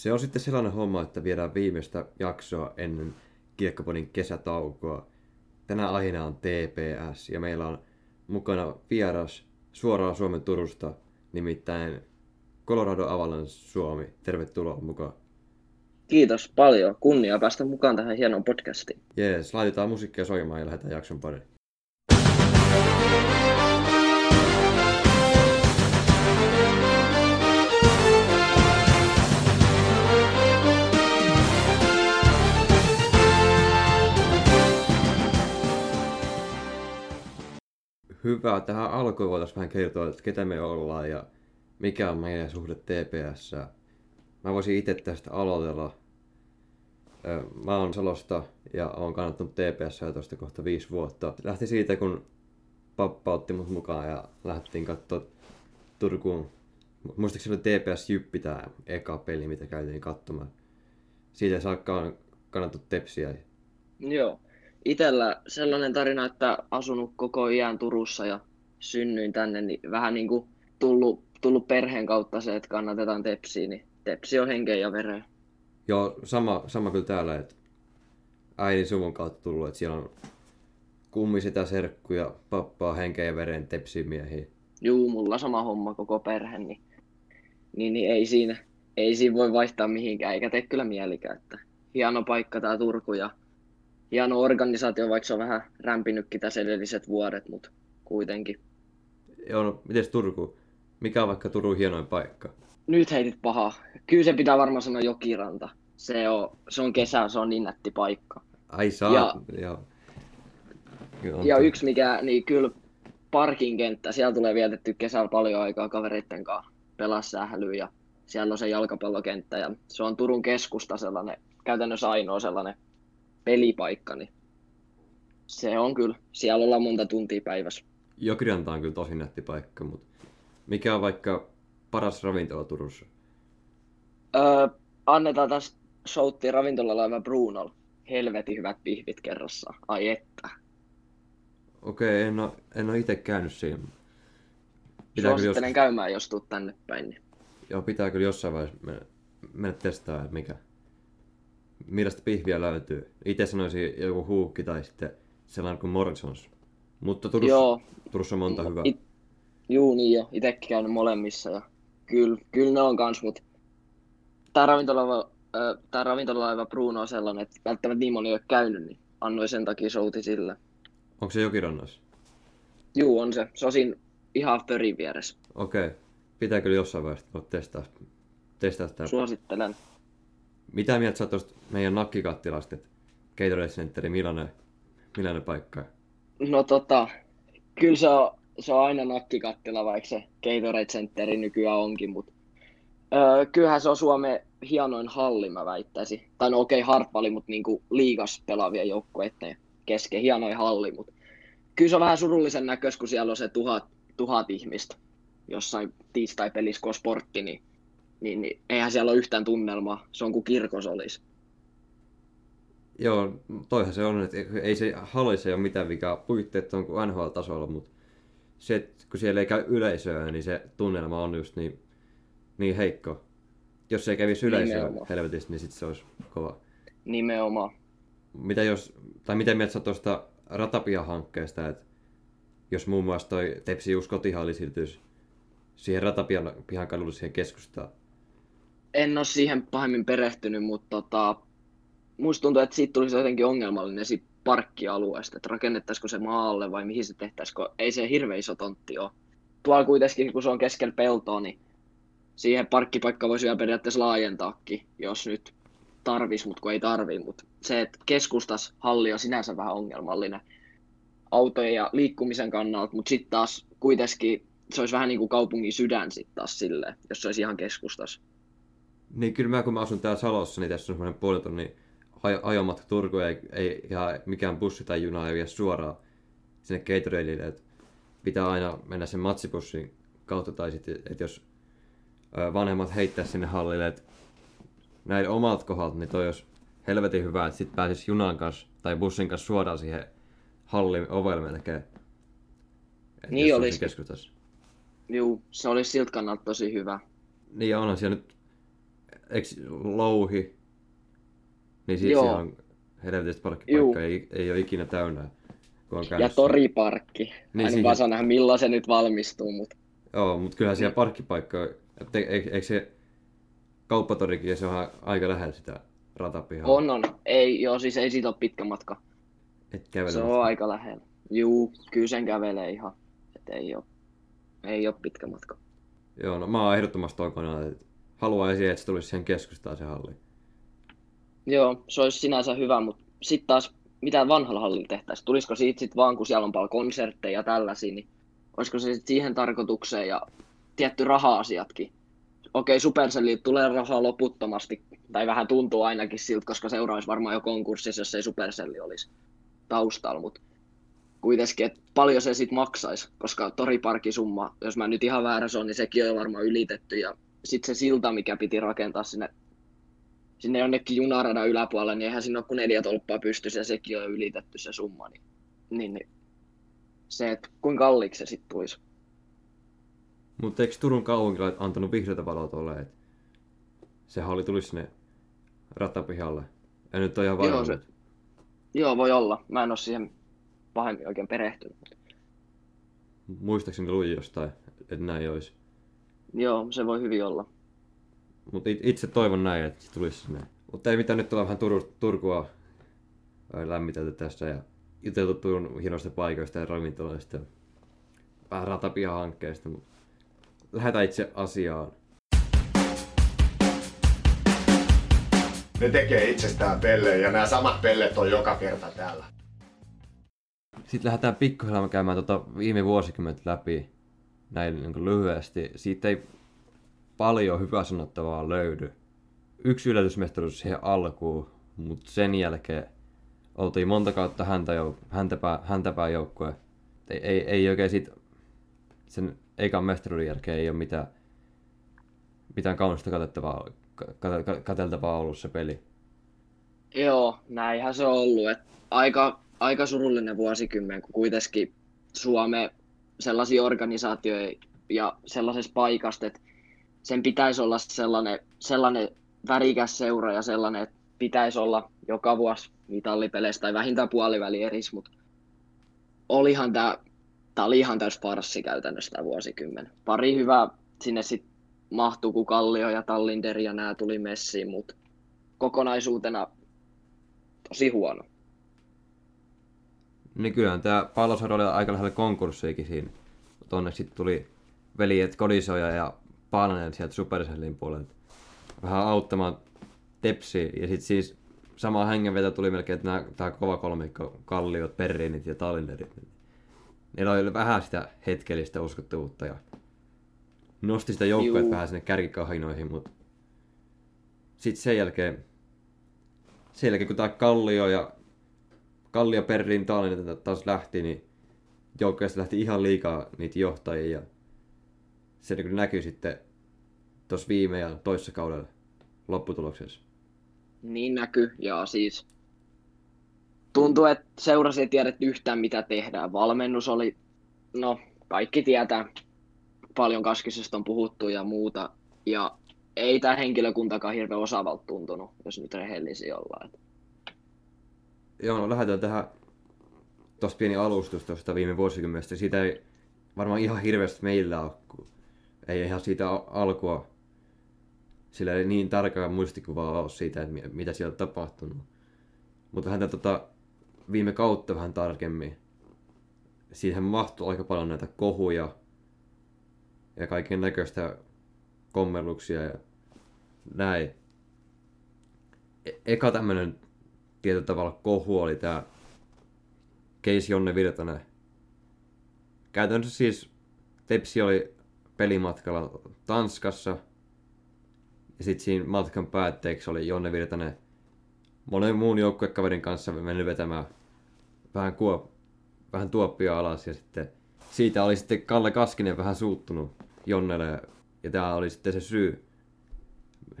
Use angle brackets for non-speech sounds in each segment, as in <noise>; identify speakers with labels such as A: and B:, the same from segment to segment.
A: Se on sitten sellainen homma, että viedään viimeistä jaksoa ennen Kiekkopodin kesätaukoa. Tänä aiheena on TPS ja meillä on mukana vieras suoraan Suomen Turusta, nimittäin Colorado Avalanche Suomi. Tervetuloa mukaan.
B: Kiitos paljon. Kunnia päästä mukaan tähän hienoon podcastiin.
A: Jees, laitetaan musiikkia soimaan ja lähdetään jakson pariin. Hyvä. Tähän alkuun voitaisiin vähän kertoa, että ketä me ollaan ja mikä on meidän suhde TPS. Mä voisin itse tästä aloitella. Mä oon Salosta ja oon kannattanut TPS tuosta kohta viisi vuotta. Lähti siitä, kun pappa otti mut mukaan ja lähdettiin katsoa Turkuun. Muistaakseni TPS Jyppi tää eka peli, mitä käytiin katsomaan. Siitä saakka on kannattanut Tepsiä.
B: Joo. Itellä sellainen tarina, että asunut koko iän Turussa ja synnyin tänne, niin vähän niin kuin tullut, tullut perheen kautta se, että kannatetaan Tepsiä, niin Tepsi on henkeen ja vereen.
A: Joo, sama, sama kyllä täällä, että äidin suvun kautta tullut, että siellä on kummi sitä serkku ja pappaa henkeä ja veren tepsimiehiä.
B: Juu, mulla sama homma koko perhe, niin, niin, niin ei, siinä, ei siinä voi vaihtaa mihinkään, eikä tee kyllä mielikään, että hieno paikka tää Turku ja hieno organisaatio, vaikka se on vähän rämpinytkin tässä edelliset vuodet, mutta kuitenkin.
A: Joo, no, mites Turku? Mikä on vaikka Turun hienoin paikka?
B: Nyt heitit pahaa. Kyllä se pitää varmaan sanoa Jokiranta. Se on, se on kesä, se on niin nätti paikka.
A: Ai saa,
B: Ja-
A: joo. Joo,
B: Ja yksi mikä, niin kyllä parkin kenttä, siellä tulee vietetty kesällä paljon aikaa kavereitten kanssa pelaa sählyä ja siellä on se jalkapallokenttä ja se on Turun keskusta sellainen, käytännössä ainoa sellainen pelipaikka, niin se on kyllä, siellä ollaan monta tuntia päivässä.
A: Jokiranta on kyllä tosi nätti paikka, mutta mikä on vaikka paras ravintola Turussa?
B: Öö, annetaan tästä shoutti ravintolalaiva Brunolla. Helvetin hyvät pihvit kerrassa. Ai että.
A: Okei, en oo, en oo itse käynyt siinä. Pitää kyllä, jos,
B: Suosittelen käymään, jos tuut tänne päin. Niin.
A: joo, pitää kyllä jossain vaiheessa mennä, mennä testaamaan, että mikä, millaista pihviä löytyy. Itse sanoisin joku huukki tai sitten sellainen kuin Morrisons. Mutta Turussa,
B: Joo,
A: Turussa on monta hyvää.
B: It, juu, niin jo. Itekin käynyt molemmissa. Ja kyllä, kyllä ne on kans, mut tää ravintolaiva, äh, tää ravintolaiva Bruno on sellainen, että välttämättä niin moni ei ole käynyt, niin annoin sen takia shouti sille.
A: Onko se Jokirannassa?
B: Juu, on se. Se on siinä ihan förin vieressä.
A: Okei. Pitää kyllä jossain vaiheessa tulla testaa, testaa sitä.
B: Suosittelen.
A: Mitä mieltä sä oot tosta meidän nakkikattilasta, että Gatorade Centeri, millainen, millainen paikka?
B: No tota, kyllä se on, se on aina nakkikattila, vaikka se Gatorade Centeri nykyään onkin, mutta öö, kyllähän se on Suomen hienoin halli, mä väittäisin. Tai no okei, okay, harppali, mutta niinku liigas pelaavien joukkueiden kesken hienoin halli, mutta kyllä se on vähän surullisen näköistä, kun siellä on se tuhat, tuhat ihmistä jossain tiistai-pelissä, kun on sportti, niin, niin, niin eihän siellä ole yhtään tunnelmaa. Se on kuin kirkos olisi.
A: Joo, toihan se on, että ei se hallissa ei ole mitään vikaa, puitteet on kuin NHL-tasolla, mutta se, että kun siellä ei käy yleisöä, niin se tunnelma on just niin, niin heikko. Jos ei kävisi yleisöä
B: Nimenomaan.
A: helvetissä, niin sit se olisi kova.
B: Nimenomaan.
A: Mitä jos, tai mitä mieltä tuosta Ratapia-hankkeesta, että jos muun muassa toi Tepsi Uus kotihalli siirtyisi siihen Ratapian pihan kadulle siihen keskustaan.
B: En ole siihen pahemmin perehtynyt, mutta tota, musta tuntuu, että siitä tulisi jotenkin ongelmallinen siitä parkkialueesta, että rakennettaisiko se maalle vai mihin se tehtäisiin, ei se hirveän iso tontti ole. Tuolla kuitenkin, kun se on keskellä peltoa, niin siihen parkkipaikka voisi vielä periaatteessa laajentaakin, jos nyt tarvis, mutta kun ei tarvii. Mutta se, että keskustas halli on sinänsä vähän ongelmallinen autojen ja liikkumisen kannalta, mutta sitten taas kuitenkin se olisi vähän niin kuin kaupungin sydän sitten taas silleen, jos se olisi ihan keskustassa.
A: Niin kyllä mä kun mä asun täällä Salossa, niin tässä on semmoinen puoli tonnin aj- ajomatka Turkuun, ei, ei ihan mikään bussi tai juna ei vie suoraan sinne Gatoradeille, että pitää aina mennä sen matsibussin kautta tai sitten, että jos vanhemmat heittää sinne hallille, että näin omalta kohdalta, niin toi olisi helvetin hyvä, että sitten pääsisi junan kanssa tai bussin kanssa suoraan siihen hallin ovelle melkein. Et
B: Niin
A: siinä keskustassa.
B: Juu, se olisi siltä kannalta tosi hyvä.
A: Niin onhan siellä nyt eikö louhi, niin siis
B: Joo.
A: on helvetistä parkkipaikkaa, ei, ei ole ikinä täynnä. Kun
B: Ja toriparkki. Niin, en
A: siihen-
B: vaan saa nähdä milloin se nyt valmistuu, mutta
A: Joo, mutta kyllähän siellä parkkipaikka, että eikö, eikö se kauppatorikin, se on aika lähellä sitä ratapihaa.
B: on on. Ei, joo, siis ei siitä ole pitkä matka.
A: Et kävele.
B: Se on aika lähellä. Juu, kyllä sen kävelee ihan. Et ei ole, ei ole pitkä matka.
A: Joo, no mä oon ehdottomasti toi kanalla, että haluaisin, että se tulisi siihen keskustaan se halli.
B: Joo, se olisi sinänsä hyvä, mutta sitten taas mitä vanhalla hallilla tehtäisiin? Tulisiko siitä sitten vaan, kun siellä on paljon konsertteja ja tällaisia, niin olisiko se sitten siihen tarkoitukseen ja tietty raha-asiatkin? Okei, Supercellille tulee rahaa loputtomasti, tai vähän tuntuu ainakin siltä, koska seura olisi varmaan jo konkurssissa, jos ei Supercelli olisi taustalla, mutta kuitenkin, että paljon se sitten maksaisi, koska toriparkisumma, jos mä nyt ihan väärässä on, niin sekin on varmaan ylitetty, ja sitten se silta, mikä piti rakentaa sinne sinne jonnekin junaradan yläpuolelle, niin eihän siinä ole kuin neljä tolppaa pystyssä ja sekin on ylitetty se summa. Niin, niin, niin se, että kuinka kalliiksi se sitten tulisi.
A: Mutta eikö Turun kaupunki antanut vihreätä valoa tuolle, että se halli tulisi sinne ratapihalle? En nyt ole ihan varma.
B: Joo, se- Joo, voi olla. Mä en ole siihen pahemmin oikein perehtynyt.
A: Muistaakseni luin jostain, että näin olisi.
B: Joo, se voi hyvin olla.
A: Mutta itse toivon näin, että se tulisi sinne. Mutta ei mitään, nyt ollaan vähän Tur- Turkua lämmitelty tässä ja juteltu Turun hienoista paikoista ja ravintoloista vähän ratapihahankkeesta. Mutta lähdetään itse asiaan.
C: Ne tekee itsestään pellejä ja nämä samat pellet on joka kerta täällä.
A: Sitten lähdetään pikkuhiljaa käymään tota viime vuosikymmentä läpi näin niin lyhyesti. Siitä ei paljon hyvää sanottavaa löydy. Yksi yllätysmestaruus siihen alkuun, mutta sen jälkeen oltiin monta kautta häntä jo, häntäpää, häntäpää joukkue. Ei, ei, ei oikein sit, sen ekan mestaruuden jälkeen ei ole mitään, mitään kaunista katettavaa, ka- ka- kateltavaa ollut se peli.
B: Joo, näinhän se on ollut. Et aika, aika surullinen vuosikymmen, kun kuitenkin Suome sellaisia organisaatioita ja sellaisessa paikasta, että sen pitäisi olla sellainen, sellainen värikäs seura ja sellainen, että pitäisi olla joka vuosi mitallipeleissä tai vähintään puoliväli eris, mutta olihan tämä, tämä oli ihan täys farssi käytännössä tämä vuosikymmen. Pari hyvää sinne sitten mahtuu, kun Kallio ja Tallinder ja nämä tuli messiin, mutta kokonaisuutena tosi huono.
A: Niin kyllähän tämä Pallosaro oli aika lähellä konkurssiikin siinä. Mutta onneksi sitten tuli veljet Kodisoja ja Paananen sieltä Supercellin puolelta vähän auttamaan Tepsi. Ja sitten siis sama hengenveto tuli melkein, että nämä, tämä kova kolmikko, Kalliot, Perrinit ja Tallinderit. Niillä oli vähän sitä hetkellistä uskottavuutta ja nosti sitä joukkoa
B: Juu.
A: vähän sinne kärkikahinoihin, mutta sitten sen jälkeen, sen jälkeen kun tämä Kallio ja Kallio Perrin Tallinn taas lähti, niin joukkueesta lähti ihan liikaa niitä johtajia. Ja se niin näkyy sitten tuossa viime ja toissa kaudella lopputuloksessa.
B: Niin näkyy, ja siis tuntuu, että seurasi ei tiedetty yhtään mitä tehdään. Valmennus oli, no kaikki tietää, paljon Kaskisesta on puhuttu ja muuta, ja ei tämä henkilökuntakaan hirveän osaavalta tuntunut, jos nyt rehellisiä ollaan. Et
A: Joo, no lähdetään tähän tuosta pieni alustus tuosta viime vuosikymmenestä. Siitä ei varmaan ihan hirveästi meillä ole, kun ei ihan siitä al- alkua sillä ei niin tarkkaa muistikuvaa ole siitä, että mi- mitä siellä on tapahtunut. Mutta häntä tota, viime kautta vähän tarkemmin. Siihen mahtuu aika paljon näitä kohuja ja kaiken näköistä kommelluksia ja näin. E- eka tämmönen tietyllä tavalla kohu oli tää Case Jonne Virtanen. Käytännössä siis Tepsi oli pelimatkalla Tanskassa. Ja sitten siinä matkan päätteeksi oli Jonne Virtanen monen muun joukkuekaverin kanssa mennyt vetämään vähän, kuop, vähän tuoppia alas. Ja sitten siitä oli sitten Kalle Kaskinen vähän suuttunut Jonnelle. Ja tämä oli sitten se syy,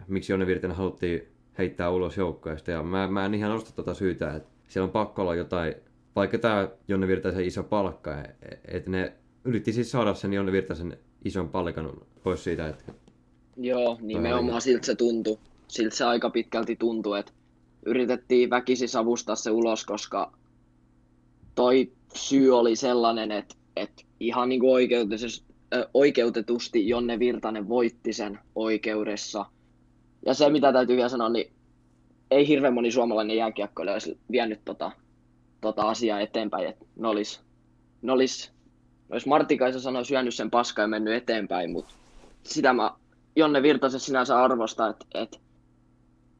A: miksi Jonne Virtanen haluttiin heittää ulos joukkueesta. Ja mä, mä en ihan osta tuota syytä, että siellä on pakko olla jotain, vaikka tämä Jonne Virtasen iso palkka, että ne yritti siis saada sen Jonne Virtasen ison palkan pois siitä, että
B: Joo, nimenomaan siltä se tuntui. siltä se aika pitkälti tuntui, että yritettiin väkisi savustaa se ulos, koska toi syy oli sellainen, että, että ihan niin kuin oikeutetusti Jonne Virtanen voitti sen oikeudessa. Ja se, mitä täytyy vielä sanoa, niin ei hirveän moni suomalainen jääkiekkoilija olisi vienyt tota, tota asiaa eteenpäin, että ne olisi, ne olisi, olisi Martikaisa sanoi syönyt sen paskaa ja mennyt eteenpäin, mutta sitä mä Jonne Virtasen sinänsä arvosta, että, että,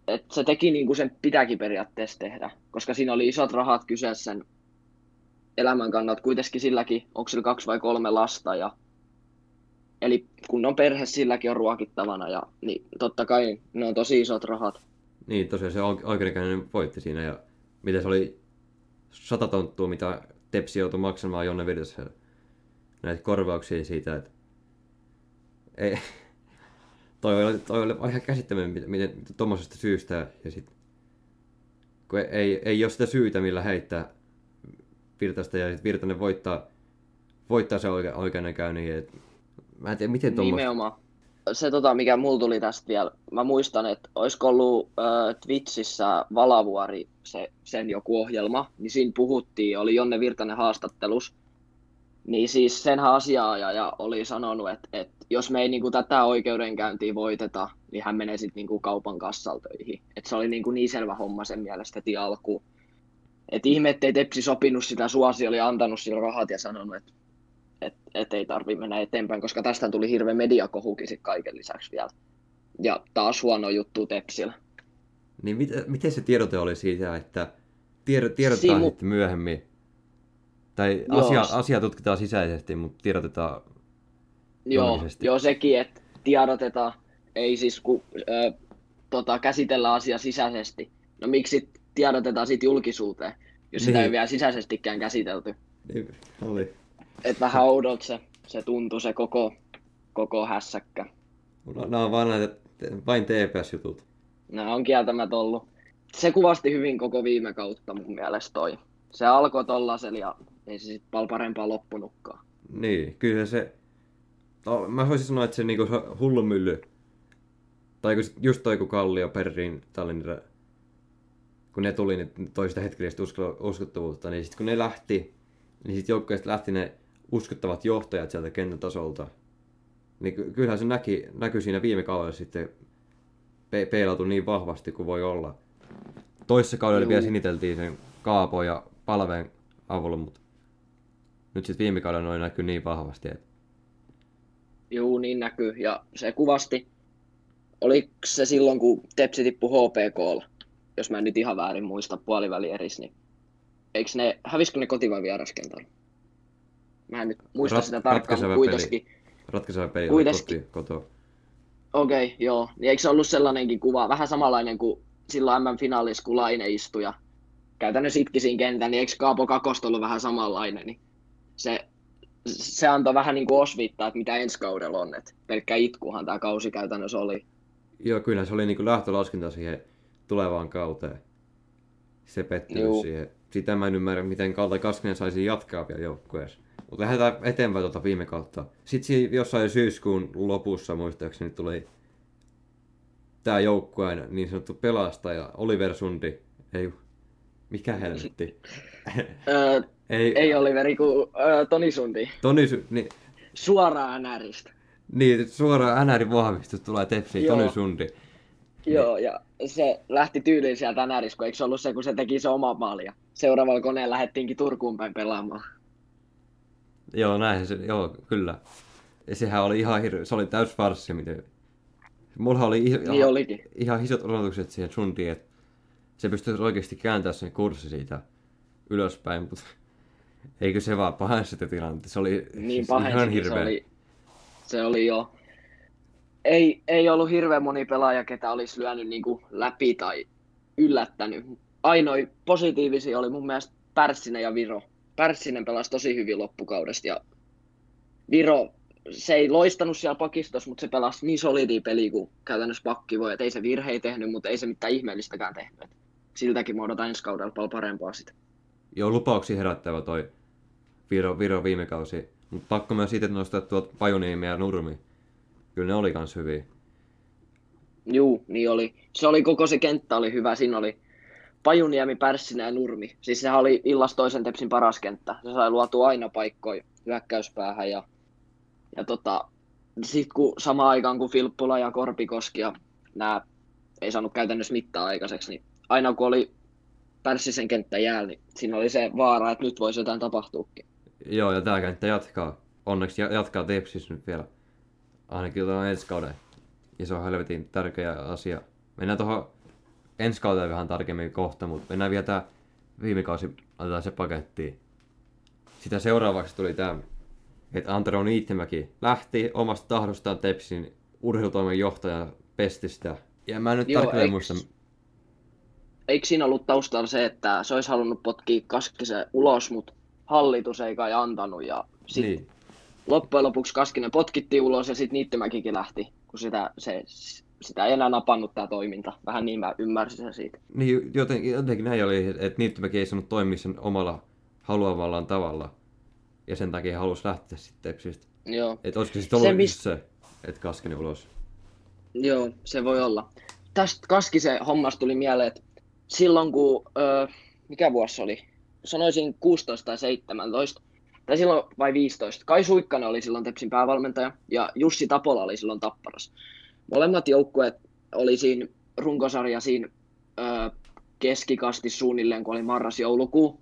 B: että se teki niin kuin sen pitääkin periaatteessa tehdä, koska siinä oli isot rahat kyseessä sen elämän kannalta kuitenkin silläkin, onko sillä kaksi vai kolme lasta ja Eli kun on perhe, silläkin on ruokittavana, ja, niin totta kai ne on tosi isot rahat.
A: Niin, tosiaan se oikeudenkäynnin voitti siinä, ja mitä se oli sata tonttua, mitä Tepsi joutui maksamaan Jonne Virtaselle näitä korvauksia siitä, että ei, toi oli, toi oli ihan käsittämätön, miten, tuommoisesta syystä, ja sit, kun ei, ei ole sitä syytä, millä heittää Virtasta, ja sitten Virtanen voittaa, voittaa se oike, oikeudenkäynnin, että Mä en tiedä, miten tuommoista...
B: Nimenomaan. Se, tota, mikä mulla tuli tästä vielä, mä muistan, että olisiko ollut äh, Twitchissä Valavuori se, sen joku ohjelma, niin siinä puhuttiin, oli Jonne Virtanen haastattelus, niin siis sen asiaaja oli sanonut, että, että jos me ei niin kuin, tätä oikeudenkäyntiä voiteta, niin hän menee sitten niin kaupan kassaltöihin. Et se oli niin, kuin, niin selvä homma sen mielestä heti alkuun. Et ihme, ettei Tepsi sopinut sitä suosi, oli antanut sillä rahat ja sanonut, että että et ei tarvi mennä eteenpäin, koska tästä tuli hirveä mediakohukin sit kaiken lisäksi vielä. Ja taas huono juttu Tepsillä.
A: Niin mit, miten se tiedote oli siitä, että tiedot, tiedotetaan Simu... sitten myöhemmin? Tai asia, asia tutkitaan sisäisesti, mutta tiedotetaan
B: Joo, joo sekin, että tiedotetaan, ei siis kun ö, tota, käsitellä asia sisäisesti. No miksi tiedotetaan siitä julkisuuteen, jos niin. sitä ei vielä sisäisestikään käsitelty?
A: Niin, oli
B: et vähän oudolta se, se tuntui se koko, koko hässäkkä.
A: No, nämä on vain näitä, vain TPS-jutut.
B: Nämä on kieltämättä ollut. Se kuvasti hyvin koko viime kautta mun mielestä toi. Se alkoi tollasella ja ei se sitten paljon parempaa loppunutkaan.
A: Niin, kyllä se... No, mä voisin sanoa, että se niinku hullu mylly. Tai kun just toi kun Kallio, Perrin, Tallinnira, kun ne tuli, niin toista hetkellistä uskottavuutta, niin sitten kun ne lähti, niin sitten joukkueesta lähti ne uskottavat johtajat sieltä kentän tasolta. Niin kyllähän se näki, näkyi siinä viime kaudella sitten pe- peilautu niin vahvasti kuin voi olla. Toissa kaudella Juu. vielä siniteltiin sen Kaapo ja Palveen avulla, mutta nyt sitten viime kaudella noin näkyy niin vahvasti. Että...
B: Joo, niin näkyy. Ja se kuvasti, oliko se silloin, kun Tepsi tippui HPKlla, jos mä en nyt ihan väärin muista puolivälierissä, niin eikö ne, hävisikö ne koti- vai vieraskentällä? Mä en nyt muista Rat- sitä tarkkaan, mutta kuitenkin. Peli.
A: Ratkaiseva peli kuitenkin. koto.
B: Okei, okay, joo. Niin eikö se ollut sellainenkin kuva, vähän samanlainen kuin silloin MM-finaalissa, kun Laine istui ja käytännössä itki siinä kentän, niin eikö Kaapo Kakosta ollut vähän samanlainen, niin se, se antoi vähän niin kuin osviittaa, että mitä ensi kaudella on, että pelkkä itkuhan tämä kausi käytännössä oli.
A: Joo, kyllä se oli niin kuin lähtölaskinta siihen tulevaan kauteen. Se pettymys siihen. Sitä mä en ymmärrä, miten Kalta Kaskinen saisi jatkaa vielä joukkueessa. Mutta lähdetään eteenpäin tuota viime kautta. Sitten jossain syyskuun lopussa muistaakseni tuli tämä joukkueen niin sanottu pelastaja Oliver Sundi. Ei, mikä helvetti. <laughs>
B: ei, ei Oliveri kuin Toni Sundi.
A: Toni Sundi. Niin,
B: suoraan NRistä.
A: Niin, suoraan NRin vahvistus tulee Tepsiin, Toni Sundi.
B: Joo, niin. ja se lähti tyyliin sieltä NRistä, kun eikö se ollut se, kun se teki se oma maalia. Seuraavalla koneen lähdettiinkin Turkuun päin pelaamaan.
A: Joo, näin se, joo, kyllä. Ja sehän oli ihan hirveä, se oli täys farssi, miten... Mulla oli ihan,
B: niin olikin.
A: ihan isot odotukset siihen Sundiin, että se pystyisi oikeasti kääntämään sen kurssi siitä ylöspäin, mutta eikö se vaan pahensi sitä tilannetta? Se oli
B: niin siis ihan hirveä. Se oli, se oli jo... Ei, ei ollut hirveän moni pelaaja, ketä olisi lyönyt niin kuin läpi tai yllättänyt. Ainoa positiivisia oli mun mielestä Pärssinen ja Viro. Pärssinen pelasi tosi hyvin loppukaudesta ja Viro, se ei loistanut siellä pakistossa, mutta se pelasi niin solidi peli kuin käytännössä pakki voi. Et ei se virhe tehnyt, mutta ei se mitään ihmeellistäkään tehnyt. Et siltäkin mä odotan ensi kaudella paljon parempaa sitä.
A: Joo, lupauksia herättävä toi Viro, Viro viime kausi. Mutta pakko myös siitä nostaa tuolta Pajuniemi ja Nurmi. Kyllä ne oli kans hyviä.
B: Juu, niin oli. Se oli koko se kenttä oli hyvä. Siinä oli Pajuniemi, Pärssinen ja Nurmi. Siis sehän oli illas toisen Tepsin paras kenttä. Se sai luotua aina paikkoja hyökkäyspäähän ja, ja tota, sitten kun samaan aikaan kun Filppula ja Korpikoski ja nämä ei saanut käytännössä mitään aikaiseksi, niin aina kun oli Pärssisen kenttä jäällä, niin siinä oli se vaara, että nyt voisi jotain tapahtuukin.
A: Joo, ja tämä kenttä jatkaa. Onneksi jatkaa Tepsis nyt vielä. Ainakin tuon ensi kauden. Ja se on helvetin tärkeä asia. Mennään tuohon ensi kauteen vähän tarkemmin kohta, mutta mennään vielä tää viime kausi, otetaan se pakettiin. Sitä seuraavaksi tuli tämä, että Antero Niittimäki lähti omasta tahdostaan Tepsin urheilutoimen johtajan pestistä. Ja mä en nyt
B: Joo,
A: tarkalleen
B: eiks-
A: muista,
B: Eikö siinä ollut taustalla se, että se olisi halunnut potkia Kaskisen ulos, mutta hallitus ei kai antanut ja sitten
A: niin,
B: loppujen lopuksi Kaskinen potkittiin ulos ja sitten Niittymäkikin lähti, kun sitä, se, sitä ei enää napannut tämä toiminta. Vähän niin mä ymmärsin sen siitä.
A: niin jotenkin, jotenkin näin oli, että Niittimäki ei saanut toimia sen omalla haluamallaan tavalla. Ja sen takia halusi lähteä sitten Tepsistä.
B: Joo,
A: Että olisiko ollut
B: Se,
A: se,
B: mis-
A: se että Kaskinen ulos.
B: joo, se voi olla. Tästä Kaskisen hommasta tuli mieleen, että silloin kun, öö, mikä vuosi oli? Sanoisin 16 tai 17, tai silloin vai 15. Kai Suikkanen oli silloin Tepsin päävalmentaja ja Jussi Tapola oli silloin Tapparas. Molemmat joukkueet oli siinä runkosarja siinä öö, keskikasti suunnilleen, kun oli marras-joulukuu.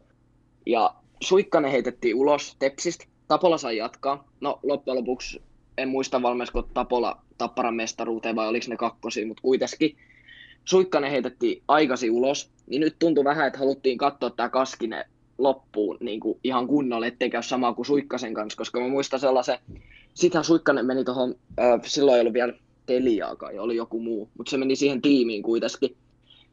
B: Ja Suikkanen heitettiin ulos Tepsistä. Tapola sai jatkaa. No loppujen lopuksi en muista valmisko Tapola Tapparan mestaruuteen vai oliko ne kakkosia, mutta kuitenkin. Suikkanen heitettiin aikaisin ulos, niin nyt tuntui vähän, että haluttiin katsoa tämä Kaskinen loppuun niin kuin ihan kunnolla, ettei käy samaa kuin Suikkasen kanssa, koska mä muistan sellaisen, sittenhän Suikkanen meni tuohon, äh, silloin ei ollut vielä Teliaa kai, oli joku muu, mutta se meni siihen tiimiin kuitenkin.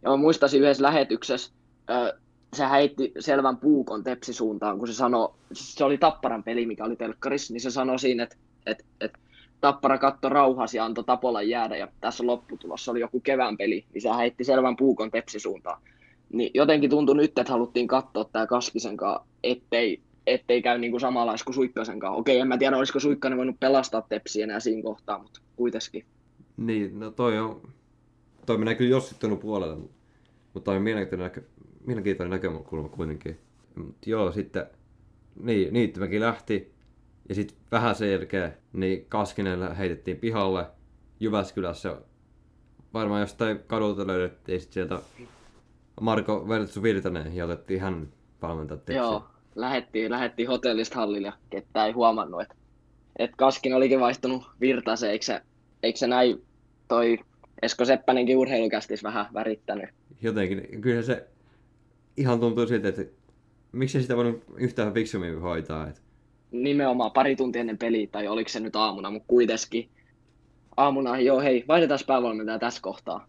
B: Ja mä muistan yhdessä lähetyksessä, äh, se heitti selvän puukon tepsisuuntaan, kun se sanoi, se oli Tapparan peli, mikä oli telkkarissa, niin se sanoi siinä, että, että, että Tappara katto rauhas ja antoi Tapolan jäädä ja tässä on lopputulos, se oli joku kevään peli, niin se heitti selvän puukon tepsisuuntaan. Niin jotenkin tuntui nyt, että haluttiin katsoa tämä Kaskisen kanssa, ettei, ettei käy niin kuin samanlais kuin Suikkasen kanssa. Okei, en mä tiedä, olisiko Suikkanen voinut pelastaa Tepsiä enää siinä kohtaa, mutta kuitenkin.
A: Niin, no toi on... Toi menee kyllä jossittunut puolelle, mutta on mielenkiintoinen, näkö, mielenkiintoinen näkökulma kuitenkin. Mut joo, sitten... Niin, Niittymäki lähti. Ja sitten vähän sen jälkeen, niin Kaskinen heitettiin pihalle. Jyväskylässä varmaan jostain kadulta löydettiin sit sieltä Marko Vertsu Virtanen ja otettiin hän valmentaa Tepsiä.
B: Joo, lähettiin, lähettiin hotellista hallille ja ketään ei huomannut, että, että Kaskinen olikin vaihtunut Virtaseen, eikö se, eikö se näin toi Esko Seppänenkin urheilukästis vähän värittänyt.
A: Jotenkin, kyllä se ihan tuntuu siltä, että miksi sitä voinut yhtään fiksummin hoitaa. Että
B: Nimenomaan pari tuntia ennen peliä, tai oliko se nyt aamuna, mutta kuitenkin. Aamuna, joo hei, vaihdetaan päävalmentaja tässä kohtaa.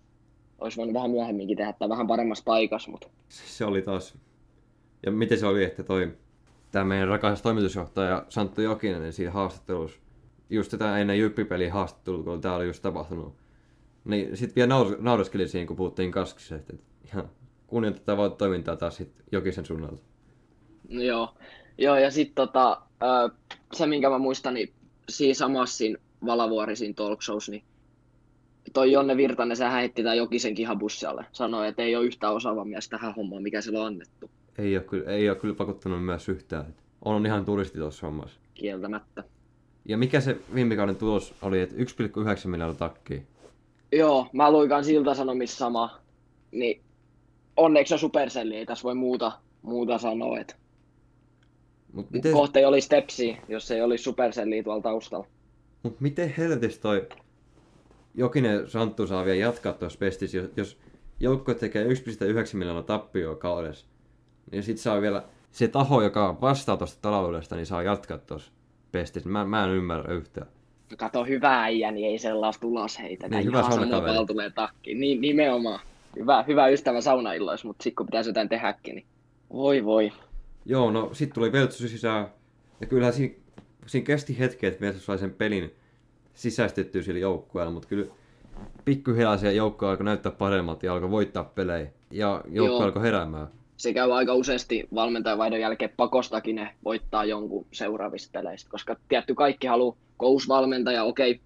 B: Olisi voinut vähän myöhemminkin tehdä tai vähän paremmassa paikassa, mutta
A: se oli taas... Ja miten se oli, että toi tämä meidän rakas toimitusjohtaja Santtu Jokinen siinä haastattelussa, just tätä ennen Jyppipeliä haastattelua, kun tää oli just tapahtunut, niin sit vielä naur- naureskeli siihen, kun puhuttiin kaskisesta, että ihan kunnioitettavaa toimintaa taas sit Jokisen suunnalta.
B: No Joo, joo ja sitten tota, se, minkä mä muistan, niin siinä samassa siinä Valavuori siinä talk shows, niin toi Jonne Virtanen, sehän heitti tämän Jokisen kihabussalle. Sanoi, että ei ole yhtään osaava mies tähän hommaan, mikä sillä on annettu,
A: Ei ole kyllä, ei ole kyllä pakottanut myös yhtään. On ihan turisti tuossa hommassa.
B: kieltämättä.
A: Ja mikä se viime kauden tulos oli, että 1,9 miljoonaa takkia.
B: Joo, mä luin kans Ilta-Sanomissa sama, niin onneksi on Supercelli, ei tässä voi muuta, muuta sanoa, että
A: Mut miten,
B: kohta ei olisi Tepsi, jos ei olisi Supercellia tuolla taustalla.
A: mut miten helvetissä toi Jokinen Santtu saa vielä jatkaa tuossa pestissä, jos, jos joukkue tekee 1,9 miljoonaa tappioa kaudessa, niin sit saa vielä se taho, joka vastaa tuosta taloudesta, niin saa jatkaa tuossa pestissä. Mä, mä en ymmärrä yhtään.
B: Kato hyvä äijä, niin ei sellaista ulos heitetä.
A: Niin, hyvä saunakaveri.
B: paltuleen takkiin. Niin, nimenomaan. Hyvä, hyvä ystävä saunailloissa, mutta sitten kun pitäisi jotain tehdäkin, niin voi voi.
A: Joo, no sit tuli Veltsu sisään, ja kyllähän siinä, siinä kesti hetki, että Veltsu sai sen pelin sisäistettyä sillä joukkueella, mutta kyllä pikkuhiljaa se joukko alkoi näyttää paremmat ja alkoi voittaa pelejä. Ja joukko
B: Joo.
A: alkoi heräämään.
B: Se käy aika useasti valmentajavaihdon jälkeen pakostakin ne voittaa jonkun seuraavista peleistä, koska tietty kaikki haluaa, kun uusi valmentaja, okei,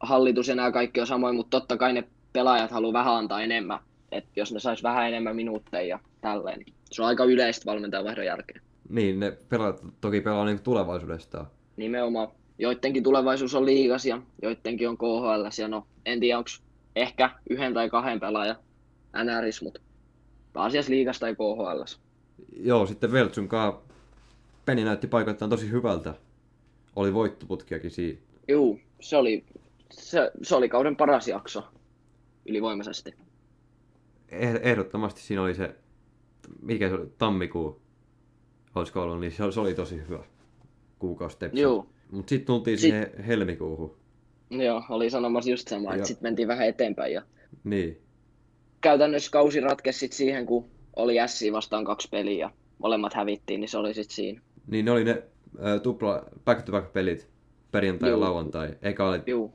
B: hallitus ja nämä kaikki on samoin, mutta totta kai ne pelaajat haluaa vähän antaa enemmän. Että jos ne sais vähän enemmän minuutteja ja tälleen. Niin se on aika yleistä valmentajan vaihdon jälkeen.
A: Niin, ne pelaat toki pelaa niin tulevaisuudestaan.
B: Nimenomaan. Joidenkin tulevaisuus on liigas ja joidenkin on KHL. Ja no, en tiedä, onko ehkä yhden tai kahden pelaajan NRis, mutta pääasiassa liigas tai KHL.
A: Joo, sitten Veltsun Peni näytti paikoittain tosi hyvältä. Oli voittoputkiakin siinä.
B: Juu, se oli, se, se oli kauden paras jakso ylivoimaisesti.
A: Eh- Ehdottomasti siinä oli se, mikä se oli, tammikuu, olisiko ollut, niin se, se oli tosi hyvä kuukausi.
B: Joo,
A: Mutta sitten tultiin
B: Sit-
A: siihen helmikuuhun.
B: joo, oli sanomassa just sama,
A: Joo.
B: että sitten mentiin vähän eteenpäin ja
A: Niin.
B: Käytännössä kausi ratkesi sit siihen, kun oli SC vastaan kaksi peliä ja molemmat hävittiin, niin se oli sitten siinä.
A: Niin ne oli ne ä, tupla back-to-back-pelit perjantai ja
B: Joo.
A: lauantai. Eka oli
B: Juu.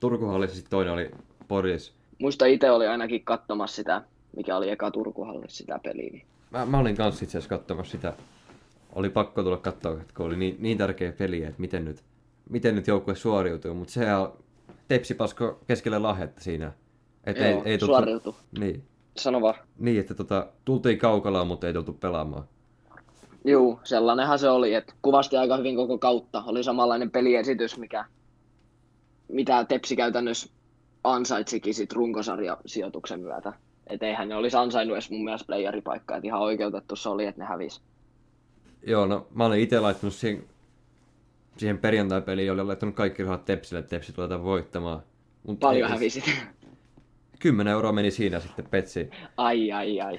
A: Turkuhallissa, sitten toinen oli Poris.
B: Muista itse oli ainakin katsomassa sitä, mikä oli eka Turkuhallissa sitä peliä. Niin.
A: Mä, mä olin kanssa itse asiassa katsomassa sitä. Oli pakko tulla katsoa, kun oli niin, niin tärkeä peli, että miten nyt, miten nyt joukkue suoriutuu. Mutta se tepsi pasko keskelle lahetta siinä. Et
B: Joo,
A: ei, ei tultu,
B: suoriutu.
A: niin,
B: Sano vaan.
A: niin, että tota, tultiin kaukalaa, mutta ei tultu pelaamaan.
B: Juu, sellainenhan se oli, että kuvasti aika hyvin koko kautta. Oli samanlainen peliesitys, mikä, mitä Tepsi käytännössä ansaitsikin sit runkosarjasijoituksen myötä. Et eihän ne olisi ansainnut edes mun mielestä playeripaikkaa, että ihan oikeutettu se oli, että ne hävisi.
A: Joo, no mä olin itse laittanut siihen, siihen perjantai-peliin, oli laittanut kaikki rahat Tepsille, että Tepsi tulee voittamaan. Mut
B: Paljon
A: ei-
B: hävisit. <laughs>
A: 10 euroa meni siinä sitten Petsiin.
B: ai, ai, ai.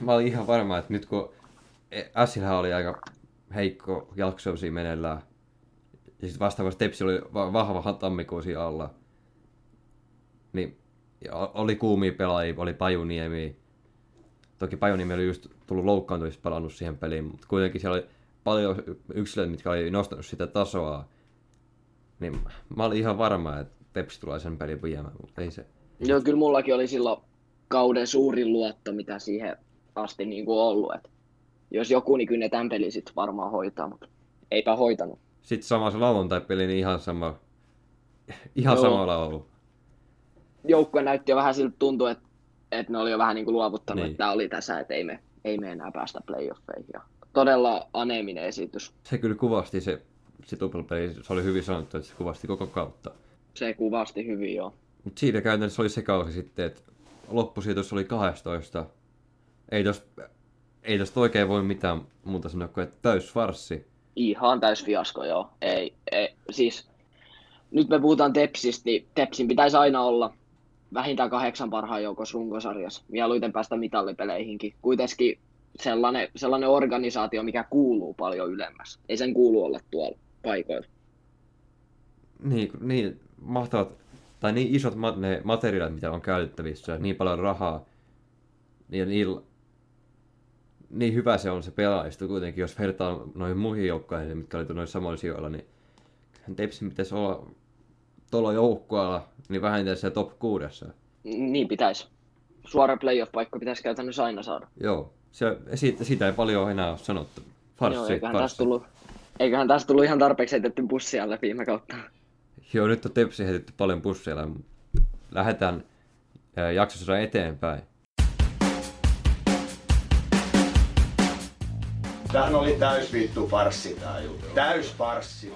A: Mä olin ihan varma, että nyt kun Sillä oli aika heikko jaksoisia meneillään, ja sitten vastaavasti Tepsi oli va- vahva tammikuusi alla, niin oli kuumia pelaajia, oli Pajuniemi. Toki Pajuniemi oli just tullut loukkaantumista pelannut siihen peliin, mutta kuitenkin siellä oli paljon yksilöitä, mitkä oli nostanut sitä tasoa. Niin mä olin ihan varma, että Tepsi tulee sen pelin viemään, mutta ei se.
B: Joo, kyllä mullakin oli silloin kauden suurin luotto, mitä siihen asti niin kuin ollut. Et jos joku, niin kyllä ne tämän pelin sit varmaan hoitaa, mutta eipä hoitanut.
A: Sitten sama se lauantai-peli, niin ihan sama, <laughs> ihan
B: Joo.
A: sama laulu.
B: Joukkue näytti jo vähän siltä tuntuu, että, että ne oli jo vähän niin kuin luovuttanut,
A: Niin.
B: että tämä oli tässä, että ei me, ei me enää päästä playoffeihin. Ja todella aneeminen esitys.
A: Se kyllä kuvasti se, se tuplapeli, se oli hyvin sanottu, että se kuvasti koko kautta.
B: Se kuvasti hyvin jo.
A: Mutta siinä käytännössä oli se kausi sitten, että loppusijoitus oli 12. Ei tosta, ei tosta oikein voi mitään muuta sanoa kuin, että täys farssi.
B: Ihan täys fiasko, joo. Ei, ei, siis nyt me puhutaan Tepsistä, niin Tepsin pitäisi aina olla vähintään kahdeksan parhaan joukossa runkosarjassa. Mieluiten päästä mitallipeleihinkin. Kuitenkin sellainen, sellainen organisaatio, mikä kuuluu paljon ylemmäs. Ei sen kuulu olla tuolla paikoilla.
A: Niin, niin mahtavat, tai niin isot ma- ne materiaalit, mitä on käytettävissä, niin paljon rahaa, ja niin, niin hyvä se on se pelaajisto kuitenkin, jos vertaa noihin muihin joukkoihin, mitkä oli noissa samoilla sijoilla, niin Tepsin pitäisi olla tuolla joukkueella, niin vähintään se top kuudessa.
B: Niin pitäisi. Suora playoff-paikka pitäisi käytännössä aina saada.
A: Joo, se, siitä, siitä ei paljon enää ole sanottu. Farssi,
B: Joo, eiköhän
A: farssi.
B: tästä tullut, eiköhän tästä tullut ihan tarpeeksi heitetty bussia alle viime kautta.
A: Joo, nyt on Tepsi heitetty paljon busseilla, mutta lähdetään ää, jaksossa eteenpäin.
C: Tämähän oli täys vittu farssi tää juttu. Täys farssi.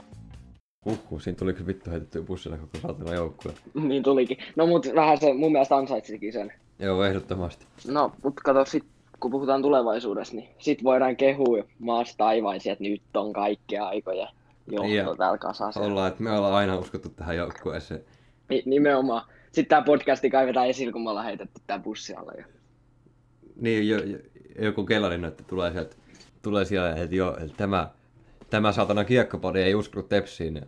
A: Huhhuh, siinä tuli kyllä vittu heitettyä bussilla koko saatana joukkue.
B: niin tulikin. No mut vähän se mun mielestä ansaitsikin sen.
A: Joo, ehdottomasti.
B: No, mutta kato sit, kun puhutaan tulevaisuudesta, niin sit voidaan kehua maasta taivaisiin, että nyt on kaikkea aikoja johto
A: Ja
B: täällä kasassa.
A: Ollaan, että me ollaan aina uskottu tähän joukkueeseen.
B: Ni- nimenomaan. Sitten tää podcasti kaivetaan esille, kun me ollaan heitetty tää bussi alle. jo.
A: Niin, jo, jo, joku kellarin että tulee sieltä, tulee siellä, että joo, että tämä, tämä saatana kiekkopodi ei uskonut Tepsiin.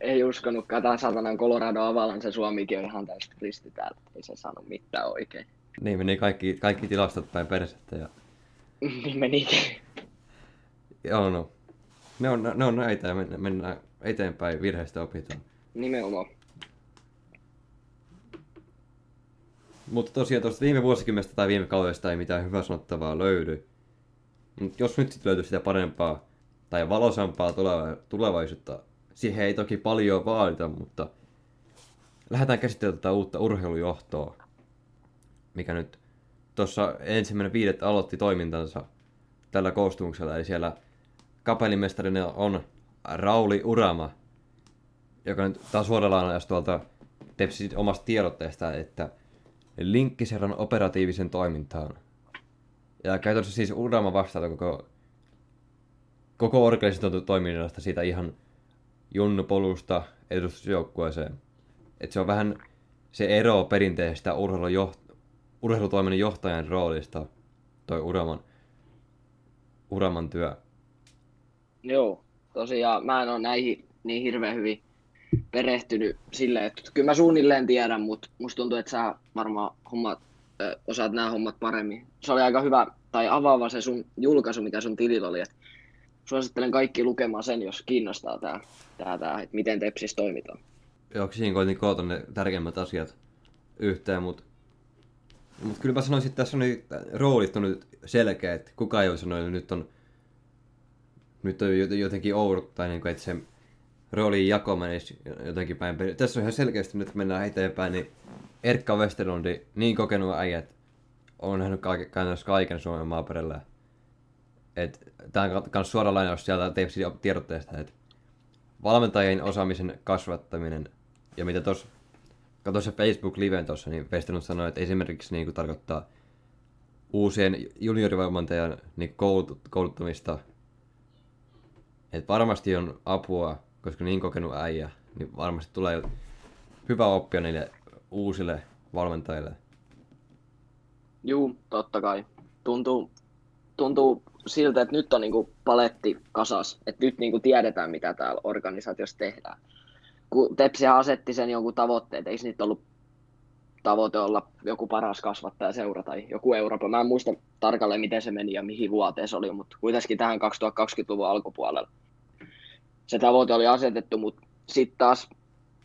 B: Ei uskonutkaan, tää satanan Colorado Avalanche Suomikin on ihan täysin risti täällä. Ei se sano mitään oikein.
A: Niin meni kaikki, kaikki tilastot päin persettä. Ja,
B: niin <laughs> menikin.
A: joo, no. Ne on, ne on näitä ja mennään, eteenpäin, virheistä opitaan.
B: Nimenomaan.
A: Mutta tosiaan tuosta viime vuosikymmenestä tai viime kaudesta ei mitään hyvää sanottavaa löydy. Mutta jos nyt sitten löytyy sitä parempaa tai valosampaa tuleva- tulevaisuutta, siihen ei toki paljon vaadita, mutta lähdetään käsittelemään tätä uutta urheilujohtoa, mikä nyt tuossa ensimmäinen viidettä aloitti toimintansa tällä koostumuksella. Eli siellä kapellimestarina on Rauli Urama, joka nyt taas suoraan tuolta Tepsi omasta tiedotteesta, että linkkiserran operatiivisen toimintaan. Ja käytännössä siis Urama vastaa koko, koko organisaation toiminnasta siitä ihan junnupolusta edustusjoukkueeseen. Että se on vähän se ero perinteisestä urheilujoht- urheilutoiminnan johtajan roolista, toi Uraman, Uraman työ.
B: Joo, tosiaan mä en ole näihin niin hirveän hyvin perehtynyt silleen, että kyllä mä suunnilleen tiedän, mutta musta tuntuu, että sä varmaan hommat, ö, osaat nämä hommat paremmin. Se oli aika hyvä tai avaava se sun julkaisu, mikä sun tilillä oli. Et suosittelen kaikki lukemaan sen, jos kiinnostaa tää, tää, tää että miten Tepsis toimitaan.
A: Joo, siinä koitin koota ne tärkeimmät asiat yhteen, mutta mut kyllä mä sanoisin, että tässä on nyt, roolit on nyt selkeä, että kukaan ei voi sanoa, että nyt on, nyt on jotenkin oudot, tai niin kuin, että se roolin jako menisi jotenkin päin. Tässä on ihan selkeästi nyt mennään eteenpäin, niin Erkka Westerlundi, niin kokenut äijät, on nähnyt kaiken, kaiken Suomen maaperällä. Tämä on myös suora lainaus sieltä tiedotteesta, että valmentajien osaamisen kasvattaminen ja mitä tuossa katsoin se Facebook-liven tuossa, niin Westerlund sanoi, että esimerkiksi niin kuin tarkoittaa uusien juniorivalmentajan niin koulut, kouluttamista. Että varmasti on apua koska niin kokenut äijä, niin varmasti tulee hyvä oppia niille uusille valmentajille.
B: Juu, totta kai. Tuntuu, tuntuu siltä, että nyt on niinku paletti kasas, että nyt niinku tiedetään, mitä täällä organisaatiossa tehdään. Kun Tepsi asetti sen jonkun tavoitteet, eikö niitä ollut tavoite olla joku paras kasvattaja seura tai joku Eurooppa. Mä en muista tarkalleen, miten se meni ja mihin vuoteen se oli, mutta kuitenkin tähän 2020-luvun alkupuolella se tavoite oli asetettu, mutta sitten taas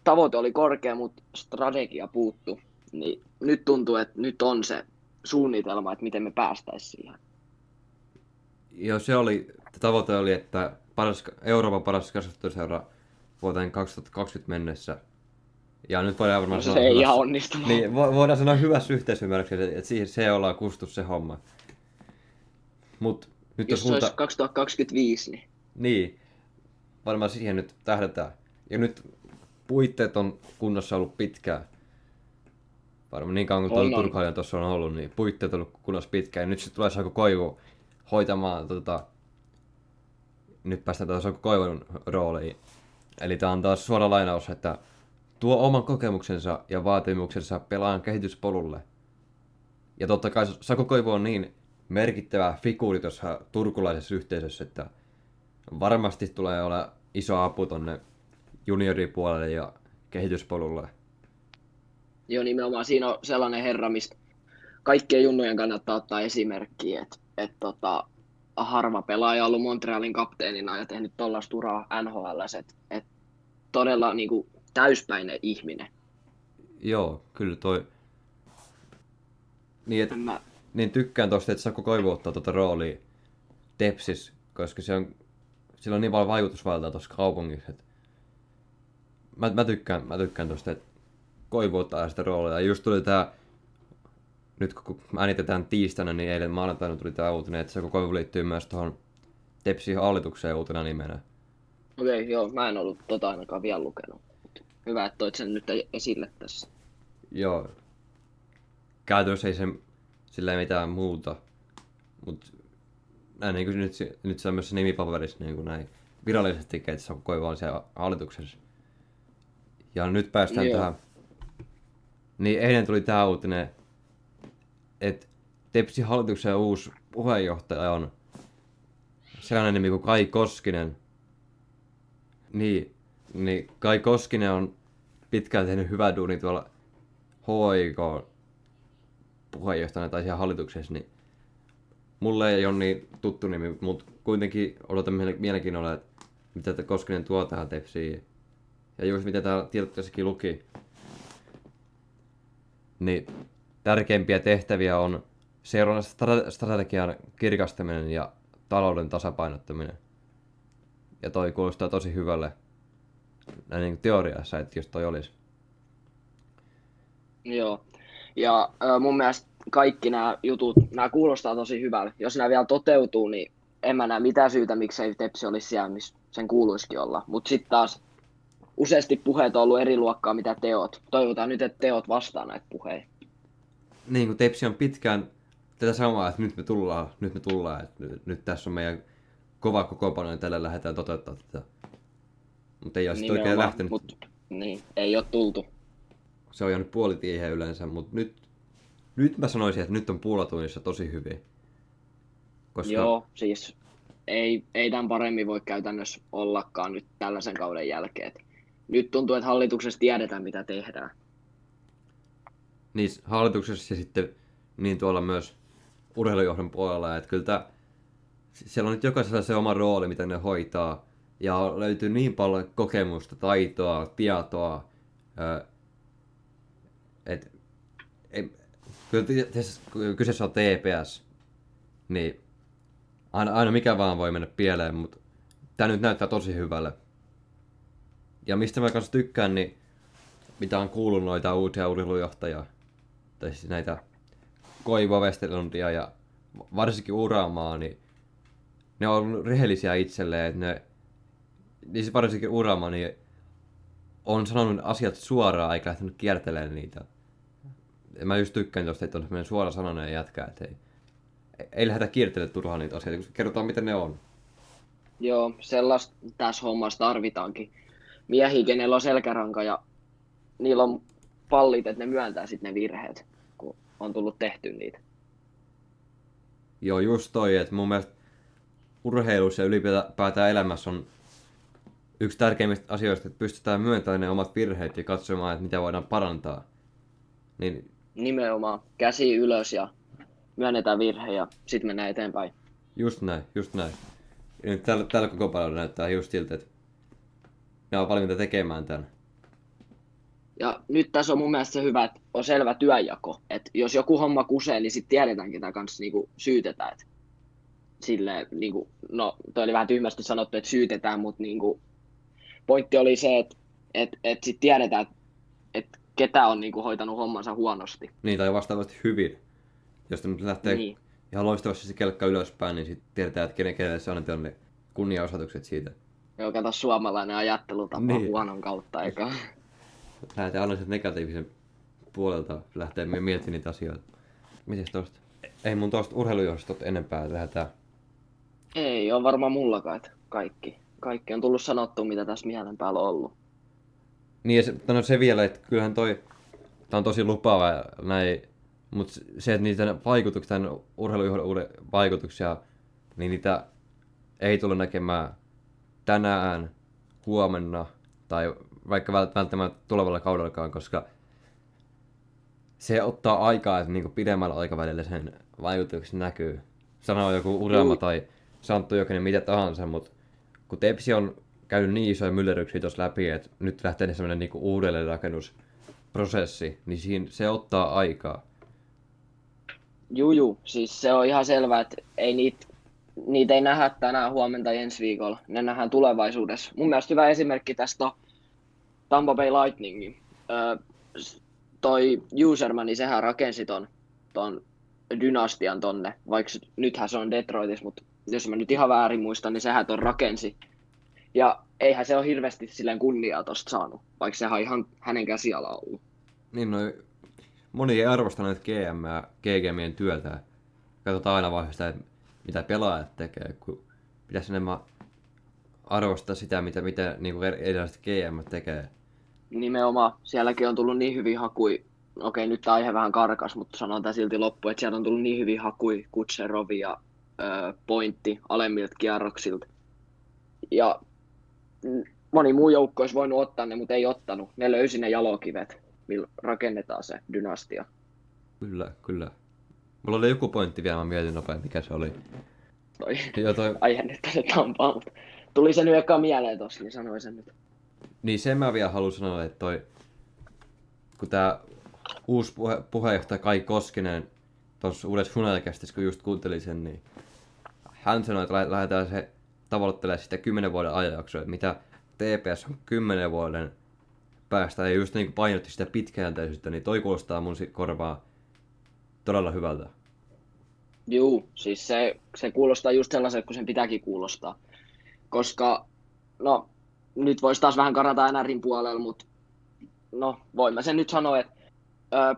B: tavoite oli korkea, mutta strategia puuttu. Niin nyt tuntuu, että nyt on se suunnitelma, että miten me päästäisiin siihen.
A: Joo, se oli, tavoite oli, että paras, Euroopan paras kasvattuseura vuoteen 2020 mennessä. Ja nyt voidaan varmaan
B: no, se sanoa... ei ihan onnistunut.
A: Niin, voidaan sanoa hyvässä yhteisymmärryksessä, että siihen se ollaan kustu se homma. Mut,
B: nyt jos, se olisi 2025, niin...
A: Niin, varmaan siihen nyt tähdätään. Ja nyt puitteet on kunnossa ollut pitkään. Varmaan niin kauan kuin Turkhailijan tuossa on ollut, niin puitteet on ollut kunnossa pitkään. Ja nyt sitten tulee Saku Koivu hoitamaan tota... Nyt päästään taas Saku Koivun rooliin. Eli tämä on taas suora lainaus, että tuo oman kokemuksensa ja vaatimuksensa pelaajan kehityspolulle. Ja totta kai Saku Koivu on niin merkittävä figuuri tuossa turkulaisessa yhteisössä, että varmasti tulee olla iso apu tonne junioripuolelle ja kehityspolulle.
B: Joo, nimenomaan siinä on sellainen herra, mistä kaikkien junnujen kannattaa ottaa esimerkkiä, että et tota, harva pelaaja on ollut Montrealin kapteenina ja tehnyt tuollaista uraa NHL, että et todella niin kuin, täyspäinen ihminen.
A: Joo, kyllä toi... Niin, et, Mä... niin tykkään tosta, että Saku Koivu ottaa tuota roolia Tepsis, koska se on sillä on niin paljon vaikutusvaltaa tuossa kaupungissa, että mä, mä tykkään, mä tykkään tuosta, että Koivu ottaa sitä roolia. Ja just tuli tää, nyt kun äänitetään tiistaina, niin eilen maanantaina tuli tää uutinen, että se Koivu liittyy myös tuohon Tepsin hallitukseen uutena nimenä.
B: Okei, okay, joo, mä en ollut tota ainakaan vielä lukenut. Hyvä, että toit sen nyt esille tässä.
A: Joo. Käytännössä ei se sillä mitään muuta, mutta näin niin kuin nyt, nyt se on myös nimipaperissa niin kuin näin virallisesti, että se on Koivu siellä hallituksessa. Ja nyt päästään Joo. tähän. Niin eilen tuli tämä uutinen, että Tepsi hallituksen uusi puheenjohtaja on sellainen nimi kuin Kai Koskinen. Niin, niin Kai Koskinen on pitkään tehnyt hyvää duunia tuolla HIK puheenjohtajana tai siellä hallituksessa, niin mulle ei ole niin tuttu nimi, mutta kuitenkin odotan mielenkiinnolla, että mitä Koskinen tuo tähän tepsiin. Ja just mitä täällä tiedotteessakin luki, niin tärkeimpiä tehtäviä on seurannan strategian kirkastaminen ja talouden tasapainottaminen. Ja toi kuulostaa tosi hyvälle näin niin teoriassa, että jos toi olisi.
B: Joo. Ja mun mielestä kaikki nämä jutut, nämä kuulostaa tosi hyvältä. Jos nämä vielä toteutuu, niin en mä näe mitään syytä, miksei Tepsi olisi siellä, missä sen kuuluisikin olla. Mutta sitten taas useasti puheet on ollut eri luokkaa, mitä teot. Toivotaan nyt, että teot vastaa näitä puheita.
A: Niin kuin Tepsi on pitkään tätä samaa, että nyt me tullaan, nyt me tullaan, että nyt, nyt tässä on meidän kova kokoonpano ja tällä lähdetään toteuttaa tätä. Mutta ei ole sitten oikein lähtenyt.
B: Mut, niin, ei ole tultu.
A: Se on jäänyt puolitiehen yleensä, mutta nyt, nyt mä sanoisin, että nyt on puolatunnissa tosi hyvin. Koska
B: Joo, siis ei, ei tämän paremmin voi käytännössä ollakaan nyt tällaisen kauden jälkeen. Nyt tuntuu, että hallituksessa tiedetään, mitä tehdään.
A: niin hallituksessa ja sitten niin tuolla myös urheilujohdon puolella, että kyllä tää, siellä on nyt jokaisella se oma rooli, mitä ne hoitaa, ja löytyy niin paljon kokemusta, taitoa, tietoa, että kun kyseessä on TPS, niin aina, aina mikä vaan voi mennä pieleen, mutta tämä nyt näyttää tosi hyvälle. Ja mistä mä kanssa tykkään, niin mitä on kuullut noita uusia urheilujohtajia, tai siis näitä Koivo Westerlundia ja varsinkin Uramaa, niin ne on rehellisiä itselleen, että ne, niin siis varsinkin Urama, niin on sanonut asiat suoraan eikä lähtenyt kiertelemään niitä. Ja mä just tykkään tosta, että on semmoinen suora sananen jätkä, että ei, ei lähdetä kiertelemään turhaan niitä asioita, koska kerrotaan miten ne on.
B: Joo, sellaista tässä hommassa tarvitaankin. Miehiä, kenellä on selkäranka ja niillä on pallit, että ne myöntää sitten ne virheet, kun on tullut tehty niitä.
A: Joo, just toi, että mun mielestä urheilussa ja ylipäätään elämässä on yksi tärkeimmistä asioista, että pystytään myöntämään ne omat virheet ja katsomaan, että mitä voidaan parantaa. Niin
B: Nimenomaan käsi ylös ja myönnetään virhe ja sitten mennään eteenpäin.
A: just näin, just näin. Ja nyt tällä, tällä koko paljon näyttää just siltä, että ne on valmiita tekemään tämän.
B: Ja nyt tässä on mun mielestä se hyvä, että on selvä työnjako. Että jos joku homma kusee, niin sitten tiedetään, ketä kanssa niinku syytetään. Et Silleen, niinku, no, toi oli vähän tyhmästi sanottu, että syytetään, mutta niinku, pointti oli se, että et, et sitten tiedetään, että et ketä on niinku hoitanut hommansa huonosti.
A: Niin, tai vastaavasti hyvin. Jos nyt lähtee niin. Ihan loistavasti se kelkka ylöspäin, niin sitten tiedetään, että kenen kenelle se annetaan ne kunniaosoitukset siitä.
B: Joo, kato suomalainen ajattelutapa
A: Niin.
B: huonon kautta, eikä? <laughs>
A: Lähdetään aina sieltä negatiivisen puolelta lähtee miettimään niitä asioita. Mites tosta? Ei mun tosta urheilujohdostot enempää lähdetään.
B: Ei on varmaan mullakaan, että kaikki. Kaikki on tullut sanottua, mitä tässä mielen päällä on ollut.
A: Niin ja se, no se vielä, että kyllähän toi, tää on tosi lupaava ja näin, mutta se, että niitä vaikutuksia, tämän urheilujohdon vaikutuksia, niin niitä ei tule näkemään tänään, huomenna tai vaikka vält- välttämättä tulevalla kaudellakaan, koska se ottaa aikaa, että niinku pidemmällä aikavälillä sen vaikutukset näkyy. Sanoo joku Urama
B: Juu.
A: tai Santtu Jokinen, mitä tahansa, mutta kun Tepsi on käynyt niin isoja myllerryksiä tuossa läpi, että nyt lähtee semmoinen niinku uudelleenrakennusprosessi, niin siinä, se ottaa aikaa.
B: Juu. Siis se on ihan selvää, että ei niitä, niitä ei nähdä tänään, huomenta ja ensi viikolla. Ne nähdään tulevaisuudessa. Mun mielestä hyvä esimerkki tästä on Tampa Bay Lightningin. Öö, toi Userman, niin sehän rakensi ton, ton dynastian tonne, vaikka nythän se on Detroitissa, mutta jos mä nyt ihan väärin muistan, niin sehän ton rakensi. Ja eihän se ole hirveästi silleen kunniaa tosta saanut, vaikka sehän on ihan hänen käsiala ollut.
A: Niin no, moni ei arvosta näitä GM ja GGMien työtä. Katsotaan aina vaan sitä, mitä pelaajat tekee, kun pitäisi enemmän arvostaa sitä, mitä, mitä niin kuin erilaiset GM tekee.
B: Nimenomaan. Sielläkin on tullut niin hyvin hakui. Okei, nyt tämä aihe vähän karkas, mutta sanon tämä silti loppu, että sieltä on tullut niin hyvin hakui Kutserovi ja Pointti alemmilta kierroksilta. Ja moni muu joukko olisi voinut ottaa ne, mutta ei ottanut. Ne löysi ne jalokivet, millä rakennetaan se dynastia.
A: Kyllä, kyllä. Mulla oli joku pointti vielä, mä mietin nopein, mikä se oli.
B: Toi
A: Joo, toi, <laughs>
B: aihe nyt tänne Tampaan, mutta tuli se nyt eka mieleen tossa, niin sanoin sen nyt.
A: niin sen mä vielä haluan sanoa, että toi, kun tää uusi puhe, puheenjohtaja Kai Koskinen tuossa uudessa Funelkästissä, kun just kuuntelin sen, niin hän sanoi, että lä- lähdetään se tavoittelemaan sitä 10 vuoden ajanjaksoa, että mitä TPS on 10 vuoden päästä ja just niin painotti sitä pitkäjänteisyyttä, niin toi kuulostaa mun korvaa todella hyvältä.
B: Juu, siis se, se kuulostaa just sellaiselta, kun sen pitääkin kuulostaa. Koska, no, nyt voisi taas vähän karata NRin puolella, mutta no, voin mä sen nyt sanoa, että ö,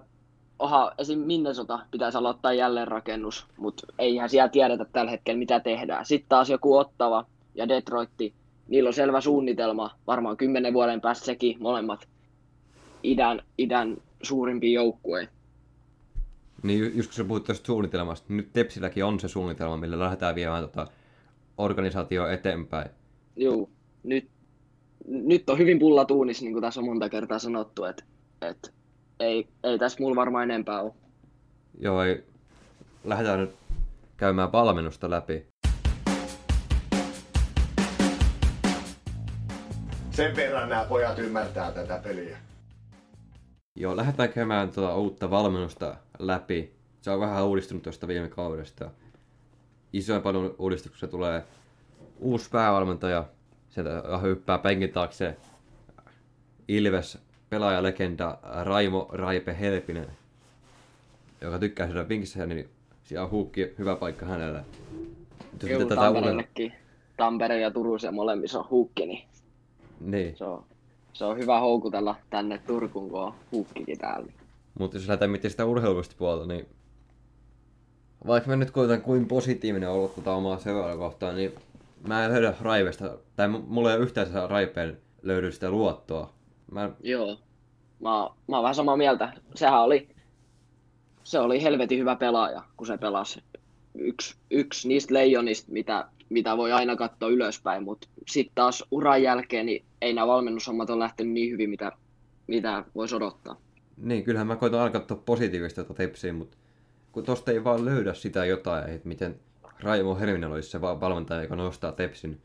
B: oha, esim. Minnesota pitäisi aloittaa jälleen rakennus, mutta eihän siellä tiedetä tällä hetkellä, mitä tehdään. Sitten taas joku Ottava ja Detroitti, niillä on selvä suunnitelma, varmaan kymmenen vuoden päästä sekin, molemmat idän, idän suurimpia joukkueita.
A: Niin ju- just kun sä puhut tästä suunnitelmasta, niin nyt Tepsilläkin on se suunnitelma, millä lähdetään viemään tota organisaatio eteenpäin.
B: Joo, nyt, nyt on hyvin pullatuunis, niin kuin tässä on monta kertaa sanottu, että, että ei, ei tässä mulla varmaan enempää ole.
A: Joo, ei. lähdetään nyt käymään valmennusta läpi.
C: Sen verran nämä pojat ymmärtää tätä peliä.
A: Joo, lähdetään käymään tuota uutta valmennusta läpi. Se on vähän uudistunut tuosta viime kaudesta. Isoin paljon uudistuksia tulee uusi päävalmentaja. Sieltä hyppää penkin taakse Ilves pelaajalegenda Raimo Raipe Helpinen, joka tykkää syödä vinkissä, niin siellä on huukki hyvä paikka hänelle. Jos
B: Joo,
A: tätä.
B: Tampereellekin. Tampere ja Turussa molemmissa on huukki, niin
A: Niin,
B: se on, se on hyvä houkutella tänne Turkuun, kun on huukkikin täällä.
A: mutta jos lähdetään miettimään sitä urheilusta puolta, niin vaikka mä nyt koitan kuin positiivinen olla tota omaa seuraa kohtaan, niin mä en löydä Raivesta, tai mulla ei ole yhtään Raipeen löydy sitä luottoa. Mä,
B: Joo. Mä, mä oon vähän samaa mieltä. Sehän oli, se oli helvetin hyvä pelaaja, kun se pelasi. Yksi, yksi niistä leijonista, mitä, mitä voi aina katsoa ylöspäin, mutta sitten taas uran jälkeen niin ei nämä valmennushommat ole lähtenyt niin hyvin, mitä, mitä voisi odottaa.
A: niin, kyllähän mä koitan alkaa katsoa positiivista tota tepsiä, mutta kun tosta ei vaan löydä sitä jotain, että miten Raimo Helminen olisi se va- valmentaja, joka nostaa tepsin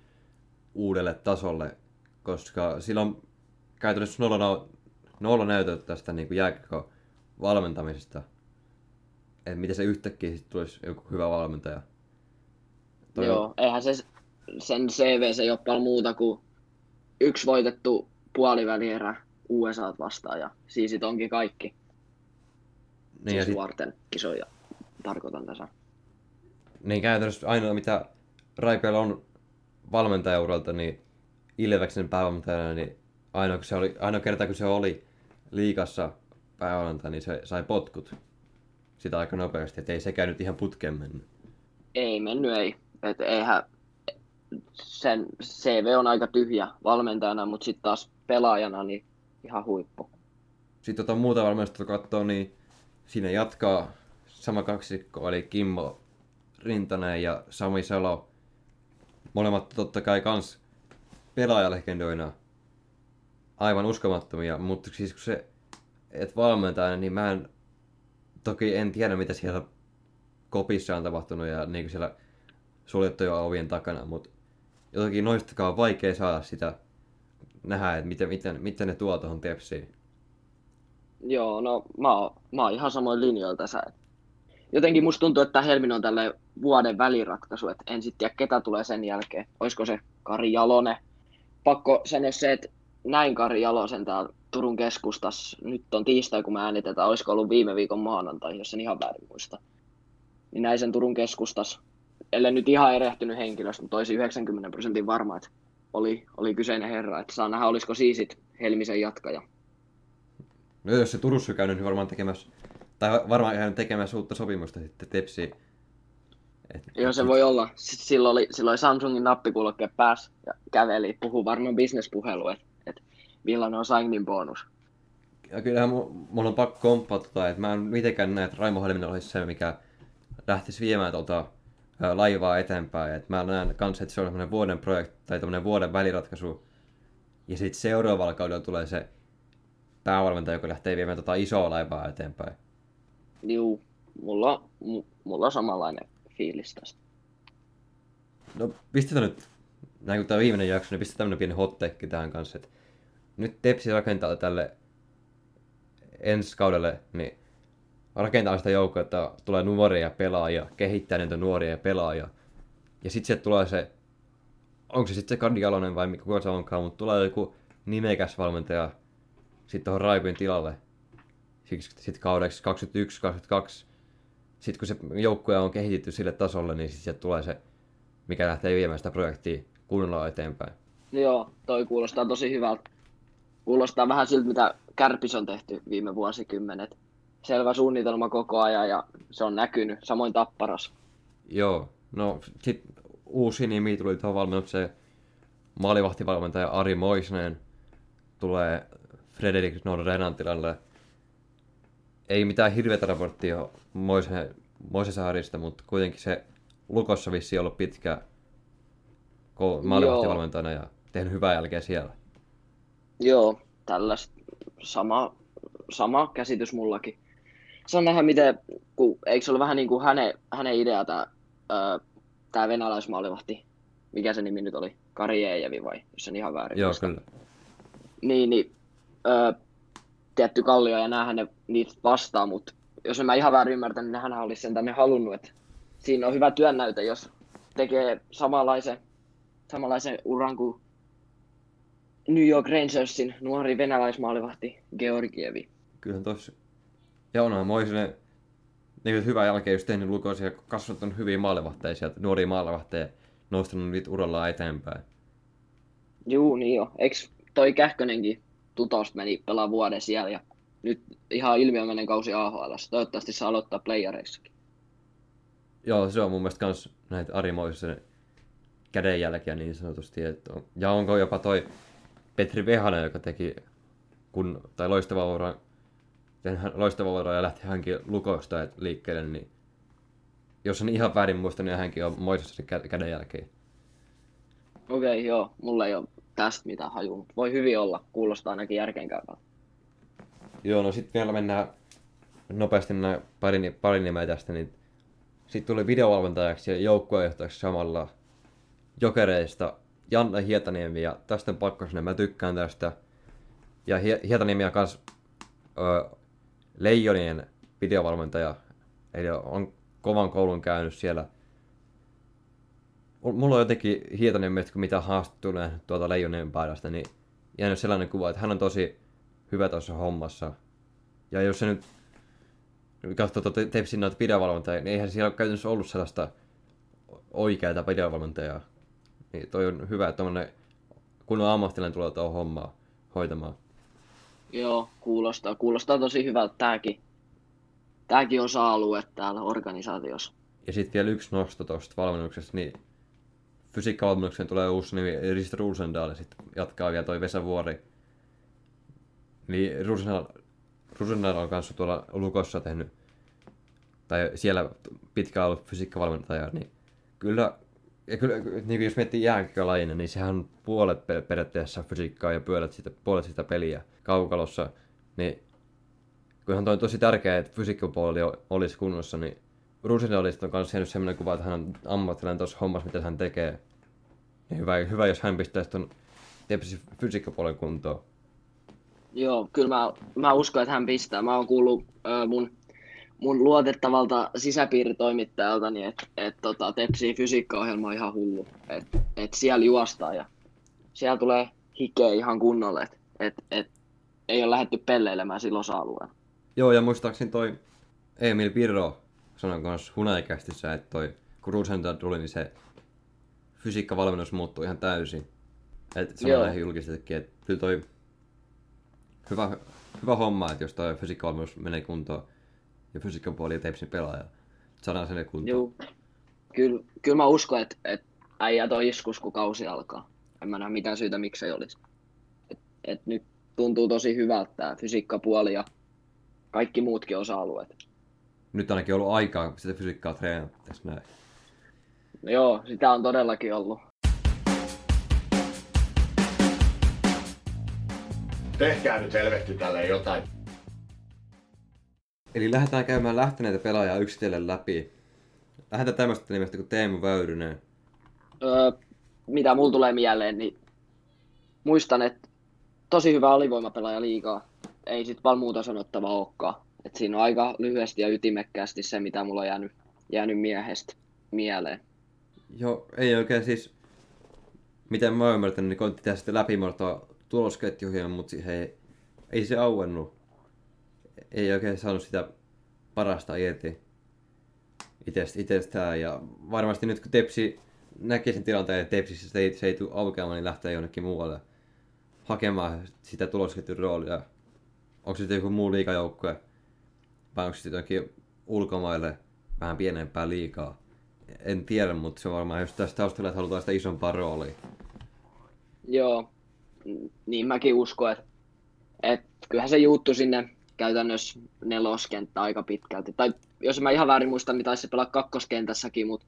A: uudelle tasolle, koska sillä on käytännössä nolla, nau- nolla näytöt tästä niin jääkiekko valmentamisesta. Että miten se yhtäkkiä sit tulisi joku hyvä valmentaja. Toi
B: Joo, eihän se, sen CV se ei ole paljon muuta kuin yksi voitettu puolivälierä USA vastaan ja siis sit onkin kaikki.
A: Niin,
B: siis
A: sit,
B: varten kisoja tarkoitan tässä.
A: niin käytännössä ainoa mitä Raipeella on valmentajauralta, niin Ilveksen päävalmentajana, niin ainoa, kun se oli, ainoa kerta kun se oli liikassa päävalmentaja, niin se sai potkut sitä aika nopeasti, että ei sekään nyt ihan putkeen mennyt.
B: Ei mennyt, ei. Et eihän, sen CV on aika tyhjä valmentajana, mutta sitten taas pelaajana niin ihan huippu.
A: Sitten tota muuta valmennusta katsoo, niin siinä jatkaa sama kaksikko, eli Kimmo Rintanen ja Sami Salo. Molemmat totta kai kans pelaajalegendoina. Aivan uskomattomia, mutta siis kun se, et valmentajana, niin mä en, toki en tiedä mitä siellä kopissa on tapahtunut ja niin kuin siellä suljettujen ovien takana, mutta jotenkin noistakaan on vaikea saada sitä nähdä, että miten, miten, miten ne tuo tuohon tepsiin.
B: Joo, no mä oon, mä oon ihan samoin linjoilla tässä. Jotenkin musta tuntuu, että Helmin on tälle vuoden väliratkaisu, että en sitten tiedä ketä tulee sen jälkeen. Olisiko se Kari Jalonen? Pakko sanoa se, että näin Kari Jalosen täällä Turun keskustassa. Nyt on tiistai, kun mä äänitetään. Olisiko ollut viime viikon maanantai, jos en ihan väärin muista. Niin näin sen Turun keskustassa. Ellei nyt ihan erehtynyt henkilöstä, mutta olisi 90 prosentin varma, että oli, oli kyseinen herra. Että saa nähdä, olisiko siisit Helmisen jatkaja.
A: No jos se Turussa käynyt, niin varmaan tekemässä, tai varmaan käynyt tekemässä uutta sopimusta sitten Tepsiin. Et,
B: Joo, se voi olla. Silloin oli, silloin oli Samsungin nappikulke pääs ja käveli, puhuu varmaan bisnespuhelu, että millainen on signing bonus.
A: Ja kyllähän mu- mulla on pakko komppaa tota, että mä en mitenkään näe, että Raimo Helminen olisi se, mikä lähtisi viemään tuota laivaa eteenpäin. Et mä näen kanssa, että se on semmoinen vuoden projekti tai tämmöinen vuoden väliratkaisu. Ja sitten seuraavalla kaudella tulee se päävalmentaja, joka lähtee viemään tota isoa laivaa eteenpäin.
B: Juu, mulla, mulla on samanlainen fiilis tästä.
A: No pistetään nyt, näin kun tämä viimeinen jakso, niin pistetään tämmöinen pieni hot tähän kanssa. Että nyt Tepsi rakentaa tälle ensi kaudelle, niin rakentaa sitä joukkoa, että tulee nuoria pelaajia, kehittää niitä nuoria pelaajia. Ja sitten sieltä tulee se, onko se sitten se Kadi vai kuka se onkaan, mutta tulee joku nimekäs valmentaja sitten tuohon Raipin tilalle. Sitten kaudeksi 21-22. Sitten kun se joukkue on kehitetty sille tasolle, niin sitten tulee se, mikä lähtee viemään sitä projektia kunnolla eteenpäin.
B: Joo, toi kuulostaa tosi hyvältä. Kuulostaa vähän siltä, mitä Kärpis on tehty viime vuosikymmenet. Selvä suunnitelma koko ajan ja se on näkynyt, samoin Tapparas.
A: Joo, no sit uusi nimi tuli tuohon valmennukseen. Maalivahtivalmentaja Ari Moisnen tulee Frederik Nordrenan tilalle. Ei mitään hirveätä raporttia Moisen, Moisen Saarista, mutta kuitenkin se Lukossa vissi ollut pitkä maalivahtivalmentajana ja tehnyt hyvää jälkeä siellä.
B: Joo, tällaista sama, sama käsitys mullakin. Saa nähdä, miten, kun, eikö se ole vähän niin kuin hänen, hänen idea tämä, tämä venäläismaalivahti, mikä se nimi nyt oli, Kari Eejevi vai, jos en ihan väärin
A: Joo, muista. kyllä.
B: Niin, niin ö, tietty Kallio ja näähän ne niitä vastaa, mutta jos en mä ihan väärin ymmärtänyt, niin hän olisi sen tänne halunnut, että siinä on hyvä työnnäyte, jos tekee samanlaisen, samanlaisen uran kuin New York Rangersin nuori venäläismaalivahti Georgievi.
A: Kyllähän tossa. Ja onhan Moisinen niin hyvä jälkeen just tehnyt lukoisia kasvattanut hyviä maalivahteja sieltä, nuoria maalivahteja, nostanut niitä uralla eteenpäin.
B: Juu, niin jo. Eikö toi Kähkönenkin tutosta meni pelaa vuoden siellä ja nyt ihan ilmiömäinen kausi AHL. Toivottavasti saa aloittaa playareissakin.
A: Joo, se on mun mielestä kans näitä Ari Moisen kädenjälkiä niin sanotusti. Että on. Ja onko jopa toi Petri Vehanen, joka teki kun, tai loistava ura, loistava ura ja lähti hänkin lukosta liikkeelle, niin jos on ihan väärin muista, niin hänkin on Moisessa kädenjälkeen.
B: Okei, okay, joo. Mulla ei ole tästä mitään hajua, mutta voi hyvin olla. Kuulostaa ainakin järkeenkäyvältä.
A: Joo, no sitten vielä mennään nopeasti nämä pari, pari nimeä tästä, niin sitten tuli videovalmentajaksi ja joukkuejohtajaksi samalla Jokereista Janne Hietaniemi ja tästä on pakko sinne, mä tykkään tästä. Ja Hietaniemi on kans ö, Leijonien videovalmentaja, eli on kovan koulun käynyt siellä. Mulla on jotenkin Hietaniemi, kun mitä haastatteluja tuolta Leijonien päästä, niin jäänyt sellainen kuva, että hän on tosi hyvä tuossa hommassa. Ja jos se nyt katsoo tuota Tepsin noita videovalmentajia, niin eihän siellä ole käytännössä ollut sellaista oikeaa videovalmentajaa. Niin toi on hyvä, että tommonen kun ammattilainen tulee tuohon hommaa hoitamaan.
B: Joo, kuulostaa, kuulostaa tosi hyvältä tääkin. Tääkin osa-alue täällä organisaatiossa.
A: Ja sitten vielä yksi nosto tuosta valmennuksesta, niin fysiikkavalmennukseen tulee uusi nimi Rist Rosendal ja sitten jatkaa vielä toi Vesa Vuori. Niin Rosendal on kanssa tuolla Lukossa tehnyt, tai siellä pitkään ollut fysiikkavalmentaja, niin kyllä ja kyllä, niin jos miettii jääkölajina, niin sehän on puolet periaatteessa fysiikkaa ja puolet sitä, puolet sitä peliä kaukalossa. Niin kyllähän toi on tosi tärkeää, että fysiikkapuoli olisi kunnossa, niin Rusinalista on myös jäänyt sellainen kuva, että hän on ammattilainen tuossa hommassa, mitä hän tekee. Ja hyvä, hyvä jos hän pistäisi tuon fysiikkapuolen kuntoon.
B: Joo, kyllä mä, mä uskon, että hän pistää. Mä oon kuullut äh, mun mun luotettavalta sisäpiiritoimittajalta, niin että et, tota, Tepsin fysiikkaohjelma on ihan hullu. Että et siellä juostaa ja siellä tulee hikeä ihan kunnolle. Että et, et, ei ole lähdetty pelleilemään silloin osa-alueella.
A: Joo, ja muistaakseni toi Emil Pirro sanoi kanssa hunaikästissä, että toi kun Rusenta tuli, niin se fysiikkavalmennus muuttui ihan täysin. Että sanoi näihin julkisestikin, että kyllä toi hyvä, hyvä homma, että jos toi fysiikkavalmennus menee kuntoon, ja fysiikan puoli ja Tepsin pelaaja. Saadaan sen kuntoon. Joo.
B: Kyllä, kyllä mä uskon, että, että äijä toi iskus, kun kausi alkaa. En mä näe mitään syytä, miksi ei olisi. Et, et nyt tuntuu tosi hyvältä tämä fysiikkapuoli ja kaikki muutkin osa-alueet.
A: Nyt ainakin ollut aikaa, kun sitä fysiikkaa treenata tässä näin.
B: No joo, sitä on todellakin ollut.
C: Tehkää nyt helvetti tälle jotain.
A: Eli lähdetään käymään lähteneitä pelaajaa yksitellen läpi. Lähdetään tämmöistä nimestä kuin Teemu Väyrynen.
B: Öö, mitä mulla tulee mieleen, niin muistan, että tosi hyvä alivoimapelaaja liikaa. Ei sit vaan muuta sanottavaa olekaan. Et siinä on aika lyhyesti ja ytimekkäästi se, mitä mulla on jäänyt, jäänyt miehestä mieleen.
A: Joo, ei oikein siis, miten mä oon ymmärtänyt, niin koitti tehdä sitten läpimurtoa tulosketjuihin, mutta ei ei se auennut. Ei oikein saanut sitä parasta irti itsestään. Ja varmasti nyt kun Tepsi näkee sen tilanteen, että Tepsissä se ei, se ei tule aukeamaan, niin lähtee jonnekin muualle hakemaan sitä tulosketjun roolia. Onko se sitten joku muu liikajoukkue vai onko se sitten jokin ulkomaille vähän pienempää liikaa. En tiedä, mutta se on varmaan just tästä taustalla, että halutaan sitä isompaa roolia.
B: Joo, niin mäkin uskon, että, että kyllähän se juuttu sinne käytännössä neloskenttä aika pitkälti. Tai jos mä ihan väärin muistan, niin taisi pelaa kakkoskentässäkin, mutta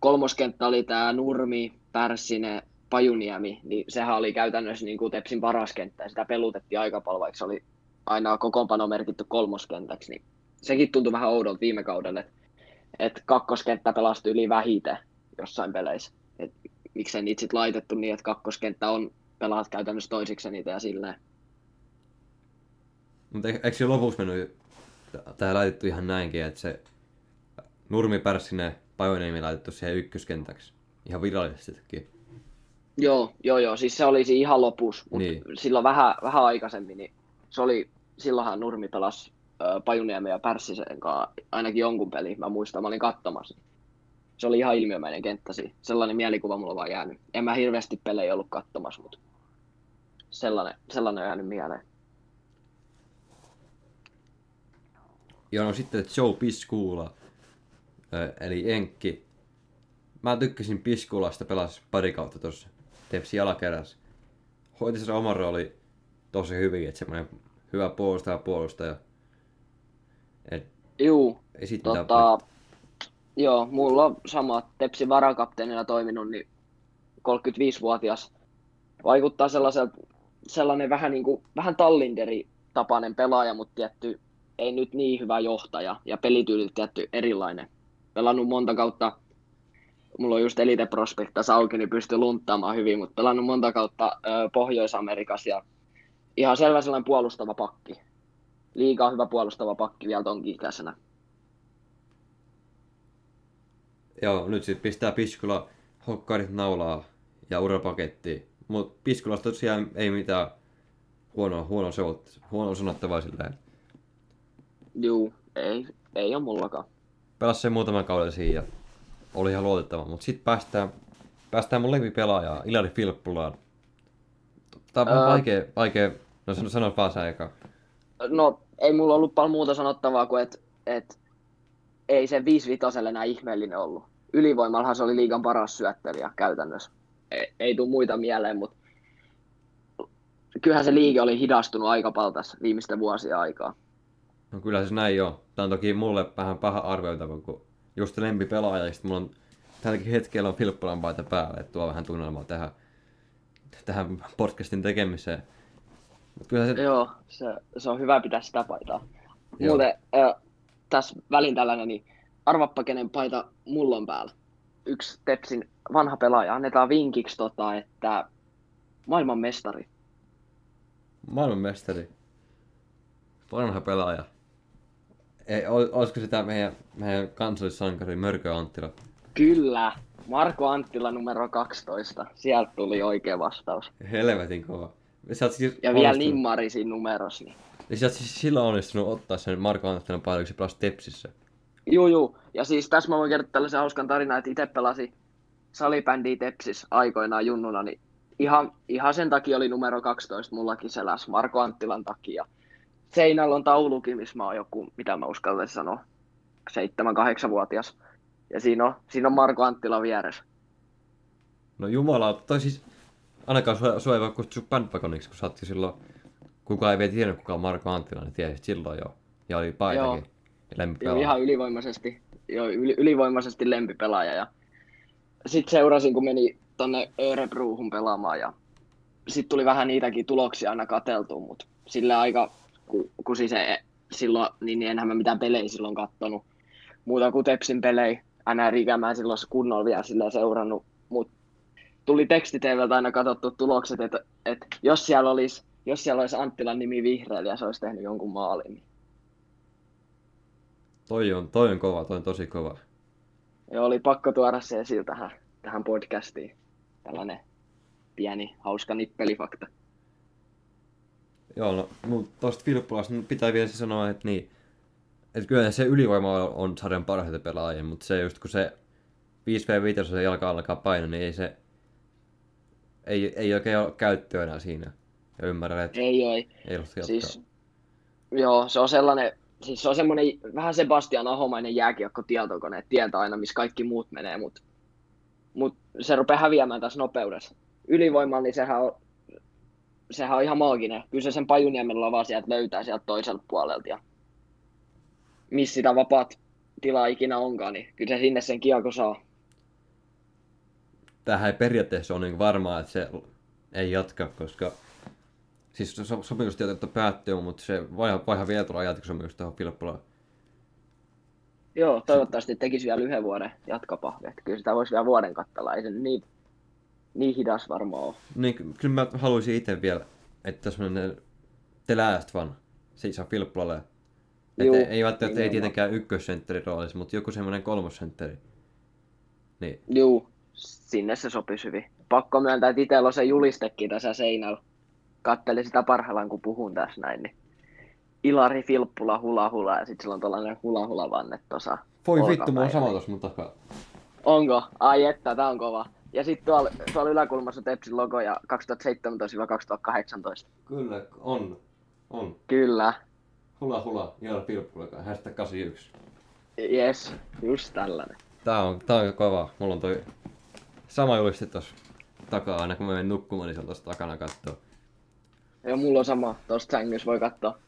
B: kolmoskenttä oli tämä Nurmi, Pärssinen, Pajuniemi, niin sehän oli käytännössä niin kuin Tepsin paras kenttä, ja sitä pelutettiin aika paljon, vaikka se oli aina kokoonpano merkitty kolmoskentäksi, niin sekin tuntui vähän oudolta viime kaudelle, että, että kakkoskenttä pelasti yli vähite jossain peleissä. Et miksei niitä sitten laitettu niin, että kakkoskenttä on pelaat käytännössä toisiksi niitä ja silleen.
A: Mutta eikö se lopussa mennyt, tähän laitettu ihan näinkin, että se Nurmi Pärssinen Pajoniemi laitettu siihen ykköskentäksi ihan virallisestikin.
B: Joo, joo, joo, siis se olisi ihan lopussa, mutta
A: Niin.
B: silloin vähän, vähän aikaisemmin, niin se oli, silloinhan Nurmi pelasi Pajuniemen ja Pärssisen kanssa ainakin jonkun peli, mä muistan, mä olin katsomassa. Se oli ihan ilmiömäinen kenttä siinä. Sellainen mielikuva mulla on vaan jäänyt. En mä hirveästi pelejä ollut katsomassa, mutta sellainen, sellainen on jäänyt mieleen.
A: Ja no sitten Joe Piskuula, ö, eli Enkki. Mä tykkäsin Piskuulasta, pelasi pari kautta tuossa Tepsi jalakerässä. Hoiti sen oman rooli tosi hyvin, että semmoinen hyvä puolustaja puolustaja. Et
B: Juu,
A: sit
B: tota, joo, mulla on sama Tepsin varakapteenina toiminut, niin 35-vuotias vaikuttaa sellaiselta, sellainen vähän, niin kuin, vähän Tallinderi tapainen pelaaja, mutta tietty ei nyt niin hyvä johtaja ja pelityyli tietty erilainen. Pelannut monta kautta, mulla on just Elite Prospect tässä auki, niin pystyy lunttaamaan hyvin, mutta pelannut monta kautta ö, Pohjois-Amerikassa ja ihan selvä sellainen puolustava pakki. Liikaa hyvä puolustava pakki vielä tonkin ikäisenä.
A: Joo, nyt sitten pistää Piskula hokkarit naulaa ja urapakettiin. Mutta Piskulasta tosiaan ei mitään huonoa, huonoa, huonoa sanottavaa silleen.
B: Juu, ei, ei ole mullakaan.
A: Pelasi sen muutaman kauden siinä ja oli ihan luotettava. Mutta sitten päästään, päästään mun lempipelaajaan, Ilari Filppulaan. Tää on
B: Ää.
A: vaikea, vaikea, no sano, sano vaan sä eka.
B: No, ei mulla ollut paljon muuta sanottavaa kuin, että et, ei se 5 vitoselle enää ihmeellinen ollut. Ylivoimallahan se oli liigan paras syöttelijä käytännössä. Ei, ei tule muita mieleen, mutta kyllähän se liike oli hidastunut aika paljon tässä viimeisten vuosien aikaa.
A: No kyllä se näin on. Tää on toki mulle vähän paha arvioitava, kun just lempipelaaja ja sit mulla on tälläkin hetkellä on Filppulan paita päällä, että tuo vähän tunnelmaa tähän, tähän podcastin tekemiseen. Mut kyllä se,
B: Joo, se, se on hyvä pitää sitä paitaa.
A: Joo.
B: Muuten äh, tässä välin tällainen, niin arvappa kenen paita mulla on päällä. Yksi Tepsin vanha pelaaja, annetaan vinkiksi, tota, että maailman mestari.
A: maailmanmestari, vanha pelaaja. Ei, ol- olisiko sitä meidän, meidän kansallissankari Mörkö Anttila?
B: Kyllä, Marko Anttila numero 12. Sieltä tuli oikea vastaus.
A: Helvetin kova. Sä siis
B: Ja vielä
A: onnistunut-
B: Nimmari siinä numerossa. Niin.
A: Ja sä oot siis silloin onnistunut ottaa sen Marko Anttilan se pelasi Tepsissä.
B: Juu, juu. Ja siis tässä mä voin kertoa tällaisen hauskan tarinan, että itse pelasi salibändiä Tepsis aikoinaan junnuna, niin ihan, ihan sen takia oli numero 12 mullakin seläs Marko Anttilan takia. Seinällä on taulukin, missä mä oon joku, mitä mä uskaltaisin sanoa, 7-8-vuotias. Ja siinä on, siinä on Marko Anttila vieressä.
A: No jumala, toi siis... Ainakaan sua, sua ei voi kutsua bandwagoniksi, kun sä oot silloin... Kukaan ei vielä tiennyt, kuka on Marko Anttila, niin tiesit silloin jo. Ja oli paitakin.
B: Joo. Joo, ihan ylivoimaisesti, joo, yli, ylivoimaisesti lempipelaaja. Ja sitten seurasin, kun meni tonne Örebruuhun pelaamaan ja sitten tuli vähän niitäkin tuloksia aina katseltua, mutta sillä aika, kun, kun siis ei, silloin, niin, niin enhän mä mitään pelejä silloin kattonut. Muuta kuin Tepsin pelejä, NR mä en silloin kunnolla vielä sillä seurannut, mutta tuli tekstiteivältä aina katsottu tulokset, että, että jos siellä olisi jos siellä olisi Anttilan nimi vihreällä ja se olisi tehnyt jonkun maalin, niin
A: Toi on, toi on kova, toi on tosi kova.
B: Ja oli pakko tuoda se esille tähän, tähän podcastiin. Tällainen pieni, hauska nippelifakta.
A: Joo, no, mutta tuosta Filppulasta pitää vielä se sanoa, että niin, että kyllä se ylivoima on sarjan parhaita pelaajia, mutta se just kun se 5v5 se jalka alkaa painaa, niin ei se, ei, ei oikein ole käyttöä enää siinä. Ja ymmärrän, että
B: Ei
A: ei ollut jatkaa.
B: Siis, joo, se on sellainen, siis se on semmoinen vähän Sebastian Ahomainen jääkiekko tietokone, että tietää aina, missä kaikki muut menee, mutta mut se rupeaa häviämään tässä nopeudessa. Ylivoimalla, niin sehän on, sehän on ihan maaginen. Kyllä se sen Pajuniemellä vaan sieltä löytää sieltä toiselta puolelta. Ja missä sitä vapaat tilaa ikinä onkaan, niin kyllä se sinne sen kiekko saa.
A: Tämähän ei periaatteessa ole niin varmaa, että se ei jatka, koska siis so- tietysti päättyy, mutta se vaiha, vaiha vielä tuolla jatkosopimus tuohon Filppulaan.
B: Joo, toivottavasti tekisi vielä yhden vuoden jatkopahvi. Että kyllä sitä voisi vielä vuoden kattella. Ei se niin, niin hidas varmaan ole.
A: Niin, ky- kyllä mä haluaisin itse vielä, että semmoinen The Last One, se saa Filppulalle. Että ei välttämättä ei tietenkään ykkössentteri roolissa, mutta joku semmoinen kolmosentteri. Niin,
B: Juu, sinne se sopisi hyvin. Pakko myöntää, että itsellä on se julistekin tässä seinällä. Kattelin sitä parhaillaan, kun puhun tässä näin. Niin Ilari Filppula hula hula ja sitten sillä on tällainen hula hula vanne tuossa.
A: voi vittu, mulla on
B: olkapäin.
A: sama tossa mun takaa.
B: Onko? Ai että, tää on kova. Ja sitten tuolla, tuolla yläkulmassa Tepsin logo ja 2017-2018.
A: Kyllä, on. On.
B: Kyllä.
A: Hula hula, Jaara Filppula, hashtag 81.
B: Yes, just tällainen.
A: Tää on, tää on kova. Mulla on toi sama juliste tossa takaa, aina kun mä menen nukkumaan, niin se on tossa takana kattoo.
B: Ja mulla on sama, tosta sängyssä voi katsoa,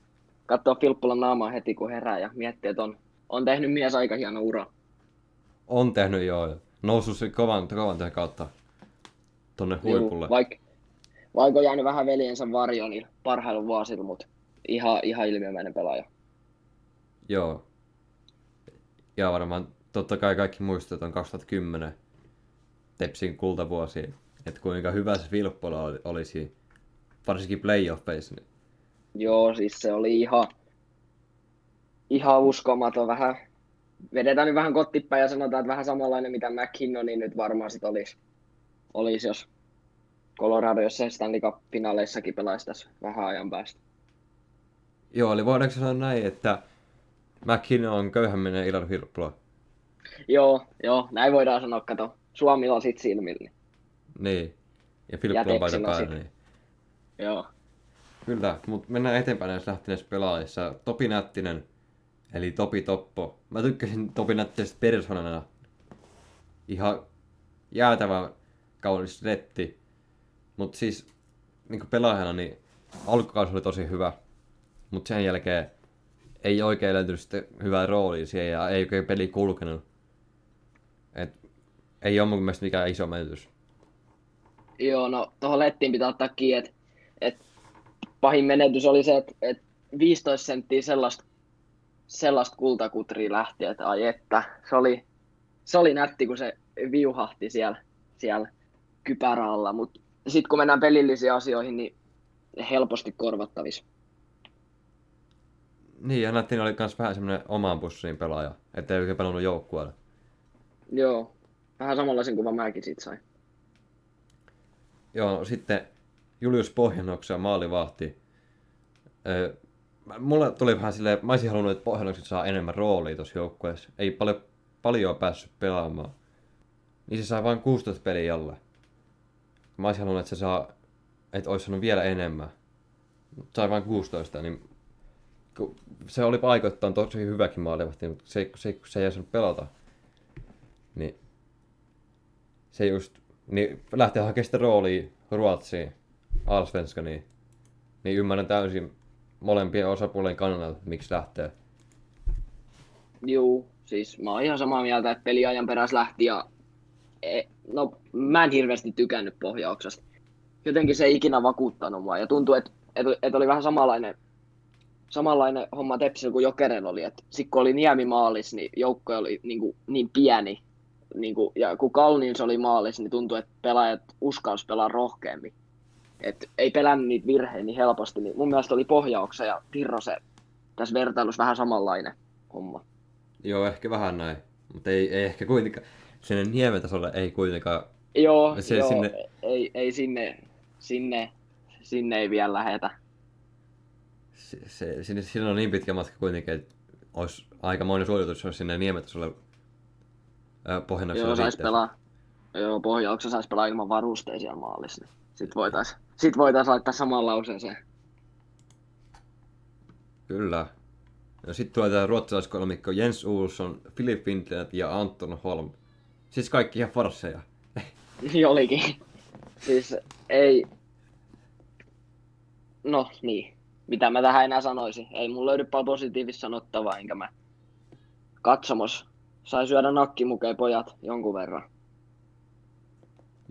B: katsoa Filppulan naamaa heti kun herää ja miettiä, että on, on tehnyt mies aika hieno ura.
A: On tehnyt joo. Noussut se kovan, kovan työn kautta tonne huipulle.
B: Vaikka vaikka on jäänyt vähän veljensä varjo, niin parhailla vuosilla, mutta ihan, ihan ilmiömäinen pelaaja.
A: Joo. Ja varmaan totta kai kaikki muistavat on 2010 Tepsin kultavuosi, että kuinka hyvä se Filppola oli, olisi, varsinkin playoffeissa. Niin
B: Joo, siis se oli ihan, ihan uskomaton. Vähän, vedetään nyt vähän kottipäin ja sanotaan, että vähän samanlainen mitä McKinnonin nyt varmaan sit olisi, olisi jos Colorado, jos se Stanley Cup-finaaleissakin pelaisi tässä vähän ajan päästä.
A: Joo, eli voidaanko sanoa näin, että McKinnon on köyhämminen Ilar Filppola?
B: Joo, joo, näin voidaan sanoa, kato. Suomilla sit silmillä. niin
A: Niin. Ja Filppola on paita päällä, niin.
B: Joo.
A: Kyllä, mutta mennään eteenpäin näissä lähteneessä pelaajissa. Topi Nättinen, eli Topi Toppo. Mä tykkäsin Topi Nättinestä persoonana. Ihan jäätävä kaunis retti. Mutta siis niin pelaajana niin alkukausi oli tosi hyvä. Mutta sen jälkeen ei oikein löytynyt sitten hyvää roolia siihen ja ei oikein peli kulkenut. Et ei ole mun mielestä mikään iso menetys.
B: Joo, no tuohon lettiin pitää ottaa kiinni, että et pahin menetys oli se, että et 15 senttiä sellaista, sellaista kultakutria lähti, että ai että, se oli, se oli nätti, kun se viuhahti siellä, siellä kypärä alla, mutta sitten kun mennään pelillisiin asioihin, niin helposti korvattavissa.
A: Niin, ja Nättinen oli myös vähän semmoinen omaan pussiin pelaaja, ettei oikein pelannut joukkueella.
B: Joo, vähän samanlaisen kuvan mäkin siitä sain.
A: Joo, sitten Julius Pohjanoksa maalivahti. Öö, mulle tuli vähän silleen, mä olisin halunnut, että Pohjanokset saa enemmän roolia tuossa joukkueessa. Ei paljon, paljon päässyt pelaamaan. Niin se saa vain 16 peliä alle. Mä olisin halunnut, että se saa, että olisi saanut vielä enemmän. Sai vain 16, niin se oli paikoittain tosi hyväkin maalivahti, mutta se, se, se ei saanut pelata. Niin se just, niin lähtee hakemaan sitä roolia Ruotsiin, Allsvenskaniin, niin ymmärrän täysin molempien osapuolien kannalta, miksi lähtee.
B: Juu, siis mä oon ihan samaa mieltä, että peliajan perässä lähti ja e, no mä en hirveästi tykännyt pohjauksesta. Jotenkin se ei ikinä vakuuttanut mua ja tuntuu, että, että, että oli vähän samanlainen, samanlainen homma Tepsillä kuin Jokeren oli, että sit kun oli Niemi maalis, niin joukko oli niin, kuin, niin pieni, niin kuin, ja kun Kalnins oli maalis, niin tuntui, että pelaajat uskalsi pelaa rohkeammin. Et ei pelännyt niitä virheitä niin helposti, niin mun mielestä oli pohjauksen ja Tirrose tässä vertailussa vähän samanlainen homma.
A: Joo, ehkä vähän näin, mutta ei, ei ehkä kuitenkaan, sinne niemen tasolle ei kuitenkaan,
B: Joo,
A: Se
B: joo
A: sinne-
B: ei, ei sinne, sinne, sinne ei vielä lähetä.
A: se, se, sinne, sinne on niin pitkä matka kuitenkin, että olisi aika monen suoritus, jos sinne niemetasolle pohjannaksen
B: Joo, sais pelaa. Joo, pohjauksen sais pelaa ilman varusteisia maalissa. Niin sit voitais, sit voitais laittaa samaan lauseeseen.
A: Kyllä. Ja sitten tulee tämä ruotsalaiskolmikko Jens Olsson, Philip Windler ja Anton Holm. Siis kaikki ihan farsseja. <laughs>
B: Niin olikin. Siis ei... No niin. Mitä mä tähän enää sanoisin? Ei mun löydy paljon positiivista sanottavaa, enkä mä katsomos. Sai syödä nakkimukeen pojat jonkun verran.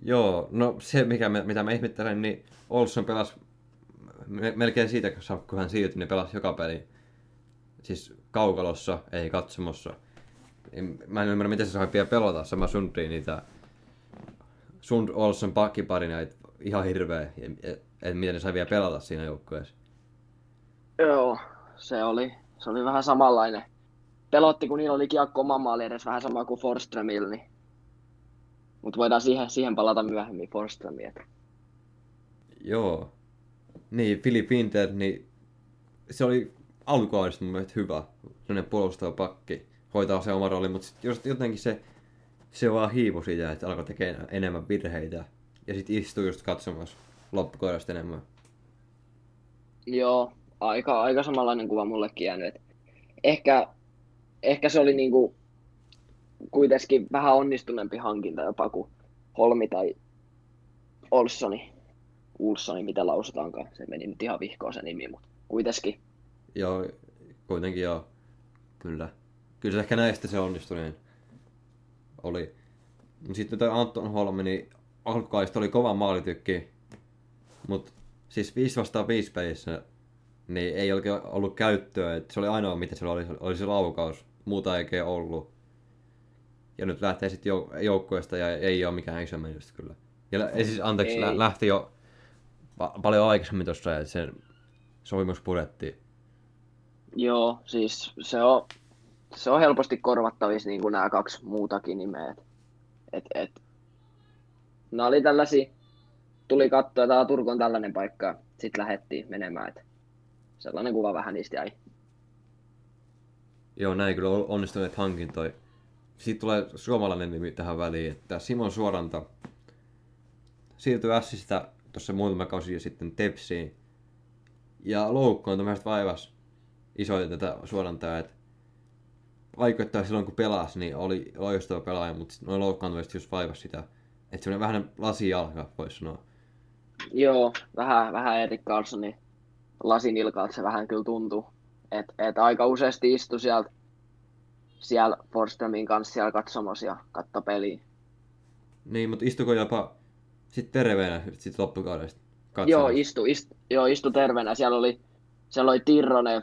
A: Joo, no se mikä me, mitä mä ihmettelen, niin Olsson pelasi me, melkein siitä, kun hän siirtyi, niin pelasi joka peli. Siis kaukalossa, ei katsomossa. Mä en ymmärrä, miten se sai vielä pelata. Sama Sundri niitä Sund Olsson pakkiparina, et ihan hirveä, että et miten ne sai vielä pelata siinä joukkueessa.
B: Joo, se oli, se oli vähän samanlainen. Pelotti, kun niillä oli kiekko oma maali edes vähän sama kuin Forströmillä, niin... Mutta voidaan siihen, siihen palata myöhemmin Forströmiin.
A: Joo. Niin, Philip Winter, niin se oli alkukaudesta mun mielestä hyvä. Sellainen puolustava pakki, hoitaa se oma rooli, mutta just jotenkin se, se vaan hiipui siitä, että alkoi tekemään enemmän virheitä. Ja sitten istui just katsomassa loppukohdasta enemmän.
B: Joo, aika, aika samanlainen kuva mullekin jäänyt. ehkä, ehkä se oli niinku kuitenkin vähän onnistuneempi hankinta jopa kuin Holmi tai Olssoni. Ulssoni, mitä lausutaankaan. Se meni nyt ihan vihkoon se nimi, mutta kuitenkin.
A: Joo, kuitenkin joo. Kyllä. Kyllä se ehkä näistä se onnistuneen oli. Sitten toi Anton Holmi, niin alkukaista oli kova maalitykki. Mutta siis 5 vastaan 5 pelissä niin ei oikein ollut käyttöä. Et se oli ainoa, mitä se oli, oli se laukaus. Muuta ei oikein ollut. Ja nyt lähtee sitten joukkueesta ja ei ole mikään iso menetys kyllä. Ja siis, anteeksi, ei. lähti jo paljon aikaisemmin tuossa, että sen sopimus purettiin.
B: Joo, siis se on, se on helposti korvattavissa niin kuin nämä kaksi muutakin nimeä. Et, et, et. Nämä oli tällaisia, tuli katsoa, että Turku on tällainen paikka, sitten lähdettiin menemään. Et sellainen kuva vähän niistä jäi.
A: Joo, näin kyllä onnistuneet hankintoja. Sitten tulee suomalainen nimi tähän väliin, että Simon Suoranta siirtyi Ässistä tuossa muutama kausi sitten Tepsiin. Ja loukkaantumista vaivas isoja tätä suorantaa, että vaikuttaa silloin kun pelasi, niin oli loistava pelaaja, mutta noin loukkaantumiset just vaivasi sitä. Että semmoinen vähän lasijalka, voisi sanoa.
B: Joo, vähän, vähän Erik Carlsonin lasinilkalta se vähän kyllä tuntuu. Että et aika useasti istui sieltä siellä Forströmin kanssa siellä katsomassa ja katto peliä.
A: Niin, mutta istuko jopa sitten terveenä sit loppukaudesta?
B: Katsomassa. Joo, istu, istu, joo, istu terveenä. Siellä oli, siellä oli Tirronen,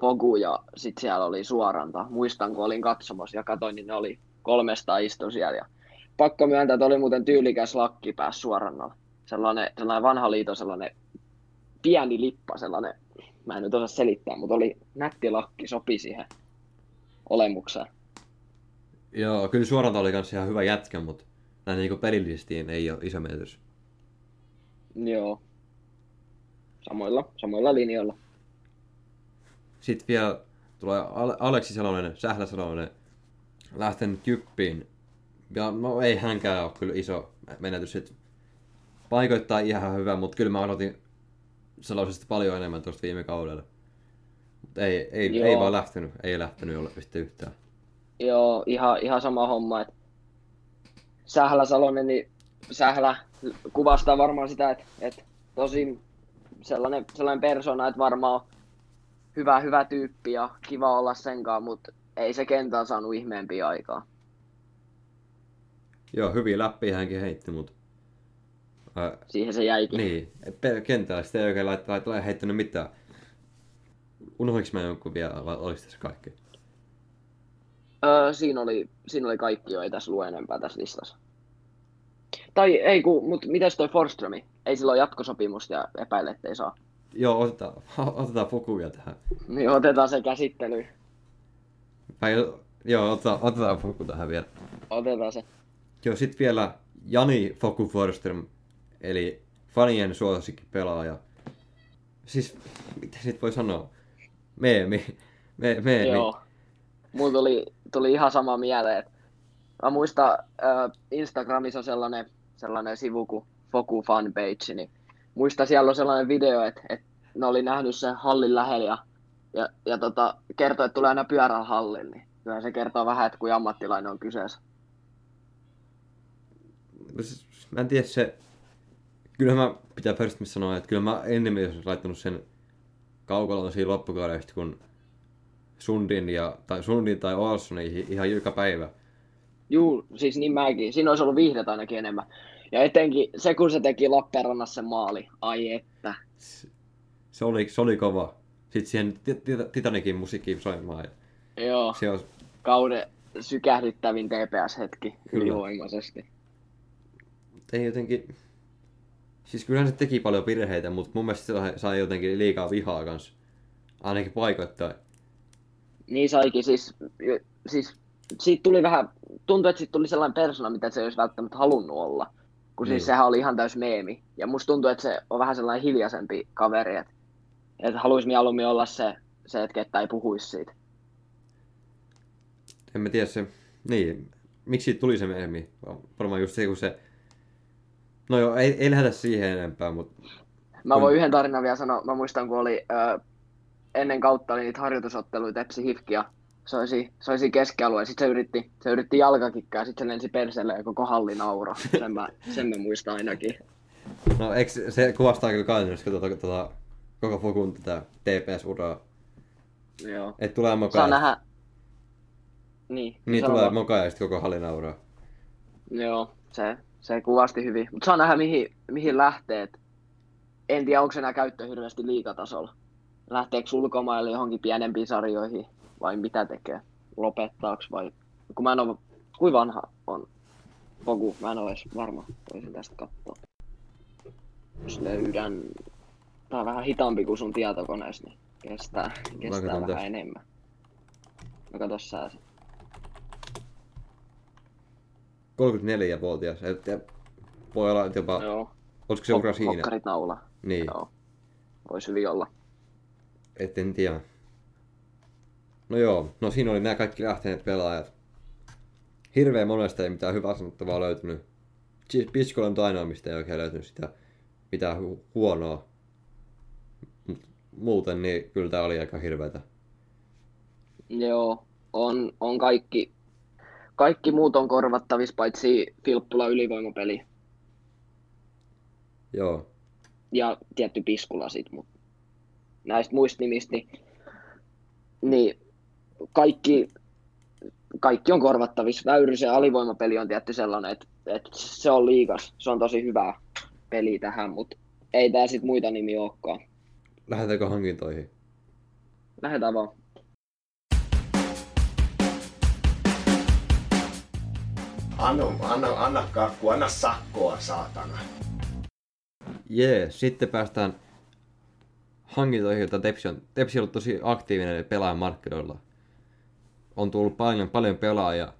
B: Fogu ja sitten siellä oli Suoranta. Muistan, kun olin katsomassa ja katoin, niin ne oli kolmesta istu siellä. Ja pakko myöntää, että oli muuten tyylikäs lakki päässä Suorannalla. Sellainen, sellainen vanha liito, sellainen pieni lippa, sellainen, mä en nyt osaa selittää, mutta oli nätti lakki, sopi siihen olemukseen.
A: Joo, kyllä Suoranta oli kanssa ihan hyvä jätkä, mutta näin niin pelillisesti ei ole iso menetys.
B: Joo. Samoilla, samoilla linjoilla.
A: Sitten vielä tulee Aleksi Salonen, Sählä Salonen, lähtenyt Jyppiin. Ja no ei hänkään ole kyllä iso menetys. Et paikoittaa ihan hyvä, mutta kyllä mä odotin Salosesta paljon enemmän tuosta viime kaudella. Mutta ei, ei, ei vaan lähtenyt, ei lähtenyt olla yhtään.
B: Joo, ihan, ihan sama homma, että Sählä Salonen, niin Sählä kuvastaa varmaan sitä, että, että tosi sellainen, sellainen persona, että varmaan hyvä, hyvä tyyppi ja kiva olla senkaan, mutta ei se kentää saanut ihmeempiä aikaa.
A: Joo, hyviä läppiä hänkin heitti, mutta...
B: Ää, Siihen se jäikin.
A: Niin, kentällä sitä ei oikein laittaa, laittaa heittänyt mitään. Unohdinko mä jonkun vielä, vai oliko tässä kaikki?
B: Öö, siinä, oli, siinä oli kaikki jo, ei tässä lue enempää tässä listassa. Tai ei, ku, mutta mitäs toi Forströmi? Ei sillä ole jatkosopimusta ja epäile, ettei saa.
A: Joo, otetaan, <laughs> otetaan Fukuja tähän.
B: Niin, otetaan se käsittely.
A: Vai, joo, otetaan, otetaan Fuku tähän vielä.
B: Otetaan se.
A: Joo, sit vielä Jani Foku Forström, eli fanien suosikki pelaaja. Siis, mitä sit voi sanoa? Meemi. <laughs> Me, meemi.
B: Joo. Mulla tuli, tuli ihan sama mieleen. että Mä muistan, äh, Instagramissa on sellainen, sellainen sivu kuin Foku Fanpage, niin muista siellä on sellainen video, että, että ne oli nähnyt sen hallin lähellä ja, ja, ja tota, kertoi, että tulee aina pyörällä hallin, niin kyllä se kertoo vähän, että kuin ammattilainen on kyseessä.
A: Siis, Mä en tiedä se... Kyllä mä pitää first sanoa, että kyllä mä enemmän olisin laittanut sen kaukalon siinä loppukaudesta, kun Sundin, ja, tai Sundin tai Olssonin ihan joka päivä.
B: Juu, siis niin mäkin. Siinä olisi ollut viihdet ainakin enemmän. Ja etenkin se, kun se teki Lappeenrannassa se maali. Ai että.
A: Se- oli, se oli kova. Sitten siihen Ti- Ti- Titanikin musiikkiin soimaan. Ja
B: Joo,
A: se on,
B: kauden sykähdyttävin TPS-hetki ylivoimaisesti.
A: ei jotenkin... Siis kyllähän se teki paljon virheitä, mutta mun mielestä se sai- jotenkin liikaa vihaa kanssa. Ainakin paikoittain.
B: Niin saikin, siis, siis siitä tuli vähän, tuntui, että siitä tuli sellainen persona, mitä se ei olisi välttämättä halunnut olla. Kun siis
A: Niin.
B: sehän oli ihan täys meemi. Ja musta tuntuu, että se on vähän sellainen hiljaisempi kaveri, että, että haluaisi mieluummin olla se, se, että ketään ei puhuisi siitä.
A: En mä tiedä se... Niin, miksi siitä tuli se meemi? Varmaan just se, kun se... No joo, ei, ei lähdetä siihen enempää, mutta
B: Mä voin yhden tarinan vielä sanoa. Mä muistan, kun oli ö, ennen kautta oli niitä harjoitusotteluita Tepsi Hifki ja soisi, soisi keskialueen. Sitten se yritti, se yritti jalkakikkaa ja sitten se lensi perseelle ja koko halli nauro. Sen mä, sen mä muistan ainakin.
A: No, eikö se- se kuvastaa kyllä käytännössä tuota, tuota, koko Fokun tätä TPS-uraa.
B: Joo.
A: Et tulee
B: Saa
A: mokaa.
B: nähdä. Niin,
A: Niin tulee mokaa ja sitten koko halli nauraa.
B: Joo, se, se kuvasti hyvin. Mutta saa nähdä, mihin, mihin lähtee. Et En tiedä, onko se enää käyttö hirveästi liikatasolla. Lähteekö ulkomaille johonkin pienempiin sarjoihin vai mitä tekee? Lopettaako vai... Kun mä en ole... Kuin vanha on Pogu? Mä en ole edes varma. Voisin tästä katsoa. Jos löydän... Tää on vähän hitaampi kuin sun tietokoneessa, niin kestää, kestää vähän
A: tästä.
B: enemmän. No kato sä se.
A: 34-vuotias. Et, ja voi olla että jopa...
B: Joo.
A: Olisiko se ura siinä?
B: Hokkarit naula.
A: Niin,
B: Joo. Voisi hyvin olla.
A: et en tiedä. No joo, no siinä oli nämä kaikki lähteneet pelaajat. Hirveän monesta ei mitään hyvää sanottavaa löytynyt. Siis Piskola on ainoa, mistä ei oikein löytynyt sitä mitään hu- huonoa. Mut muuten niin kyllä tää oli aika hirveetä.
B: Joo, on, on kaikki, kaikki muut on korvattavissa, paitsi Filppula ylivoimapeli
A: Joo,
B: ja tietty Piskula sit, mutta näistä muista nimistä, niin, niin kaikki, kaikki on korvattavissa. Väyrysen alivoimapeli on tietty sellainen, että, että se on liikas, se on tosi hyvä peli tähän, mutta ei tää sit muita nimiä olekaan.
A: lähdetäänkö hankintoihin?
B: Lähdetään vaan.
C: Anna, anna, anna kakku, anna sakkoa, saatana.
A: Jee, sitten päästään hankintoihin, joita Tepsi on, Tepsi on ollut tosi aktiivinen pelaajan markkinoilla. On tullut paljon, paljon pelaajia.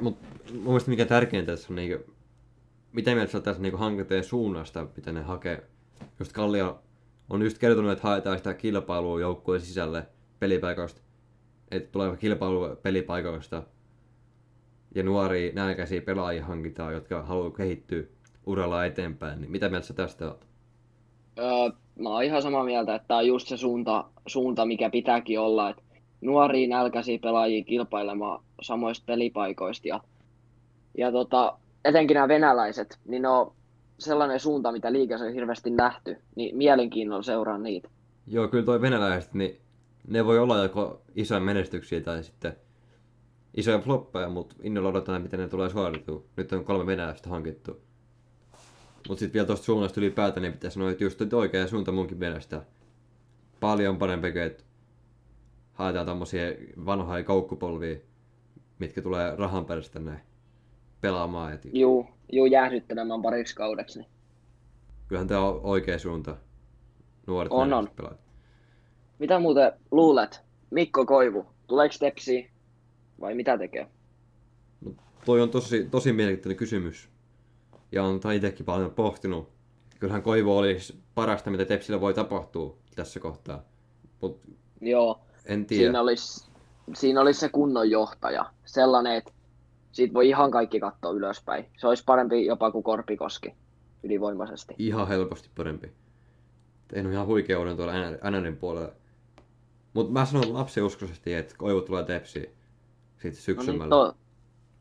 A: Mutta mun mielestä mikä tärkeintä tässä on, niinku, mitä mieltä sä tässä niinku hankintojen suunnasta, mitä ne hakee. Just Kallio on just kertonut, että haetaan sitä kilpailua joukkueen sisälle pelipaikoista. Että tulee kilpailu pelipaikoista. Ja nuoria nälkäisiä pelaajia hankitaan, jotka haluaa kehittyä uralla eteenpäin. Niin mitä mieltä sä tästä oot?
B: Öö, mä oon ihan samaa mieltä, että tämä on just se suunta, suunta, mikä pitääkin olla, että nuoria nälkäisiä pelaajia kilpailemaan samoista pelipaikoista ja, ja tota, etenkin nämä venäläiset, niin ne on sellainen suunta, mitä liigassa on hirveästi nähty, niin mielenkiinnolla seuraa niitä.
A: Joo, kyllä toi venäläiset, niin ne voi olla joko isoja menestyksiä tai sitten isoja floppeja, mutta innolla odotetaan, miten ne tulee suoritua. Nyt on kolme venäläistä hankittu. Mutta sitten vielä tuosta suunnasta ylipäätään, niin pitäisi sanoa, että just että oikea suunta munkin mielestä. Paljon parempi kuin, että haetaan tommosia vanhoja koukkupolvia, mitkä tulee rahan perästä tänne pelaamaan. Et
B: Juu, juu jäähdyttelemään pariksi kaudeksi. Niin.
A: kyllähän tämä on oikea suunta. Nuoret
B: On, on.
A: pelaajat.
B: Mitä muuten luulet? Mikko Koivu, tuleeko Tepsi vai mitä tekee?
A: Toi on tosi, tosi mielenkiintoinen kysymys. Ja on itsekin paljon pohtinut. kyllähän Koivu olisi parasta, mitä Tepsillä voi tapahtua tässä kohtaa. Mutta
B: Joo,
A: en tiedä.
B: siinä olisi, siinä olisi se kunnon johtaja. Sellainen, että siitä voi ihan kaikki katsoa ylöspäin. Se olisi parempi jopa kuin Korpikoski ylivoimaisesti.
A: Ihan helposti parempi. En ole ihan huikea uuden tuolla NRin puolella. Mutta mä sanon lapsiuskoisesti, että Koivu tulee Tepsiin sitten
B: No
A: syksymällä.
B: niin, to,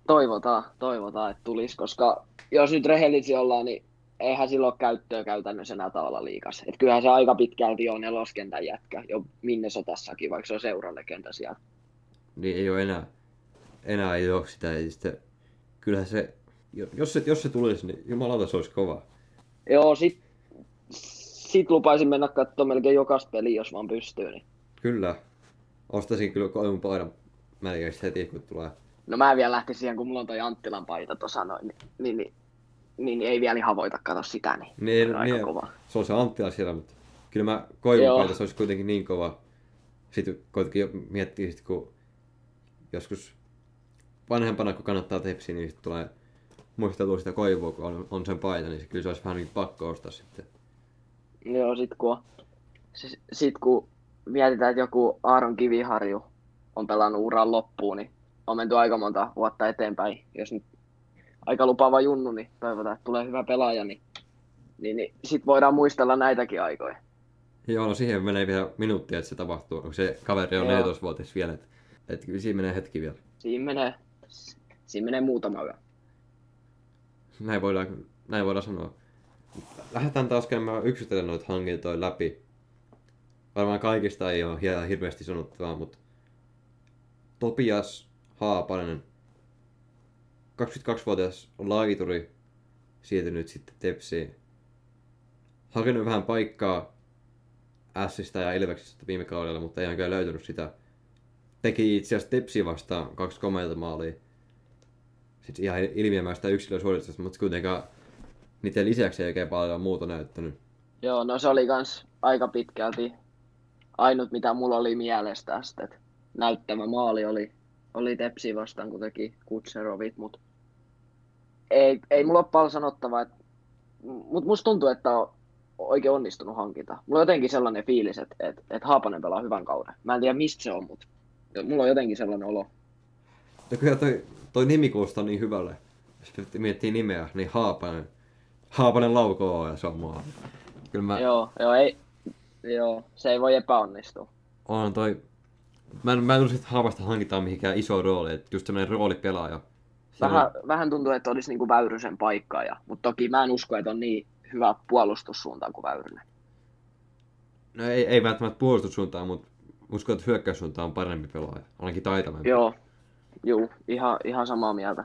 B: toivotaan, toivotaan, että tulisi, koska jos nyt rehellisiä ollaan, niin eihän silloin ole käyttöä käytännössä enää tavalla liikas. Et kyllähän se aika pitkälti on neloskentän jätkä, jo minne sotassakin, vaikka se on seuralegenda siellä.
A: Niin ei ole enää, enää ei ole sitä. Ja sitten, kyllähän se, jos se, jos se tulisi, niin jumalauta se olisi kova.
B: Joo, sit, sit lupaisin mennä katsomaan melkein jokaista peliä, jos vaan pystyy. Niin.
A: Kyllä. Ostaisin kyllä Koivun paidan melkein heti, kun tulee.
B: No mä vielä lähti siihen, kun mulla on toi Anttilan paita tuossa noin, niin, niin, niin, niin, ei vielä ihan voita katsoa sitä, niin,
A: Niin,
B: on aika
A: niin,
B: kova.
A: se on se Anttila siellä, mutta kyllä mä Koivun paita, se olisi kuitenkin niin kova. Sitten kuitenkin jo miettii, sit, kun joskus vanhempana, kun kannattaa tepsiä, niin sitten tulee muisteltua sitä Koivua, kun on, on sen paita, niin se kyllä se olisi vähän niin pakko ostaa sitten.
B: Joo, sit kun, sit, sit kun mietitään, että joku Aaron Kiviharju on pelannut uran loppuun, niin on menty aika monta vuotta eteenpäin. Jos nyt aika lupaava junnu, niin toivotaan, että tulee hyvä pelaaja, niin, niin, niin sit voidaan muistella näitäkin aikoja.
A: Joo, no siihen menee vielä minuuttia, että se tapahtuu. kun Se kaveri on
B: Joo.
A: 14-vuotias vielä, että et kyllä siinä menee hetki vielä.
B: Siinä menee, siinä menee muutama yö.
A: Näin voidaan, näin voidaan sanoa. Lähdetään taas käymään yksitellen noita hankintoja läpi. Varmaan kaikista ei ole hirveästi sanottavaa, mutta Topias Haapanen, 22-vuotias laituri, siirtynyt sitten Tepsiin. Hakenut vähän paikkaa Ässistä ja Ilveksistä viime kaudella, mutta ei oikein löytynyt sitä. Teki itse asiassa Tepsi vastaan kaksi komeita maalia sitten ihan ilmiömäistä yksilösuoritusta, mutta kuitenkaan niiden lisäksi ei oikein paljon muuta näyttänyt.
B: Joo, no se oli kans aika pitkälti ainut, mitä mulla oli mielestä tästä. Näyttämä maali oli, oli Tepsi vastaan, kun teki Kutserovit, mutta ei, ei mulla ole paljon sanottavaa. Mutta musta tuntuu, että on oikein onnistunut hankinta. Mulla on jotenkin sellainen fiilis, että et, et Haapanen pelaa hyvän kauden. Mä en tiedä mistä se on, mutta mulla on jotenkin sellainen olo.
A: Ja kyllä toi, toi nimi kuulostaa niin hyvälle. Jos miettii nimeä, niin Haapanen. Haapanen laukoo ja se on maali. Kyllä mä,
B: Joo, joo, ei, joo, se ei voi epäonnistua.
A: on toi... Mä en, mä en usko, että Haapasta hankitaan mihinkään iso rooli, että just semmonen roolipelaaja.
B: Vähän,
A: on-
B: vähän tuntuu, että olisi niinku Väyrysen paikka, ja, mutta toki mä en usko, että on niin hyvä puolustussuuntaan kuin Väyrynen.
A: No ei, ei välttämättä puolustussuuntaan, mutta uskon, että hyökkäyssuuntaan on parempi pelaaja. Ainakin taitavampi.
B: Joo, juu, ihan, ihan samaa mieltä.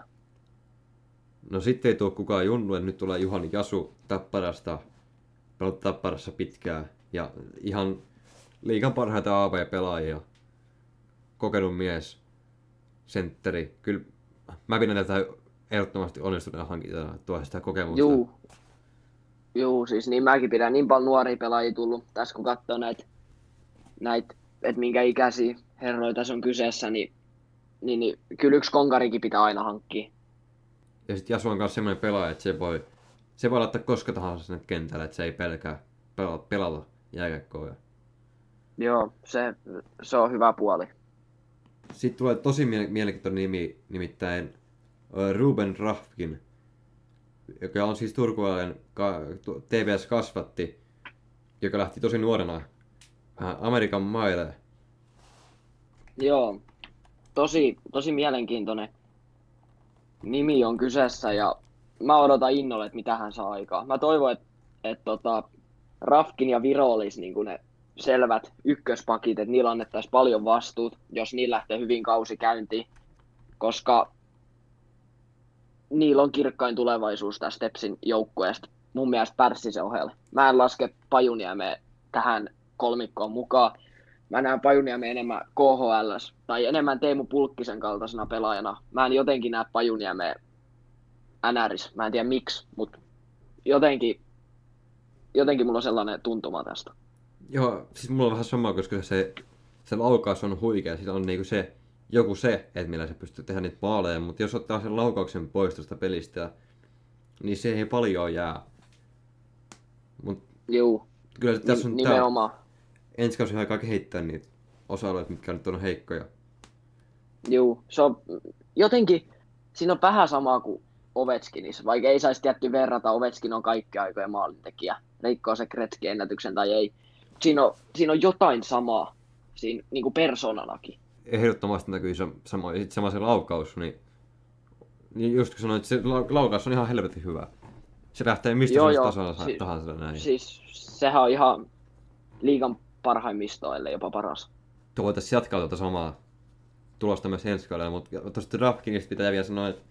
A: No sitten ei tuo kukaan junnu, että nyt tulee Juhani Jasu Tapparasta, pelannut Tapparassa pitkään ja ihan liikan parhaita AV-pelaajia. Kokenut mies, sentteri. Kyllä mä pidän tätä ehdottomasti onnistuneena hankintana, tuo sitä kokemusta.
B: Juu, juu, siis niin mäkin pidän niin paljon nuoria pelaajia tullut. Tässä kun katsoo näitä, näit, että minkä ikäisiä herroja tässä on kyseessä, niin, niin, niin kyllä yksi konkarikin pitää aina hankkia.
A: Ja sitten Jasu on myös semmoinen pelaaja, että se voi, se voi laittaa koska tahansa sinne kentälle, että se ei pelkää pelata, pelata jääkiekkoa. Ja
B: Joo, se, se on hyvä puoli.
A: Sitten tulee tosi miele- mielenkiintoinen nimi, nimittäin Ruben Rafkin, joka on siis turkulainen ka- tu- TPS-kasvatti, joka lähti tosi nuorena äh, Amerikan maille.
B: Joo, tosi, tosi mielenkiintoinen nimi on kyseessä ja mä odotan innolla, että mitä hän saa aikaa. Mä toivon, että, että tota, Rafkin ja Viro olisi niin ne selvät ykköspakit, että niillä annettaisiin paljon vastuut, jos niillä lähtee hyvin kausi käyntiin, koska niillä on kirkkain tulevaisuus tästä Stepsin joukkueesta. Mun mielestä Pärssisen ohelle. Mä en laske Pajuniemeä tähän kolmikkoon mukaan. Mä näen Pajuniemen enemmän KHL tai enemmän Teemu Pulkkisen kaltaisena pelaajana. Mä en jotenkin näe Pajuniemeä NRis. Mä en tiedä miksi, mutta jotenkin, jotenkin mulla on sellainen tuntuma tästä.
A: Joo, siis mulla on vähän sama, koska se, se laukaus on huikea. Sillä on niinku se, joku se, että millä se pystyy tehdä niitä maaleja, mutta jos ottaa sen laukauksen pois tuosta pelistä, niin se ei paljon jää. Mut
B: Juu,
A: kyllä
B: ni-
A: tässä on tää,
B: nimenomaan.
A: ensi kausi aikaa kehittää niitä osa-alueita, mitkä nyt on heikkoja.
B: Juu, se on jotenkin, siinä on vähän samaa kuin Ovechkinissa, vaikka ei saisi tietty verrata, Ovechkin on kaikki aikojen maalintekijä, rikkoo se Gretzky-ennätyksen tai ei. Siinä on, siinä on jotain samaa, siinä niin kuin persoonanakin.
A: Ehdottomasti näkyy se sama, sama se laukaus, niin, niin just kun sanoit, se lau- laukaus on ihan helvetin hyvä. Se lähtee mistä
B: Joo,
A: joo, tasolla
B: Si-
A: tahansa näin.
B: Siis sehän on ihan liigan parhaimmistoa, ellei jopa paras.
A: voitaisiin jatkaa tuota samaa tulosta myös ensi kaudella, mutta tuosta Drafkinista pitää vielä sanoa, että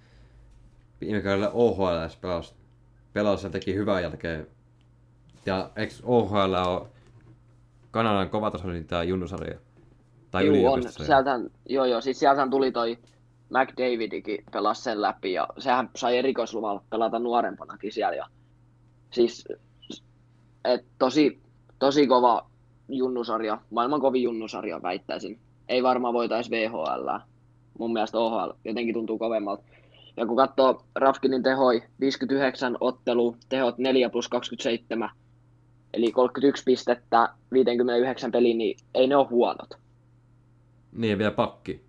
A: viime kaudella OHL pelasi, pelasi teki hyvää jälkeen. Ja eikö OHL ole Kanadan kovatasoisin tämä junnusarja? Tai
B: Juu, on. Sieltähän, joo, joo, siis sieltähän tuli toi McDavidikin pelasi sen läpi ja sehän sai erikoisluvalla pelata nuorempanakin siellä. Ja, siis et tosi, tosi kova junnusarja, maailman kovin junnusarja väittäisin. Ei varmaan voitaisi VHL. Mun mielestä OHL jotenkin tuntuu kovemmalta. Ja kun katsoo Rafkinin tehoi, 59 ottelu, tehot 4 plus 27, eli 31 pistettä 59 peliin, niin ei ne ole huonot.
A: Niin, vielä pakki.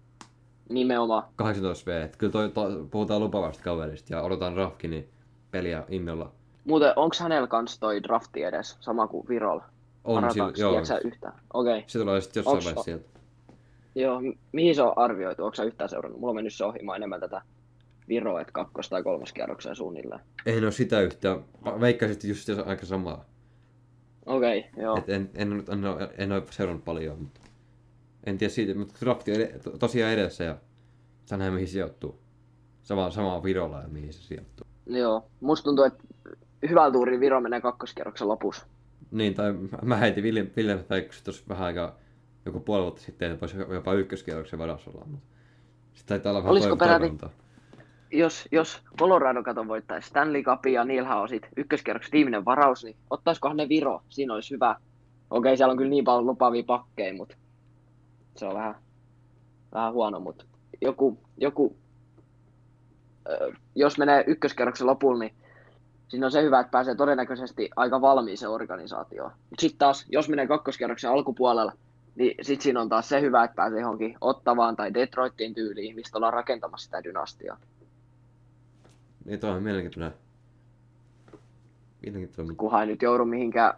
B: Nimenomaan.
A: 18 V. Kyllä toi, to, puhutaan lupavasta kaverista ja odotan Rafkinin peliä innolla.
B: Muuten, onko hänellä kans toi drafti edes, sama kuin Virolla?
A: On sillä,
B: Arataanko,
A: joo.
B: tiedätkö yhtään? Okei. Okay.
A: Se tulee sitten jossain vaiheessa sieltä.
B: Joo, mi- mihin se on arvioitu? Onko sä yhtään seurannut? Mulla on mennyt se ohi, mä enemmän tätä Viroa, että kakkos- tai kolmoskierrokseen suunnilleen.
A: En ole sitä yhtään. Va- Veikkaisin, että just aika samaa.
B: Okei, okay, joo.
A: Et en, en, en, en, ole, en ole seurannut paljon, mutta en tiedä siitä, mutta drafti on ed- tosiaan edessä ja saa nähdä mihin sijoittuu. Sama, sama Virolla ja mihin se sijoittuu.
B: Joo, musta tuntuu, että hyvällä tuurilla Viro menee kakkoskierroksen lopussa.
A: Niin, tai mä heitin William, William Veikkosen tuossa vähän aikaa, joku puoli vuotta sitten, että voisi jopa ykköskierroksen varassa olla, mutta sitten taitaa olla vähän
B: Olisiko peräti-. Jos, jos Colorado katon voittaisi Stanley Cupin ja niillähän on sit ykköskierroksen viimeinen varaus, niin ottaisikohan ne Viro? Siinä olisi hyvä. Okei, siellä on kyllä niin paljon lupaavia pakkeja, mutta se on vähän, vähän huono, mutta joku, joku ö, jos menee ykköskierroksen lopulla, niin siinä on se hyvä, että pääsee todennäköisesti aika valmiiseen organisaatioon. Mutta sitten taas, jos menee kakkoskierroksen alkupuolella, niin sitten siinä on taas se hyvä, että pääsee johonkin Ottavaan tai Detroitin tyyliin, mistä ollaan rakentamassa sitä dynastiaa.
A: Niin toi on mielenkiintoinen. Mielenkiintoinen.
B: kunhan ei nyt joudu mihinkään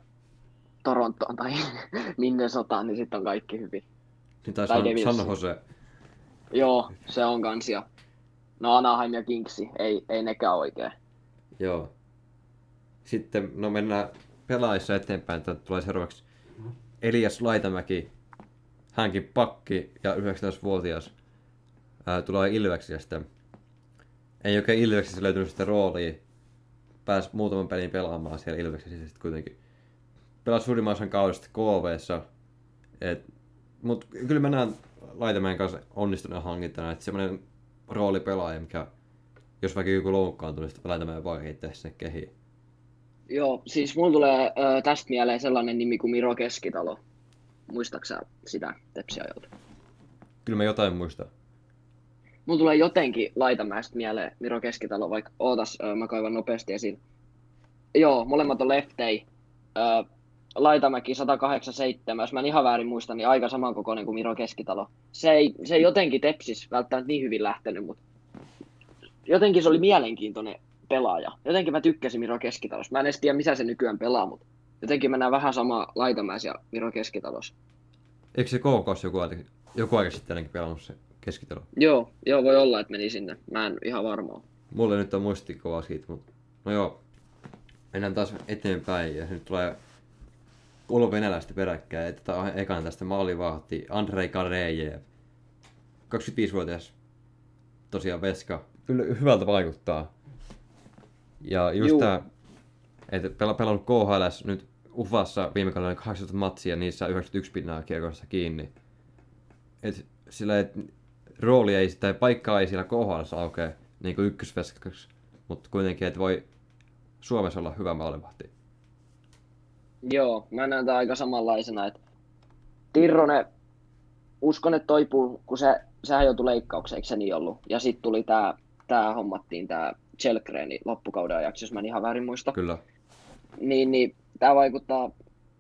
B: Torontoon tai <laughs> minne sotaan, niin sitten on kaikki hyvin.
A: Niin tai
B: Tai
A: San. San Jose.
B: Joo, se on kans ja no Anaheim ja Kingsi, ei, ei nekään oikein.
A: Joo. Sitten, no mennään pelaajissa eteenpäin. Täältä tulee seuraavaksi Elias Laitamäki. Hänkin pakki ja 19-vuotias. Ää, tulee Ilveksestä. Ei oikein Ilveksessä löytynyt sitä roolia. Pääsi muutaman pelin pelaamaan siellä Ilveksessä sitten kuitenkin. Pelasi suurimman osan kaudesta KVssa. Et, mut kyllä mä näen Laitamäen kanssa onnistuneen hankintana, että semmoinen roolipelaaja, mikä jos vaikka joku loukkaantuu, niin sitten Laitamäen voi heittää sinne kehiin.
B: Joo, siis mulla tulee ö, tästä mieleen sellainen nimi kuin Miro Keskitalo. Muistaaksä sitä tepsiajalta?
A: Kyllä mä jotain muistan.
B: Mulla tulee jotenkin Laitamäestä mieleen Miro Keskitalo, vaikka ootas, mä kaivan nopeasti esiin. Joo, molemmat on leftei. Laitamäki 187, jos mä en ihan väärin muista, niin aika samankokoinen kuin Miro Keskitalo. Se ei, se ei jotenkin tepsis välttämättä niin hyvin lähtenyt, mutta jotenkin se oli mielenkiintoinen pelaaja. Jotenkin mä tykkäsin Miro Keskitalosta. Mä en edes tiedä, missä se nykyään pelaa, mutta jotenkin mennään vähän sama Laitamäes ja Miro Keskitalossa.
A: Eikö se KKs joku, joku aika sitten pelannut se keskitalo?
B: Joo, joo, voi olla, että meni sinne. Mä en ihan varma ole.
A: Mulle nyt on muistikuvaa siitä, mutta no joo. Mennään taas eteenpäin ja nyt tulee kolme venäläistä peräkkäin. Otetaan ekan tästä maalivahti Andrei Karejev. 25-vuotias tosiaan veska. Kyllä hyvältä vaikuttaa. Ja just
B: Juu.
A: tää, että pela, pelannut KHLS nyt Ufassa viime kaudella 18 matsia, niissä 91 pinnaa kiekossa kiinni. Et sillä et, rooli ei, tai paikkaa ei siellä KHLS aukea niin kuin ykkösveskaksi, mutta kuitenkin, että voi Suomessa olla hyvä maalivahti.
B: Joo, mä näen tämän aika samanlaisena, että Tirronen, uskon, että toipuu, kun se, sehän joutui leikkaukseen, eikö se niin ollut? Ja sitten tuli tämä, tää hommattiin tämä Chelkreni loppukauden ajaksi, jos mä en ihan väärin muista.
A: Kyllä.
B: Niin, niin tää vaikuttaa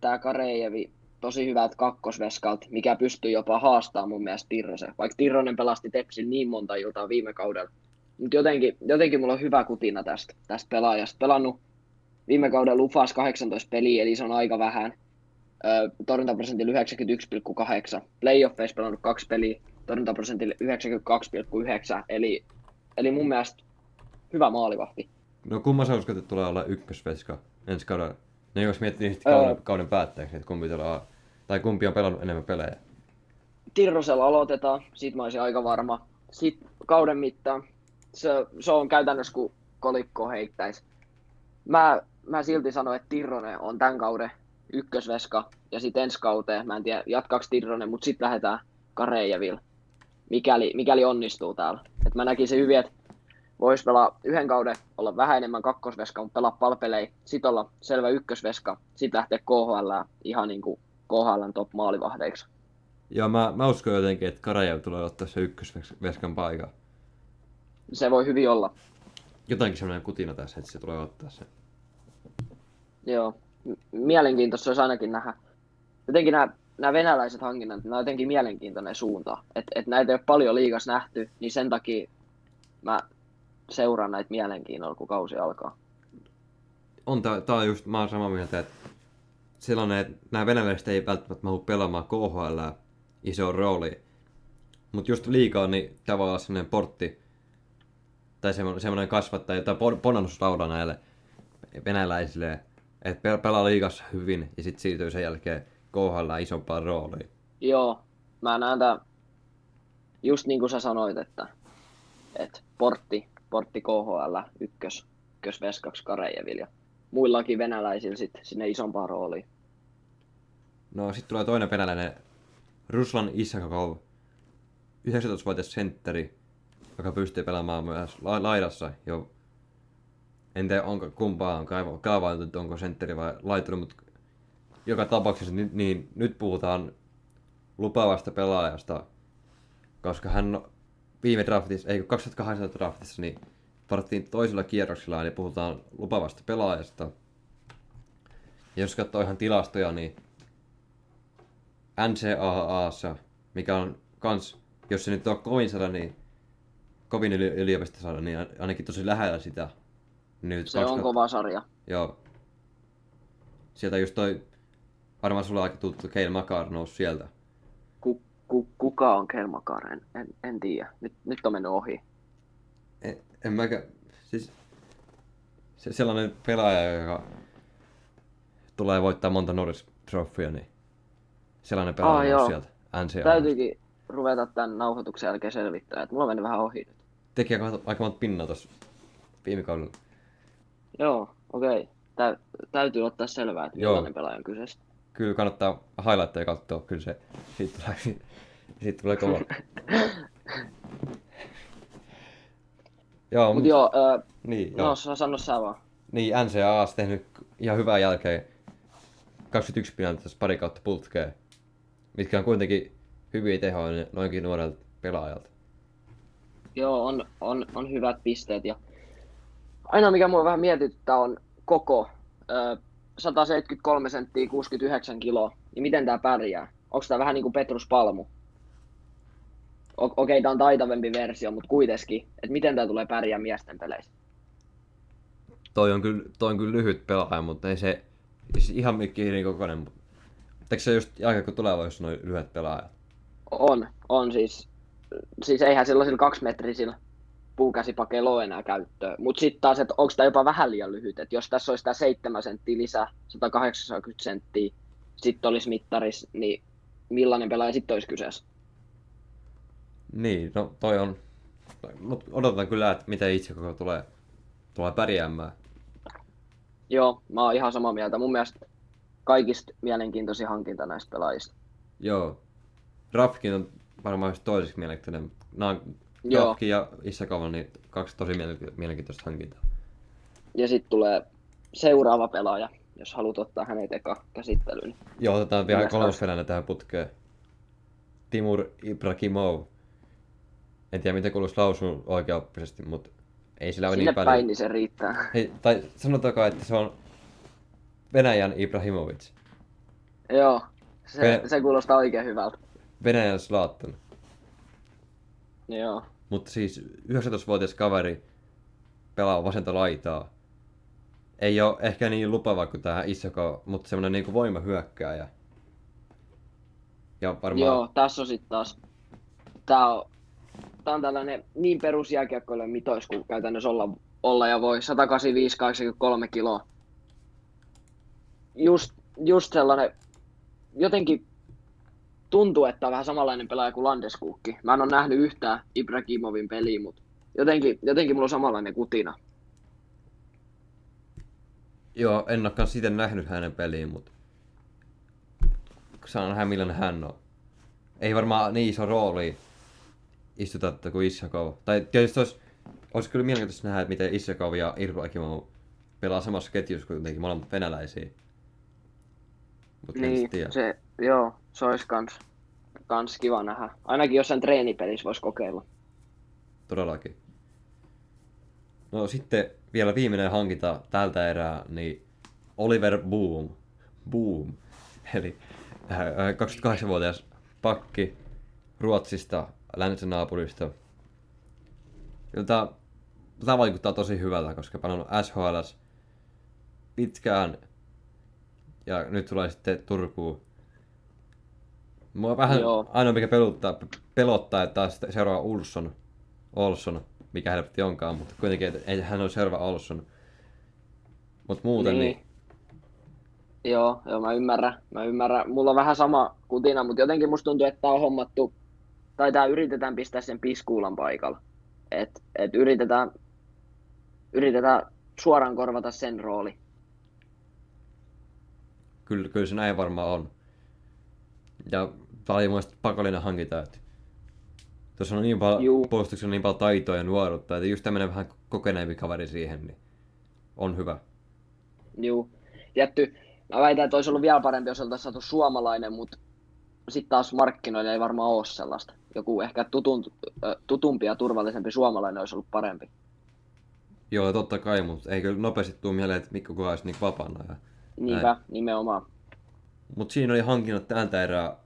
B: tää Karejevi tosi hyvältä kakkosveskalta, mikä pystyy jopa haastamaan mun mielestä Tirrosen. Vaikka Tirronen pelasti Tepsin niin monta iltaa viime kaudella. Mutta jotenkin, jotenkin mulla on hyvä kutina tästä, tästä pelaajasta. Pelannut viime kaudella Lufas 18 peliä, eli se on aika vähän. Ö, torjuntaprosentilla 91,8. Playoffeissa pelannut kaksi peliä, torjuntaprosentilla 92,9. Eli, eli mun mielestä hyvä maalivahti.
A: No kumman sä uskot, että tulee olla ykkösveska ensi kaudella? No jos miettii
B: Öö.
A: kauden, kauden päätteeksi, että kumpi tulee tai kumpi on pelannut enemmän pelejä.
B: Tirrosella aloitetaan, siitä mä olisin aika varma. Sitten kauden mittaan, se, se on käytännössä kuin kolikko heittäisi. Mä, mä silti sanoin, että Tirronen on tämän kauden ykkösveska, ja sitten ensi kauteen, mä en tiedä jatkaako Tirronen, mutta sitten lähdetään Karejeville, mikäli, mikäli onnistuu täällä. Et mä näkisin hyvin, että voisi pelaa yhden kauden, olla vähän enemmän kakkosveska, mutta pelaa palpelei, sitten olla selvä ykkösveska, sitten lähteä KHL ihan niin kuin KHLn top maalivahdeiksi.
A: Joo, mä, mä uskon jotenkin, että Karajev tulee ottaa se ykkösveskan paikan.
B: Se voi hyvin olla.
A: Jotenkin semmoinen kutina tässä, että se tulee ottaa sen.
B: Joo, mielenkiintoista olisi ainakin nähdä. Jotenkin nämä, nämä venäläiset hankinnat, nämä on jotenkin mielenkiintoinen suunta. Että et näitä ei ole paljon liigas nähty, niin sen takia mä seuraan näitä mielenkiinnolla, kun kausi alkaa.
A: On tää, tää on just, mä oon samaa mieltä, että sellainen, että nämä venäläiset ei välttämättä mahdu pelaamaan KHL iso rooli. Mutta just liikaa, niin tavallaan sellainen portti, tai semmoinen, kasvattaja, tai pon- ponnannusrauda näille venäläisille, että pel- pelaa liigassa hyvin, ja sitten siirtyy sen jälkeen KHL isompaan rooliin.
B: Joo, mä näen tämän just niin kuin sä sanoit, että, että portti, portti KHL ykkös, ykkös veskaksi Karejeville muillakin venäläisillä sit sinne isompaan rooliin.
A: No sitten tulee toinen venäläinen, Ruslan Isakov, 19-vuotias sentteri, joka pystyy pelaamaan myös la- laidassa jo. En tiedä, onko kumpaa on kaavailtu, onko sentteri vai laituri, mutta joka tapauksessa niin, niin nyt puhutaan lupaavasta pelaajasta, koska hän viime draftissa, ei kun 2018 draftissa, niin varattiin toisella kierroksella, niin puhutaan lupaavasta pelaajasta. Ja jos katsoo ihan tilastoja, niin NCAAssa, mikä on kans, jos se nyt on kovin sellainen, niin kovin yli, yliopisto niin ainakin tosi lähellä sitä. Nyt
B: Se on kova sarja.
A: Joo. Sieltä just toi, varmaan sulle aika tuttu Keil Makar nousi sieltä.
B: Ku, ku, kuka on Kelmakar? En, en, en tiedä. Nyt, nyt on mennyt ohi.
A: En, en mäkä, siis se, sellainen pelaaja, joka tulee voittaa monta Norris Trophya, niin sellainen pelaaja
B: Ah, joo.
A: sieltä. NCAA.
B: Täytyykin ruveta tämän nauhoituksen jälkeen selvittää, että mulla on mennyt vähän ohi nyt.
A: Teki aika, aika monta pinnaa tuossa viime kaudella.
B: Joo, okei. Tä, täytyy ottaa selvää, että
A: Joo.
B: millainen pelaaja on kyseessä.
A: Kyllä kannattaa highlightteja katsoa, kyllä se, siitä tulee, siitä tulee kova. <laughs> joo,
B: Mut
A: mut,
B: joo, ö,
A: niin, joo.
B: no sä sano sä vaan.
A: Niin, NCAA on tehnyt ihan hyvää jälkeen 21 pinnaa tässä pari kautta putkeen, mitkä on kuitenkin hyviä tehoja noinkin nuorelta pelaajalta.
B: Joo, on, on, on hyvät pisteet ja aina mikä mua vähän mietityttää on koko. Ö, 173 senttiä, 69 kiloa. Niin miten tää pärjää? Onko tää vähän niinku Petrus Palmu? Okei, tää on taitavempi versio, mutta kuitenkin. Että miten tää tulee pärjää miesten peleissä?
A: Toi on kyllä, toi on kyllä lyhyt pelaaja, mutta ei se siis ihan mikki kokoinen. mutta Eikö se just aika kun tulee jos noin lyhyet pelaajat?
B: On, on siis. Siis eihän sellaisilla kaksimetrisillä puukäsipakeilla ole enää käyttöä. Mutta sitten taas, että onko tämä jopa vähän liian lyhyt. Että jos tässä olisi tämä 7 senttiä lisää, 180 senttiä, sitten olisi mittaris, niin millainen pelaaja sitten olisi kyseessä?
A: Niin, no toi on... Mut odotan kyllä, että miten itse koko tulee, tulee pärjäämään.
B: Joo, mä oon ihan samaa mieltä. Mun mielestä kaikista mielenkiintoisin hankinta näistä pelaajista.
A: Joo. Rafkin on varmaan just toiseksi mielenkiintoinen. Nämä on
B: Joo.
A: Rafkin ja Isakova, niin kaksi tosi mielenki- mielenkiintoista hankintaa.
B: Ja sitten tulee seuraava pelaaja, jos haluat ottaa hänet eka käsittelyyn.
A: Joo, otetaan vielä kolmas tähän putkeen. Timur Ibrahimov. En tiedä, miten kuuluisi lausua oikeaoppisesti, mutta ei sillä ole
B: Sinne
A: niin
B: päin,
A: paljon.
B: niin se riittää.
A: Hei, tai sanotaanko, että se on Venäjän Ibrahimovic.
B: Joo, se,
A: Ve-
B: se kuulostaa oikein hyvältä.
A: Venäjän Zlatan.
B: Joo.
A: Mutta siis 19-vuotias kaveri pelaa vasenta laitaa. Ei ole ehkä niin lupava kuin tämä Isoko, mutta semmoinen niinku voimahyökkääjä. Ja varmaan...
B: Joo, tässä on sitten taas, tää on, tää on tällainen niin perusjääkiekkoille mitois kuin käytännössä olla, olla ja voi, 185-83 kiloa. Just, just sellainen, jotenkin tuntuu, että on vähän samanlainen pelaaja kuin Landeskukki. Mä en ole nähnyt yhtään Ibrahimovin peliä, mutta jotenkin, jotenkin mulla on samanlainen kutina.
A: Joo, en olekaan siten nähnyt hänen peliin, mutta saan nähdä millainen hän on. Ei varmaan niin iso rooli istuta kuin Isakov. Tai tietysti olisi, olisi kyllä mielenkiintoista nähdä, että miten Isakov ja Ibrahimov pelaa samassa ketjussa kuitenkin molemmat venäläisiä. En
B: Niin, se, joo, se olisi kans, kans kiva nähdä. Ainakin jossain treenipelissä voisi kokeilla.
A: Todellakin. No sitten vielä viimeinen hankinta tältä erää, niin Oliver Boom. Boom. <laughs> Eli äh, 28-vuotias pakki Ruotsista, läntisen naapurista. Jota, tämä vaikuttaa tosi hyvältä, koska pelannut SHL pitkään ja nyt tulee sitten Turkuun. Mua vähän
B: Joo.
A: ainoa mikä pelottaa, pelottaa että taas seuraava Ulsson, Olsson, mikä helpotti onkaan, mutta kuitenkin että ei hän ole seuraava Olsson. Mutta muuten niin. niin
B: Joo, joo, mä ymmärrän. Mä ymmärrän. Mulla on vähän sama kutina, mutta jotenkin musta tuntuu, että tää on hommattu, tai tää yritetään pistää sen piskuulan paikalla. Et, et yritetään, yritetään suoraan korvata sen rooli.
A: kyllä, kyllä se näin varmaan on. Ja tämä oli mun pakollinen hankinta, että tuossa on niin paljon,
B: Juu.
A: puolustuksessa niin paljon taitoa ja nuoruutta, että just tämmöinen vähän kokeneempi kaveri siihen, niin on hyvä.
B: Juu. Tietty, mä väitän, että olisi ollut vielä parempi, jos oltaisiin saatu suomalainen, mutta sitten taas markkinoilla ei varmaan ole sellaista. Joku ehkä tutun, tutumpi ja turvallisempi suomalainen olisi ollut parempi.
A: Joo, totta kai, mutta ei kyllä nopeasti tule mieleen, että Mikko Kuha olisi niin vapaana. Ja...
B: Niinpä, nimenomaan.
A: Mutta siinä oli hankinnat tältä erää.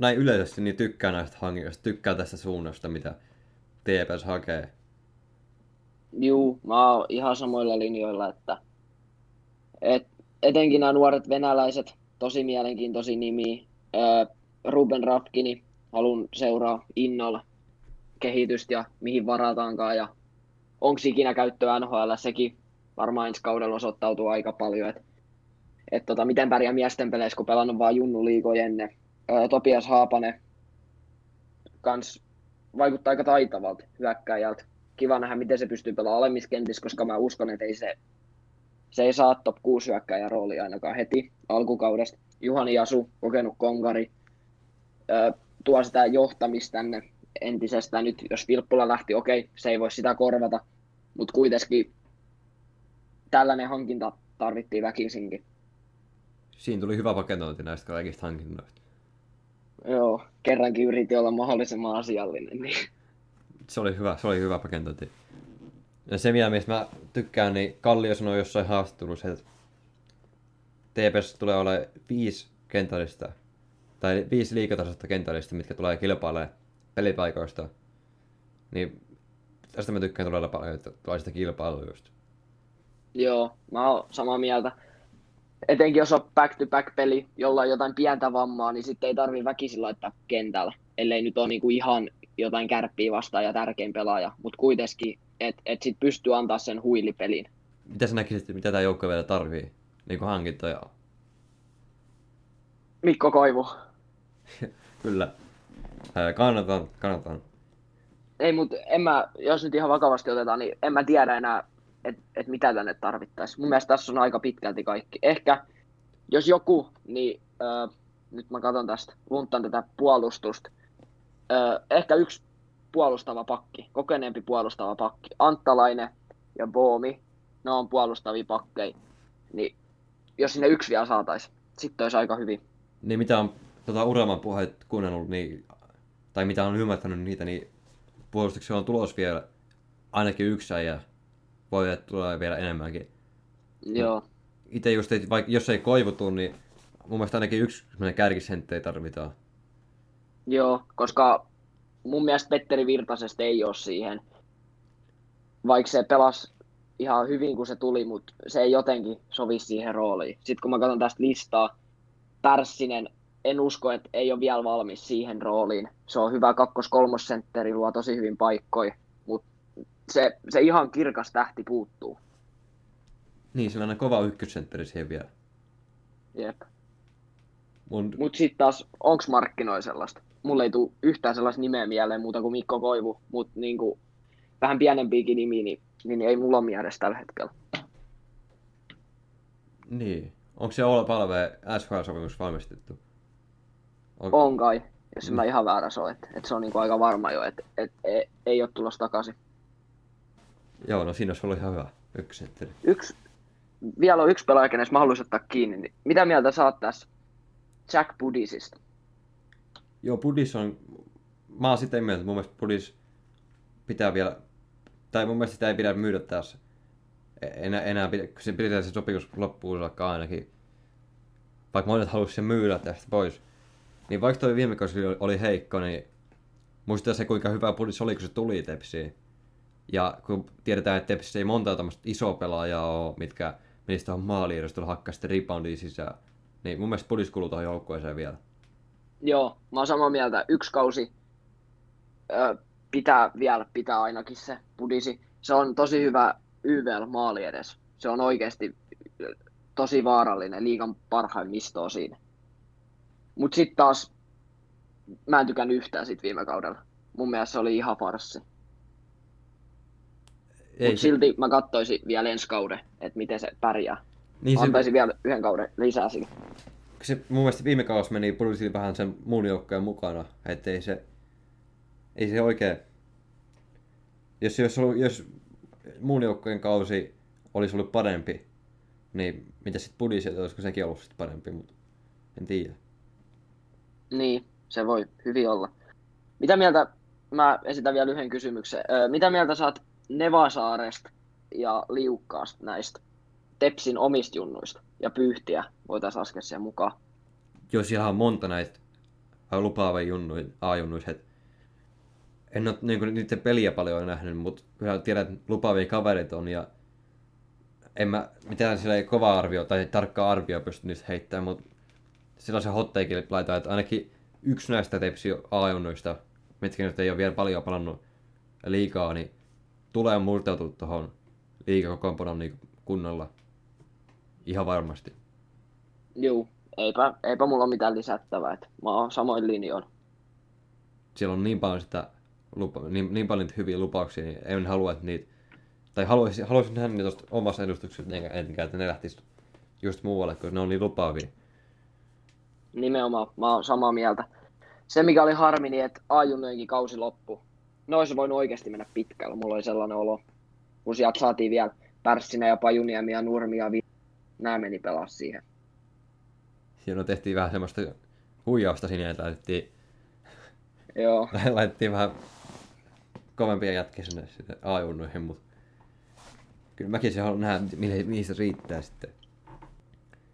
A: Näin yleisesti niin tykkää näistä hankinnoista, tykkää tästä suunnasta, mitä TPS hakee.
B: Juu, mä oon ihan samoilla linjoilla, että et, etenkin nämä nuoret venäläiset, tosi mielenkiintoisia nimiä. Öö, Ruben Rafkini, halun seuraa innolla kehitystä ja mihin varataankaan ja onko ikinä käyttöä NHL, sekin varmaan ensi kaudella osoittautuu aika paljon, että et tota, miten pärjää miesten peleissä, kun pelannut vaan junnu liigoja ennen. Öö, Topias Haapanen kans vaikuttaa aika taitavalta hyökkääjältä kiva nähdä, miten se pystyy pelaamaan alemmissa kentissä, koska mä uskon, että ei se, se ei saa top 6 hyökkäjän roolia ainakaan heti alkukaudesta. Juhani Jasu, kokenut konkari, tuo sitä johtamista tänne entisestään. Nyt jos Vilppula lähti, okei, se ei voi sitä korvata, mutta kuitenkin tällainen hankinta tarvittiin väkisinkin.
A: Siinä tuli hyvä pakentointi näistä kaikista hankinnoista.
B: Joo, kerrankin yritin olla mahdollisimman asiallinen. Niin.
A: Se oli hyvä, se oli hyvä pakentointi. Ja se, mitä mistä mä tykkään, niin Kallio sanoi jossain haastattelussa, että TPS tulee olemaan viisi kentällistä, tai viisi liikatasosta kentällistä, mitkä tulee kilpailemaan pelipaikoista. Niin tästä mä tykkään todella paljon, että tulee sitä kilpailua just.
B: Joo, mä oon samaa mieltä. Etenkin jos on back-to-back peli, jolla on jotain pientä vammaa, niin sitten ei tarvi väkisin laittaa kentällä. Ellei nyt ole niinku ihan jotain kärppiä vastaan ja tärkein pelaaja. Mutta kuitenkin, että et sit pystyy antaa sen huilipelin.
A: Mitä sä näkisit, mitä tämä joukko vielä tarvii? Niin kuin hankintoja.
B: Mikko Koivu. <laughs>
A: Kyllä. Kannatan, kannatan.
B: Ei, mutta en mä, jos nyt ihan vakavasti otetaan, niin en mä tiedä enää, että et mitä tänne tarvittaisiin. Mun mielestä tässä on aika pitkälti kaikki. Ehkä, jos joku, niin äh, nyt mä katson tästä, lunttaan tätä puolustusta. Äh, ehkä yksi puolustava pakki, kokeneempi puolustava pakki. Anttalainen ja Boomi, ne on puolustavia pakkeja. Niin jos sinne yksi vielä saataisiin, sitten olisi aika hyvin.
A: Niin mitä on tota Uraman puheet kuunnellut, niin, tai mitä on ymmärtänyt niitä, niin puolustuksessa on tulos vielä ainakin yksi ja voi että tulee vielä enemmänkin.
B: Joo,
A: itse just, että vaikka jos ei koivutu, niin mun mielestä ainakin yksi kärkisenttei tarvitaan.
B: Joo, koska mun mielestä Petteri Virtasesta ei ole siihen. Vaikka se pelasi ihan hyvin, kun se tuli, mutta se ei jotenkin sovi siihen rooliin. Sitten kun mä katson tästä listaa, Pärssinen, en usko, että ei ole vielä valmis siihen rooliin. Se on hyvä kakkos-kolmosentteri, luo tosi hyvin paikkoja, mutta se, se ihan kirkas tähti puuttuu.
A: Niin, on kova ykkössentteri siihen vielä.
B: Jep.
A: Mun...
B: Mutta sitten taas, onks markkinoi sellaista? Mulle ei tule yhtään sellaista nimeä mieleen muuta kuin Mikko Koivu, mutta niinku, vähän pienempiäkin nimiä, niin, niin ei mulla ole mielessä tällä hetkellä.
A: Niin. Onko se Oula Palve SHL-sopimus valmistettu?
B: On, on kai, jos mm. mä ihan väärässä ole. Että et se on niinku aika varma jo, että et, ei, ei ole tulossa takaisin.
A: Joo, no siinä olisi ollut ihan hyvä ykkösentteri.
B: Yksi, vielä on yksi pelaaja, kenessä mä haluaisin ottaa kiinni. Niin mitä mieltä oot tässä Jack Budisista?
A: Joo, Budis on... Mä oon sitä mieltä, että mun mielestä Budis pitää vielä... Tai mun mielestä sitä ei pidä myydä tässä. Enää, enää pidä, se pidetään se sopimus loppuun saakka ainakin. Vaikka monet haluaisi sen myydä tästä pois. Niin vaikka toi viime kausi oli heikko, niin muistaa se kuinka hyvä Budis oli, kun se tuli Tepsiin. Ja kun tiedetään, että Tepsissä ei monta tämmöistä isoa pelaajaa ole, mitkä menisi tuohon maaliin, jos hakkaa sitten reboundia sisään. Niin mun mielestä Budis kuuluu tuohon joukkueeseen vielä.
B: Joo, mä oon samaa mieltä. Yksi kausi ö, pitää vielä pitää ainakin se Budisi. Se on tosi hyvä YVL maali edes. Se on oikeasti tosi vaarallinen, liikan parhaimmistoa siinä. Mut sitten taas, mä en tykännyt yhtään sit viime kaudella. Mun mielestä se oli ihan farssi. Ei Mut se... silti mä katsoisin vielä ensi kauden, että miten se pärjää. Niin se... Antaisin vielä yhden kauden lisää sille.
A: Se, mun mielestä viime kausi meni Pulisiin vähän sen muun joukkojen mukana, ettei se, ei se oikein, jos, jos, ollut, jos muun joukkojen kausi olisi ollut parempi, niin mitä sitten Pudisi, olisiko sekin ollut sitten parempi, mutta en tiedä.
B: Niin, se voi hyvin olla. Mitä mieltä, mä esitän vielä yhden kysymyksen. Mitä mieltä saat Nevasaaresta ja Liukkaasta näistä Tepsin omista junnuista ja pyyhtiä voitaisiin laskea siihen mukaan?
A: Joo, siellä on monta näitä lupaavia junnuja, A-junnuja. En ole niin niiden peliä paljon nähnyt, mutta kyllä tiedän, että lupaavia kaverit on ja en mä mitään sillä kova arvio tai tarkkaa arvio pysty niistä heittämään, mutta sellaisen hotteikille laitetaan, että ainakin yksi näistä tepsi A-junnuista, mitkä nyt ei ole vielä paljon palannut liikaa, niin tulee murtautua tuohon liikakokoonpanon niin kunnolla. Ihan varmasti.
B: Joo, eipä, eipä mulla ole mitään lisättävää, että mä oon samoin linjoin.
A: Siellä on niin paljon sitä lupa, niin, niin paljon hyviä lupauksia, niin en halua, että niitä, tai haluaisin, haluaisin nähdä niitä tuosta omassa edustuksessa, enkä että ne lähtis just muualle, kun ne on niin lupaavia.
B: Nimenomaan, mä oon samaa mieltä. Se mikä oli harmi, niin että Ajunnojenkin kausi loppu. Ne olisi voinut oikeasti mennä pitkällä, mulla oli sellainen olo. Kun sieltä saatiin vielä Pärssinen ja Pajuniemi ja Nurmi ja Vi- nämä meni pelaa siihen.
A: Siinä tehtiin vähän semmoista huijausta sinne, että laitettiin,
B: Joo. <laughs>
A: laitettiin vähän kovempia jätkiä sinne, A-junnuihin, mutta kyllä mäkin se haluan nähdä, mihin se riittää sitten.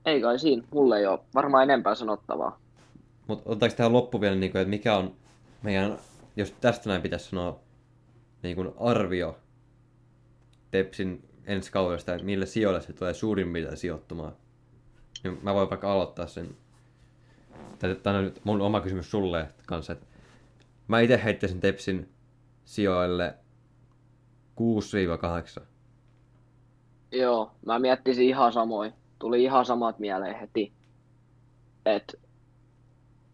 B: Ei kai siinä, mulle ei ole varmaan enempää sanottavaa.
A: Mutta otetaanko tähän loppu vielä, niin kuin, että mikä on meidän, jos tästä näin pitäisi sanoa, niin kuin arvio Tepsin ensi kaudesta, että mille sijoille se tulee suurimmilta sijoittumaan. Niin mä voin vaikka aloittaa sen. Tämä on nyt mun oma kysymys sulle kanssa. Että mä itse heittäisin Tepsin sijoille 6-8.
B: Joo, mä miettisin ihan samoin. Tuli ihan samat mieleen heti. Et,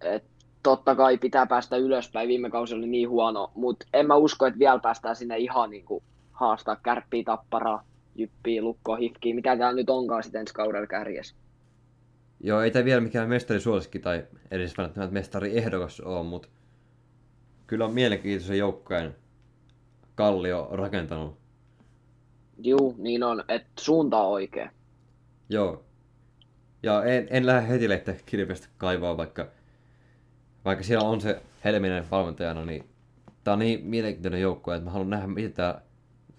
B: et totta kai pitää päästä ylöspäin. Viime kausi oli niin huono, mutta en mä usko, että vielä päästään sinne ihan niin kuin haastaa kärppiä, tapparaa, jyppiä, lukkoa, hifkiä, mitä täällä nyt onkaan sitten ensi kaudella kärjessä.
A: Joo, ei tämä vielä mikään mestarisuosikki tai edes välttämättä mestari ehdokas ole, mutta kyllä on mielenkiintoisen joukkojen Kallio rakentanut.
B: Juu, niin on, että suunta on oikea.
A: Joo. Ja en, en lähde heti lähteä kirvestä kaivaa, vaikka, vaikka siellä on se Helminen valmentajana, niin tämä on niin mielenkiintoinen joukko, että mä haluan nähdä, miten tää,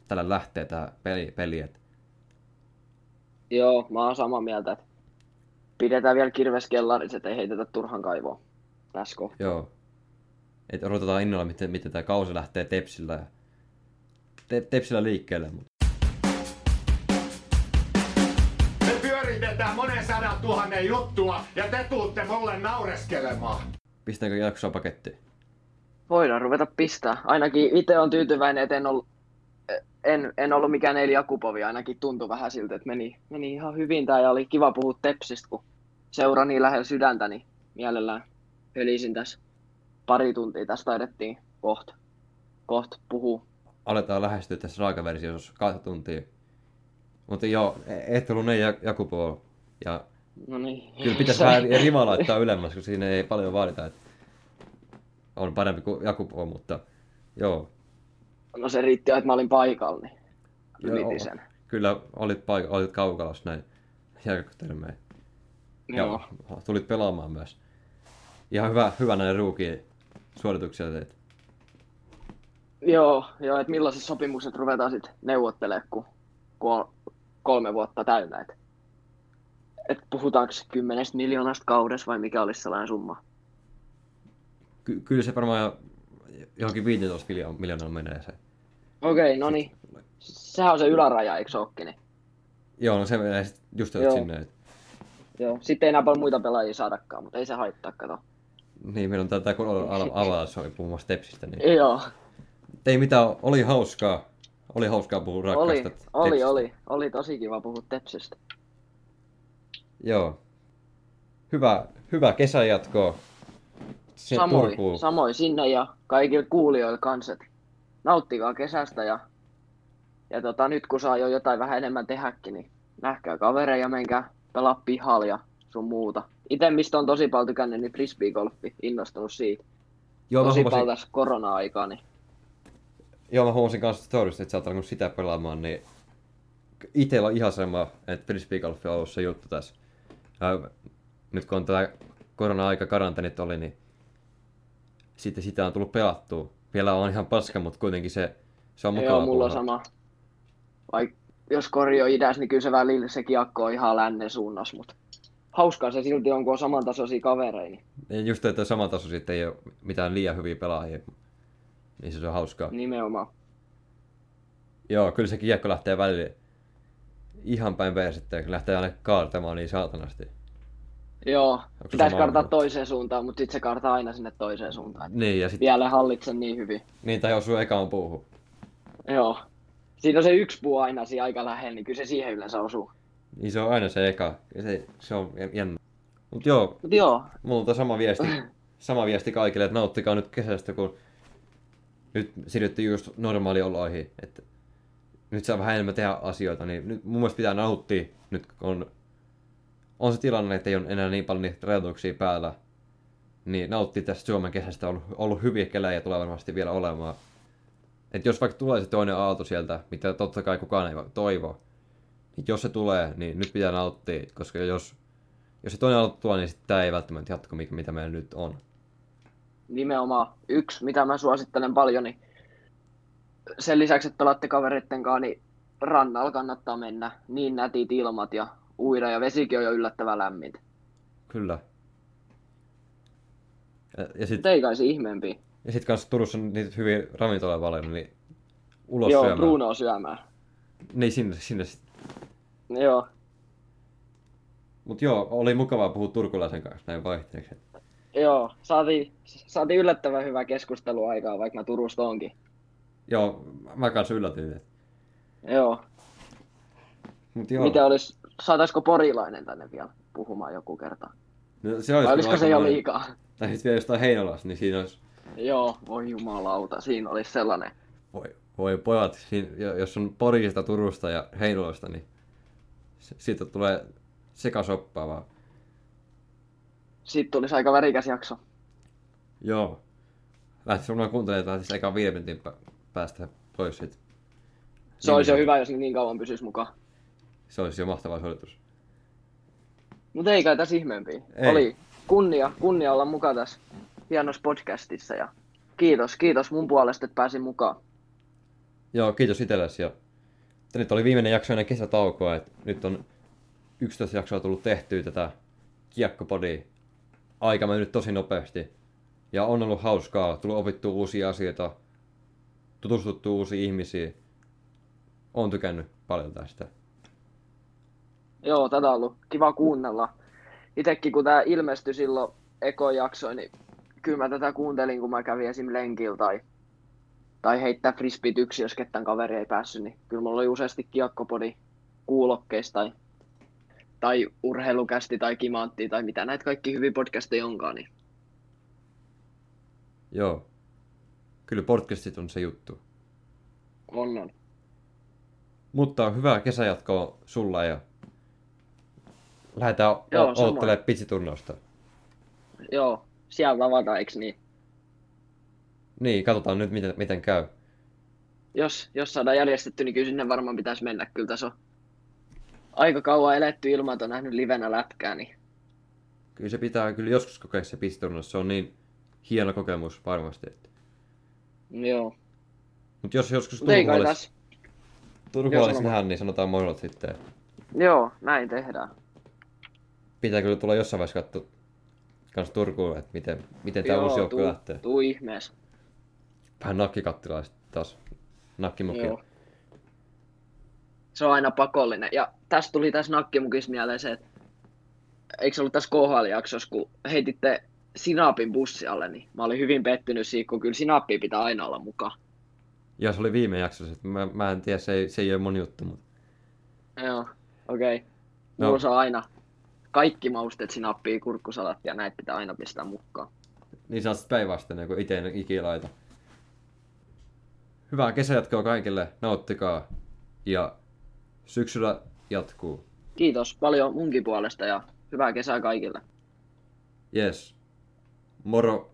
A: tällä lähtee tämä peli. peli että
B: Joo, mä oon samaa mieltä, että pidetään vielä kirves kellarissa, että ei heitetä turhan kaivoon tässä kohtaa.
A: Joo. Et odotetaan innolla, miten, miten tämä kausi lähtee Tepsillä, ja te, Tepsillä liikkeelle. Mut.
C: Pyöritetään monen sadan tuhannen juttua ja te tuutte mulle naureskelemaan.
A: Pistäänkö jaksoa pakettiin?
B: Voidaan ruveta pistää. Ainakin itse on tyytyväinen, että en ollut, en, en ollut mikään Eli Jakupovi. Ainakin tuntui vähän siltä, että meni, meni ihan hyvin tää ja oli kiva puhua Tepsistä, kun seura niin lähellä sydäntä, niin mielellään pelisin tässä pari tuntia. Tästä taidettiin kohta koht puhua.
A: Aletaan lähestyä tässä raakaversiossa kahta tuntia. Mutta joo, e- et ollut ne Jakupo. Ja
B: No niin.
A: kyllä pitäisi <laughs> vähän rima laittaa ylemmäs, kun siinä ei paljon vaadita. Että on parempi kuin Jakupo, mutta joo.
B: No se riitti, että mä olin paikalla, niin
A: Joo.
B: ylitin sen.
A: Kyllä olit, paik- olit kaukalossa näin.
B: Joo.
A: Ja tulit pelaamaan myös. Ihan hyvä, hyvä näin ruukiin suorituksia teit.
B: Joo, joo että millaiset sopimukset ruvetaan sitten neuvottelemaan, kun, kun on kolme vuotta täynnä. Et, et puhutaanko kymmenestä miljoonasta kaudessa vai mikä olisi sellainen summa?
A: Ky- kyllä se varmaan johonkin 15 miljoonaa menee se.
B: Okei, no niin. Sehän on se yläraja, eikö se? Niin?
A: Joo, no se menee just
B: Joo.
A: sinne. Et,
B: Joo. Sitten ei enää paljon muita pelaajia saadakaan, mutta ei se haittaa, kato.
A: niin, meillä on tätä kun avaus oli puhumassa Tepsistä. Niin.
B: Joo,
A: Ei mitään, oli hauskaa. Oli hauskaa puhua
B: oli,
A: rakkaasta
B: oli,
A: Tepsistä.
B: oli, oli tosi kiva puhua Tepsistä.
A: Joo. Hyvä, hyvä kesänjatkoa. Se
B: Samoin,
A: Turkuun.
B: samoin sinne ja kaikille kuulijoille kanssa. Nauttikaa kesästä ja, ja tota, nyt kun saa jo jotain vähän enemmän tehdäkin, niin nähkää kavereja, menkää pelaa pihalla ja sun muuta. Itse mistä on tosi paljon tykännyt, niin frisbeegolfi, innostunut siitä.
A: Joo,
B: tosi paljon tässä korona-aikaa, niin
A: joo, mä huomasin kanssa storista, että sä oot alkanut sitä pelaamaan, niin itellä on ihan sama, että frisbeegolfi on ollut se juttu tässä. Ja nyt kun on tämä korona-aika karanteenit oli, niin sitten sitä on tullut pelattua. Vielä on ihan paska, mutta kuitenkin se, se on mukava
B: joo, mulla on sama. Vaikka jos kori on idässä, niin kyllä se välillä se kiekko on ihan lännen suunnassa, mutta hauskaa se silti on, kun on samantasoisia kavereita. Niin
A: just, että saman taso sitten ei ole mitään liian hyviä pelaajia. Niin se on hauskaa.
B: nimenomaan.
A: Joo, kyllä se kiekko lähtee välillä ihan päin persettä, kun lähtee aina kaartamaan niin saatanasti.
B: Joo, pitäisi kartaa toiseen suuntaan, mutta sitten se kartaa aina sinne toiseen suuntaan.
A: Niin, ja sitten
B: Vielä hallitsen niin hyvin.
A: niin tai osuu ekaan puuhun.
B: Joo. Siinä on se yksi puu aina siinä aika lähellä, niin kyllä se siihen yleensä osuu.
A: Niin se on aina se eka. Se, se on jännä. Mut joo,
B: Mut joo,
A: mulla on sama viesti, <clears throat> sama viesti kaikille, että nauttikaa nyt kesästä, kun nyt siirryttiin just normaalioloihin, että nyt saa vähän enemmän tehdä asioita, niin nyt mun mielestä pitää nauttia, nyt kun on, on se tilanne, että ei ole enää niin paljon niitä rajoituksia päällä, niin nauttii tästä Suomen kesästä, on ollut hyviä kelejä ja tulee varmasti vielä olemaan. Et jos vaikka tulee se toinen aalto sieltä, mitä totta kai kukaan ei toivo, niin jos se tulee, niin nyt pitää nauttia, koska jos, jos se toinen aalto tulee, niin sitten tämä ei välttämättä jatko, mikä, mitä meillä nyt on.
B: Nimenomaan yksi, mitä mä suosittelen paljon, niin sen lisäksi, että pelaatte kavereitten kanssa, niin rannalla kannattaa mennä. Niin nätit ilmat ja uida ja vesikin on jo yllättävän lämmintä.
A: Kyllä. Ja, ja sitten
B: ei kai se ihmeempi.
A: ja sit kanssa Turussa on niitä hyviä ravintoloja paljon, niin ulos
B: Joo,
A: syömään.
B: Bruno syömään.
A: Niin sinne, sinne sit.
B: Joo,
A: Mut joo, oli mukavaa puhua turkulaisen kanssa näin vaihteeksi.
B: Joo. Saatiin, saatiin yllättävän hyvä keskustelu aikaa, vaikka mä Turusta onkin.
A: Joo, mä kanssa yllätyin.
B: Joo.
A: Mut joo,
B: Miten olisi, saataisiko porilainen tänne vielä puhumaan joku kerta?
A: no, se olisi
B: Vai olisiko se jo liikaa?
A: Tai sitten vielä jostain Heinolasta, niin siinä olisi,
B: Joo, voi jumalauta, siinä olisi sellainen.
A: voi, voi pojat, siinä, jo- jos on Porista, Turusta ja Heinolasta, niin siitä tulee sekasoppaa vaan.
B: Siitä tulisi aika värikäs jakso.
A: Joo. Lähtis varmaan kuuntelemaan siis eka viiden minuutin pä- päästä pois sit.
B: Se olisi jo hyvä, jos ne niin kauan pysyisi mukaan.
A: Se olisi jo mahtava suoritus.
B: Mutta ei kai tässä ihmeempiä.
A: Ei.
B: Oli kunnia, kunnia olla mukaan tässä hienossa podcastissa ja kiitos, kiitos mun puolesta, että pääsin mukaan.
A: Joo, kiitos itsellesi. Ja... Nyt oli viimeinen jakso ennen kesätaukoa, että nyt on 11 jaksoa tullut tehtyä tätä kiekkopodia. Aika mennyt tosi nopeasti. Ja on ollut hauskaa, tullut opittua uusia asioita, tutustuttu uusiin ihmisiin. Oon tykännyt paljon tästä.
B: Joo, tätä on ollut kiva kuunnella. Itekin kun tämä ilmestyi silloin ekojakso, niin kyllä mä tätä kuuntelin, kun mä kävin esim. lenkillä tai, tai heittää frisbeet yksi, jos ketään kaveri ei päässyt, niin kyllä mulla oli useasti kiekkopodi kuulokkeista tai, tai urheilukästi tai kimantti tai mitä näitä kaikki hyviä podcasteja onkaan, niin
A: Joo. Kyllä podcastit on se juttu.
B: on on.
A: Mutta hyvää kesäjatkoa sulla ja lähdetään
B: Joo, samoin.
A: odottelemaan pitsiturnausta.
B: Joo, siellä avataan, eikö niin?
A: Niin, katsotaan nyt miten, miten käy.
B: Jos, jos saadaan järjestetty, niin kyllä sinne varmaan pitäisi mennä. Kyllä tässä on aika kauan eletty ilman, että on nähnyt livenä lätkää, niin
A: Kyllä se pitää kyllä joskus kokea se pisiturnaus. Se on niin hieno kokemus varmasti. Että.
B: joo.
A: Mutta jos joskus
B: Mutta ei kai
A: Turku
B: tässä.
A: Turku
B: Joo,
A: olisi
B: sano vaan.
A: nähdä, niin sanotaan moilot sitten.
B: Joo, näin tehdään.
A: Pitää kyllä tulla jossain vaiheessa katsoa kans Turkuun, että miten, miten tämä uusi joukko lähtee.
B: tuu ihmeessä.
A: Vähän nakkikattilaa taas. Nakkimukilla.
B: Joo. Se on aina pakollinen. Ja tästä tuli tässä nakkimukissa mieleen se, että eikö se ollut tässä KHL-jaksossa, kun heititte Sinapin bussi alle, niin mä olin hyvin pettynyt siitä, kun kyllä Sinappi pitää aina olla mukaan.
A: Ja se oli viime jaksossa, että mä, mä en tiedä, se ei, se ei ole mun juttu, mutta
B: Joo, okei. Okay.
A: No.
B: Mulla on aina kaikki mausteet sinappia, kurkkusalat ja näitä pitää aina pistää mukaan.
A: niin saat sitten päinvastainen, kun itse en ikinä laita. Hyvää kesäjatkoa kaikille, nauttikaa ja syksyllä jatkuu.
B: Kiitos paljon munkin puolesta ja hyvää kesää kaikille.
A: Yes. Moro.